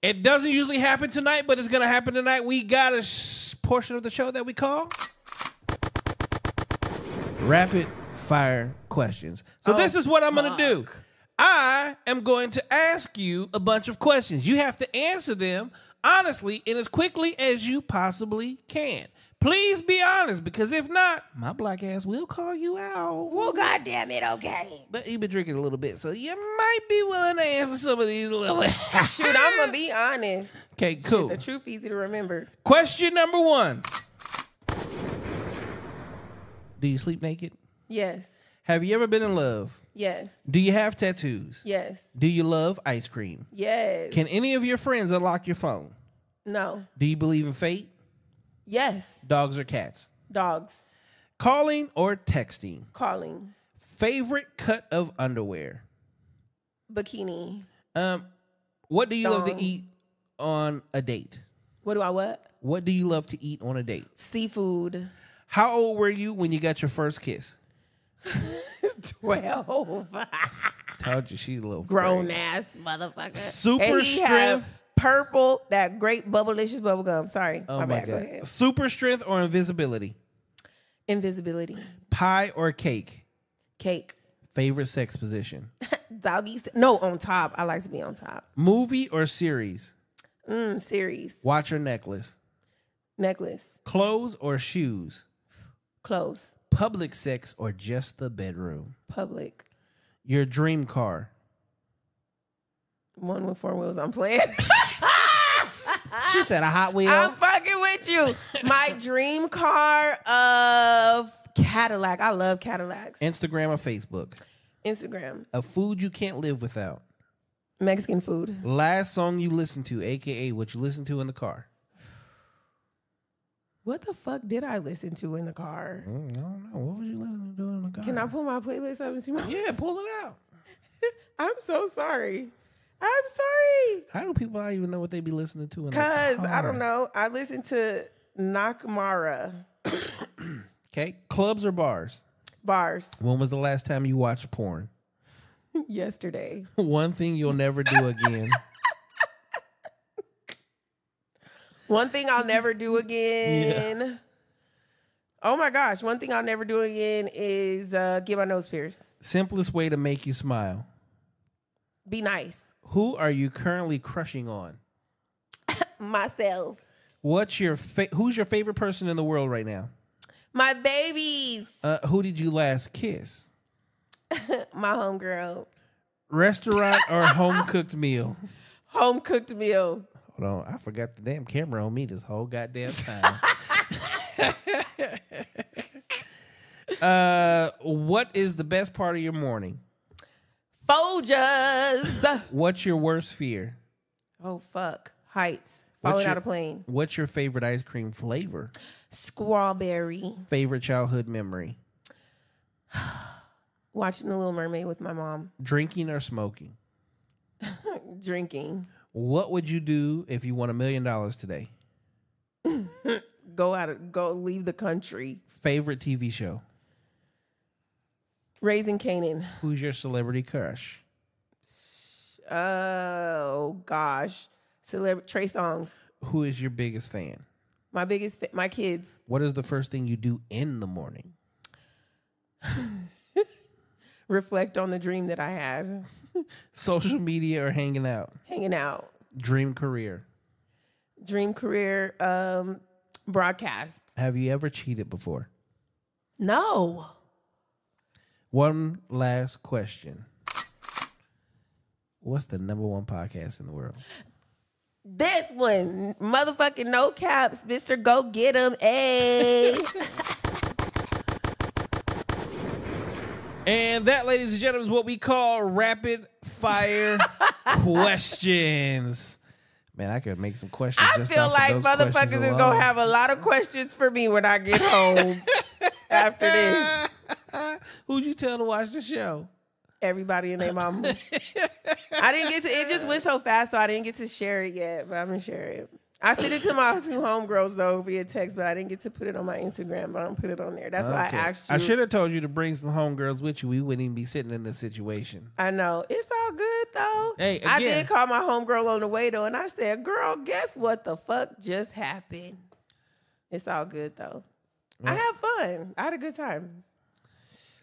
It doesn't usually happen tonight, but it's gonna happen tonight. We got a sh- portion of the show that we call rapid fire questions. So this oh, is what I'm gonna do. I am going to ask you a bunch of questions. You have to answer them honestly and as quickly as you possibly can. Please be honest, because if not, my black ass will call you out. Well, goddamn it, okay. But you've been drinking a little bit, so you might be willing to answer some of these a little bit. [LAUGHS] Shoot, I'm gonna be honest. okay, cool. The truth is easy to remember. Question number one. Do you sleep naked? Yes. Have you ever been in love? Yes. Do you have tattoos? Yes. Do you love ice cream? Yes. Can any of your friends unlock your phone? no. Do you believe in fate? Yes. Dogs or cats? Dogs. Calling or texting? Calling. Favorite cut of underwear? Bikini. Um, what do you love to eat on a date? What do I what? What do you love to eat on a date? Seafood. How old were you when you got your first kiss? [LAUGHS] Twelve. [LAUGHS] Told you she's a little Grown afraid. ass motherfucker. Super And he have strength. Purple, that great bubblicious bubble gum. Sorry. Oh my, my bad. Go god. ahead. Super strength or invisibility? Invisibility. Pie or cake? Cake. Favorite sex position? [LAUGHS] Doggy. No, on top. I like to be on top. Movie or series? Mm, series. Watch or necklace? Necklace. Clothes or shoes? Clothes. Public sex or just the bedroom? Public. Your dream car? One with four wheels. I'm playing. [LAUGHS] She said a Hot Wheel. I'm fucking with you. My [LAUGHS] dream car of Cadillac. I love Cadillacs. Instagram or Facebook? Instagram. A food you can't live without. Mexican food. Last song you listened to, aka what you listened to in the car. What the fuck did I listen to in the car? Mm, I don't know. What was you listening to in the car? Can I pull my playlist up and see my? Yeah, pull it out. [LAUGHS] I'm so sorry. I'm sorry. How do people not even know what they be listening to Cause I don't know. I listen to Nakamara [CLEARS THROAT] Okay, clubs or bars? bars When was the last time you watched porn? [LAUGHS] yesterday. [LAUGHS] One thing you'll never do again. [LAUGHS] One thing I'll never do again. Oh my gosh! One thing I'll never do again is uh, get my nose pierced. Simplest way to make you smile. Be nice. Who are you currently crushing on? [LAUGHS] Myself. What's your fa- who's your favorite person in the world right now? My babies. Uh, who did you last kiss? [LAUGHS] My homegirl. Restaurant or [LAUGHS] home cooked meal? Home cooked meal. Hold on, I forgot the damn camera on me this whole goddamn time. uh, what is the best part of your morning? Folgers. [LAUGHS] What's your worst fear? oh fuck. Heights. What's Falling your- out of plane. What's your favorite ice cream flavor? Strawberry. Favorite childhood memory? [SIGHS] Watching The Little Mermaid with my mom. Drinking or smoking? [LAUGHS] Drinking. What would you do if you won a million dollars today? [LAUGHS] Go out of go leave the country. Favorite TV show? Raising Kanan. Who's your celebrity crush? Oh gosh, celebrity Trey Songz. Who is your biggest fan? My biggest, fa- my kids. What is the first thing you do in the morning? [LAUGHS] Reflect on the dream that I had, [LAUGHS] Social media or hanging out? hanging out. Dream career. Dream career, um, broadcast. Have you ever cheated before? No, One last question. What's the number one podcast in the world? this one, motherfucking no caps, Mister Go Get 'em, a. [LAUGHS] And that, ladies and gentlemen, is what we call rapid fire [LAUGHS] questions. Man, I could make some questions. I feel like motherfuckers is gonna have a lot of questions for me when I get home [LAUGHS] after this. [LAUGHS] Who'd you tell to watch the show? Everybody and their mama. [LAUGHS] I didn't get to. It just went so fast, so I didn't get to share it yet. But I'm gonna share it. I sent it to my two homegirls though via text, but I didn't get to put it on my Instagram. But I'm gonna put it on there. That's why I asked you. I should have told you to bring some homegirls with you. We wouldn't even be sitting in this situation. I know it's all good though. Hey, I did call my homegirl on the way though, and I said, "Girl, guess what the fuck just happened?" It's all good though. I had fun. I had a good time.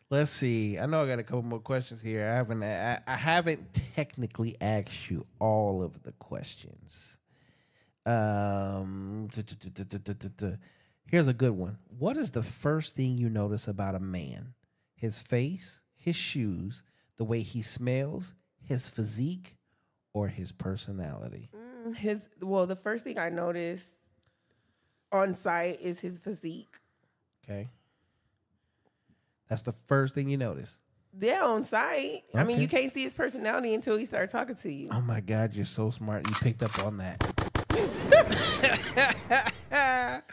Let's see. I know I got a couple more questions here. I haven't. I, I haven't technically asked you all of the questions. Um, here's a good one. What is the first thing you notice about a man? His face, his shoes, the way he smells, his physique, or his personality? His well, the first thing I notice on site is his physique. Okay, that's the first thing you notice. Yeah, on site. I mean, you can't see his personality until he starts talking to you. Oh my God, you're so smart. You picked up on that.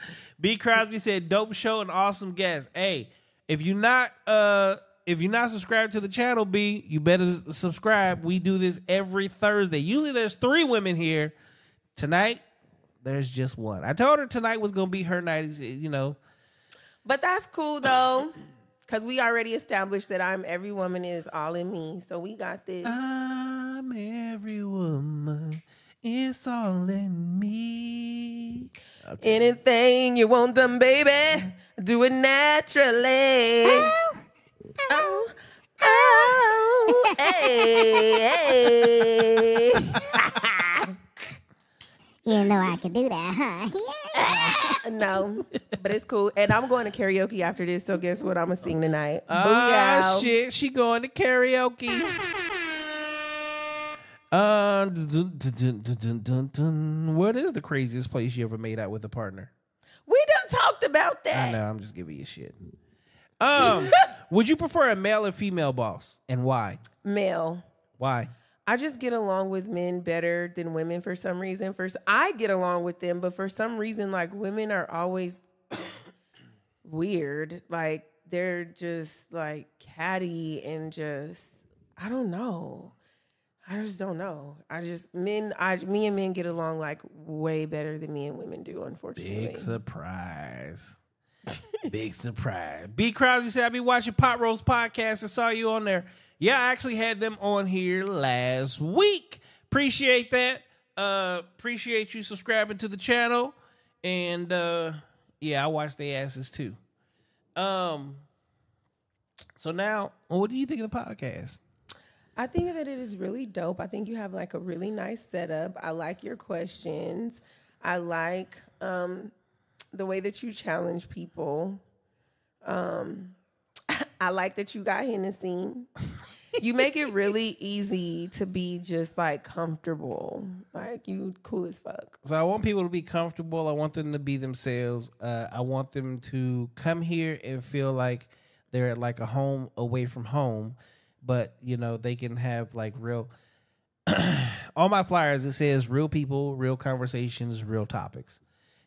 [LAUGHS] B Crosby said, "Dope show and awesome guest." Hey, if you're not uh if you're not subscribed to the channel, B, you better subscribe. We do this every Thursday. Usually there's three women here. Tonight, there's just one. I told her tonight was gonna be her night. You know, But that's cool though, because we already established that I'm every woman is all in me. So we got this. I'm every woman. It's all in me. Anything you want them, baby, do it naturally. Oh, oh, hey, hey. [LAUGHS] You know I can do that, huh? [LAUGHS] Yeah. No, but it's cool. And I'm going to karaoke after this. So guess what? I'm gonna sing tonight. Ah, Booyah. shit. She going to karaoke. [LAUGHS] Uh, dun, dun, dun, dun, dun, dun, dun. What is the craziest place you ever made out with a partner? We done talked about that. I know, I'm just giving you shit. Um, [LAUGHS] would you prefer a male or female boss, and why? Male. Why? I just get along with men better than women for some reason. First, I get along with them, but for some reason, like women are always [COUGHS] weird. Like they're just like catty and just I don't know. I just don't know. I just men. I me and men get along like way better than me and women do. Unfortunately, Big surprise. [LAUGHS] Big surprise. B Crosby said, I be watching Pot Roast podcast and saw you on there. Yeah, I actually had them on here last week. Appreciate that. Uh appreciate you subscribing to the channel. And uh yeah, I watch their asses too. Um so now, what do you think of the podcast? I think that it is really dope. I think you have like a really nice setup. I like your questions. I like um, the way that you challenge people. Um, I like that you got Hennessy. You make it really easy to be just like comfortable. Like you cool as fuck. So I want people to be comfortable. I want them to be themselves. Uh, I want them to come here and feel like they're at like a home away from home, but you know they can have like real. [CLEARS THROAT] on my flyers it says real people, real conversations, real topics.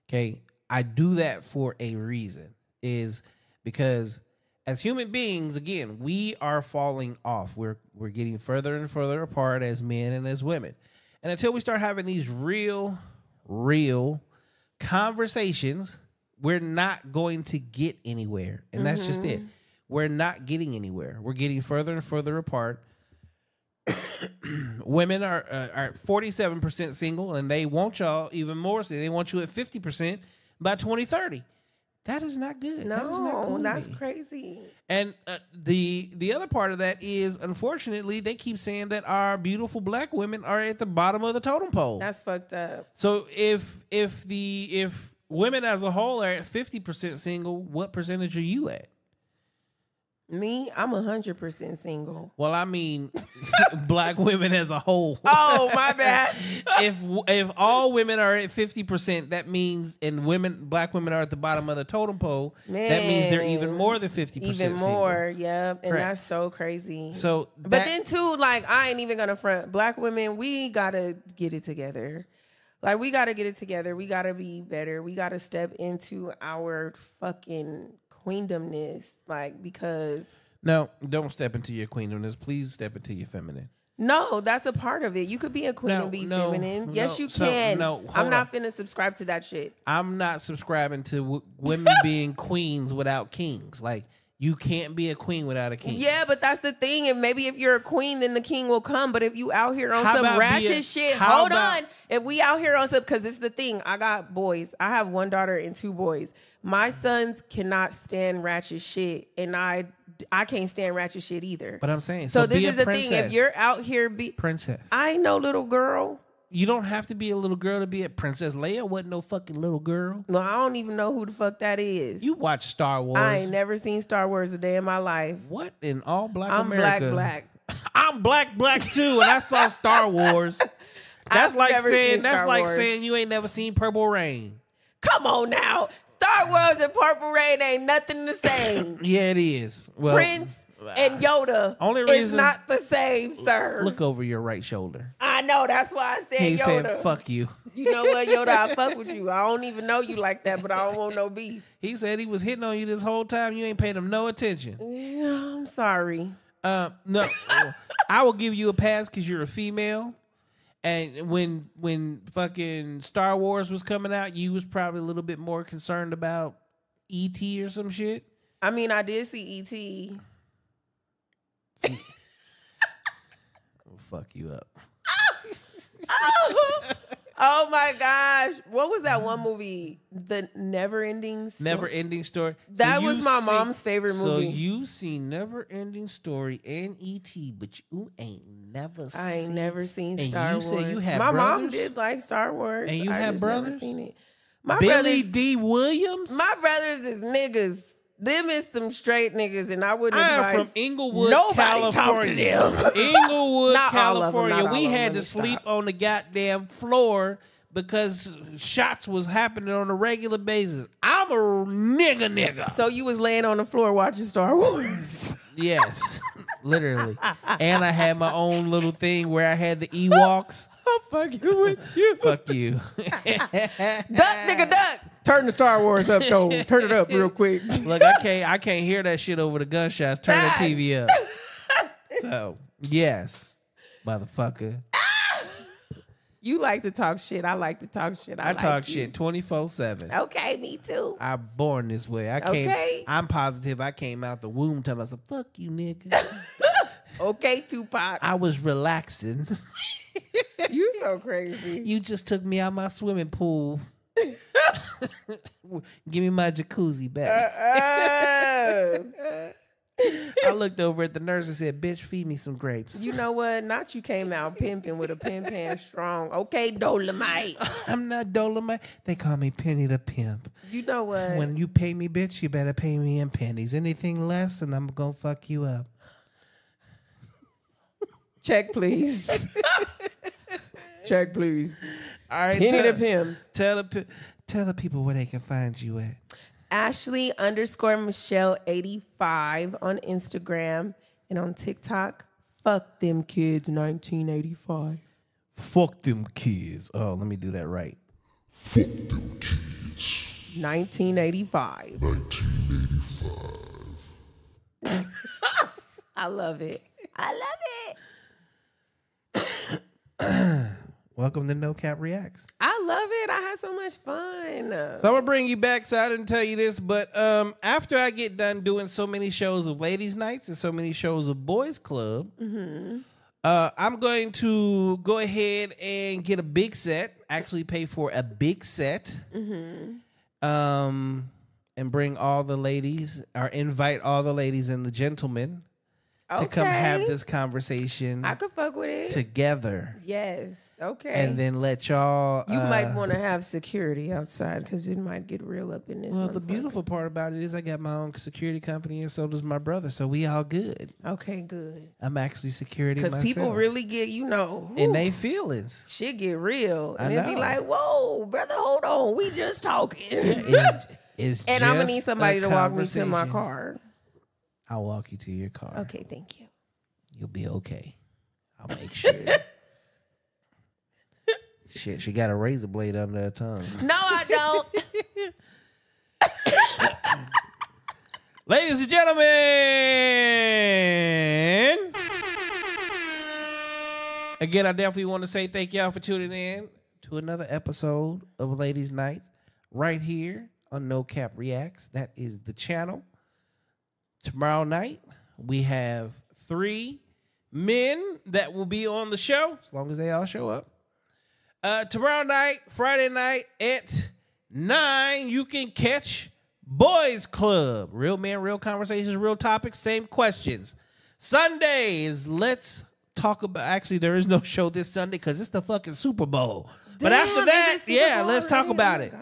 Okay, I do that for a reason. Is because as human beings, again, we are falling off. We're we're getting further and further apart as men and as women. And until we start having these real, real conversations, we're not going to get anywhere. And that's just it. we're not getting anywhere. We're getting further and further apart. [CLEARS THROAT] Women are uh, are forty seven percent single, and they want y'all even more. So they want you at fifty percent by twenty thirty. That is not good. that is not No, cool that's crazy. And uh, the the other part of that is, unfortunately, they keep saying that our beautiful black women are at the bottom of the totem pole. That's fucked up. so if if the if women as a whole are at fifty percent single, what percentage are you at? Me, I'm a hundred percent single. Well, I mean, [LAUGHS] black women as a whole. [LAUGHS] Oh my bad. [LAUGHS] if if all women are at fifty percent, that means and women black women are at the bottom of the totem pole. Man, that means they're even more than fifty percent. Even more, yep. And Correct. that's so crazy. So, but then too, like I ain't even gonna front. Black women, we gotta get it together. Like we gotta get it together. We gotta be better. We gotta step into our fucking queendomness. Like because no, don't step into your queendomness. Please step into your feminine. no, that's a part of it. You could be a queen No, and be no, feminine. Yes, no. you can. no, I'm not on. finna subscribe to that shit. I'm not subscribing to w- women being queens without kings. Like you can't be a queen without a king. Yeah, but that's the thing. And maybe if you're a queen, then the king will come. But if you out here on How some ratchet a- shit, hold about- on. If we out here on some, because it's the thing. I got boys. I have one daughter and two boys. My sons cannot stand ratchet shit, and I I can't stand ratchet shit either. But I'm saying so, so this is the thing. If you're out here, be princess. I ain't no little girl. You don't have to be a little girl to be a princess. Leia wasn't no fucking little girl. No, I don't even know who the fuck that is. You watch Star Wars. I ain't never seen Star Wars a day in my life. what in all black I'm America? black, black. [LAUGHS] I'm black, black too, and I saw Star Wars. [LAUGHS] That's I've like saying that's Star like Wars. saying you ain't never seen Purple Rain. Come on now. Star Wars and Purple Rain ain't nothing the same. [CLEARS THROAT] Yeah, it is. Well, Prince and Yoda Only is reason- not the same, sir. look over your right shoulder. I know. That's why I said He Yoda. said, "Fuck you." You know what, [LAUGHS] Yoda? I fuck with you. I don't even know you like that, but I don't want no beef. He said he was hitting on you this whole time. You ain't paid him no attention. Yeah, I'm sorry. Uh, no, [LAUGHS] I will give you a pass because you're a female. And when when fucking Star Wars was coming out, you was probably a little bit more concerned about ET or some shit. I mean, I did see E E.T. Will fuck you up. [LAUGHS] Oh my gosh. What was that one movie? The Never Ending Story? Never ending story. That you was my see- mom's favorite movie. So you seen Never Ending Story and ET, but you ain't never. Seen Star. I ain't seen- never seen And Star you Wars. said you had my mom did like Star Wars. And you I had just never brothers? Seen it. My Billy brothers, Dee Williams. my brothers is niggas. Them is some straight niggas, and I wouldn't. I am from Inglewood, nobody talk to California. them. [LAUGHS] Inglewood, Not them, California. we had to sleep stop. on the goddamn floor because shots was happening on a regular basis. I'm a nigga nigga. So you was laying on the floor watching Star Wars. yes, literally. And I had my own little thing where I had the Ewoks. I'm fucking with you. Fuck you. [LAUGHS] Duck, nigga, duck. Turn the Star Wars up, though. [LAUGHS] Turn it up real quick. Look, I can't I can't hear that shit over the gunshots. Turn the TV up. So yes, motherfucker. You like to talk shit. I like to talk shit. I, I like talk you. shit twenty four seven. Okay, me too. I'm born this way. I came. Okay. I'm positive. I came out the womb telling myself, "Fuck you, nigga." [LAUGHS] Okay, Tupac. I was relaxing. You so crazy. you just took me out my swimming pool. [LAUGHS] Give me my jacuzzi back. I looked over at the nurse and said, "Bitch, feed me some grapes." you know what? Not you came out pimping with a pin pan strong. Okay, Dolomite. I'm not Dolomite. They call me Penny the Pimp. You know what? When you pay me, bitch, you better pay me in pennies. Anything less, and I'm gonna fuck you up. Check, please. [LAUGHS] Check, please. All right, Penny tell, the pimp. tell the pe- tell the people where they can find you at. Ashley underscore Michelle 85 on Instagram and on TikTok. Fuck them kids 1985. Fuck them kids. Oh, let me do that right. Fuck them kids. 1985. 1985. [LAUGHS] I love it. I love it. [CLEARS THROAT] Welcome to No Capp Reacts. I love it. I had so much fun. So I'm gonna bring you back. So I didn't tell you this, but um, after I get done doing so many shows of ladies' nights and so many shows of boys' club, uh, I'm going to go ahead and get a big set. Actually, pay for a big set. Um, and bring all the ladies or invite all the ladies and the gentlemen to come have this conversation I could fuck with it. together, yes. Okay. and then let y'all. you uh, might want to have security outside because it might get real up in this. Well, the beautiful part about it is I got my own security company, and so does my brother. So we all good. Okay, good. I'm actually security Because people really get, you know, in whew, they feelings. shit get real, and it'd be like, "Whoa, brother, hold on, we just talking." It's, it's [LAUGHS] and I'm gonna need somebody to walk me to my car. I'll walk you to your car. Okay, thank you. You'll be okay. I'll make sure. [LAUGHS] Shit, she got a razor blade under her tongue. No, I don't. [LAUGHS] Ladies and gentlemen, again, I definitely want to say thank y'all for tuning in to another episode of Ladies Night right here on No Capp Reacts. That is the channel. Tomorrow night, we have three men that will be on the show, as long as they all show up. Uh, tomorrow night, Friday night at nine, you can catch Boys Club. Real men, real conversations, real topics, same questions. Sundays, let's talk about. Actually, there is no [LAUGHS] show this Sunday because it's the fucking Super Bowl. but after that, yeah, let's talk about it. gosh.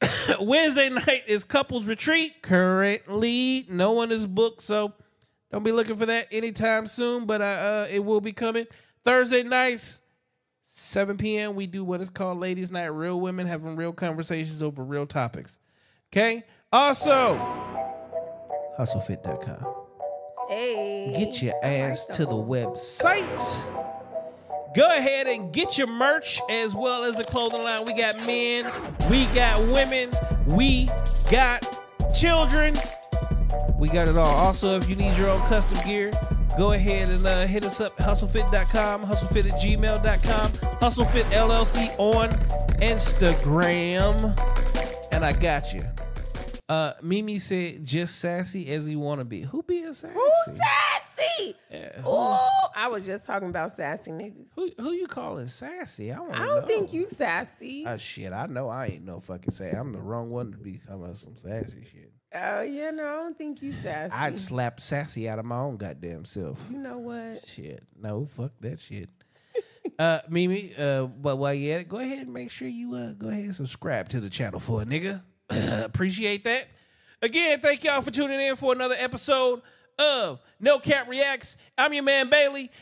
[COUGHS] Wednesday night is couples retreat. Currently, no one is booked, so don't be looking for that anytime soon. But uh, uh, it will be coming. Thursday nights, 7 p.m. We do what is called Ladies Night. Real women having real conversations over real topics. Okay. Also, hustlefit.com. Hey, Get your ass to the website. Go ahead and get your merch as well as the clothing line. We got men, we got women's, we got children. We got it all. Also, if you need your own custom gear, go ahead and uh, hit us up hustlefit.com, hustlefit at gmail.com, hustlefit LLC on Instagram. And I got you. Uh, Mimi said, just sassy as you want to be. Who being sassy? Who's sassy? Yeah. Oh, I was just talking about sassy niggas. Who who you calling sassy? I, I don't know. think you sassy. Ah shit, I know I ain't no fucking say. I'm the wrong one to be talking about some sassy shit. Oh yeah, no, I don't think you sassy. I'd slap sassy out of my own goddamn self. you know what? Shit, no, fuck that shit. [LAUGHS] uh, Mimi, uh, but while you at it, go ahead and make sure you uh go ahead and subscribe to the channel for a nigga. [CLEARS THROAT] Appreciate that. Again, thank y'all for tuning in for another episode of No Capp Reacts. I'm your man Bailey.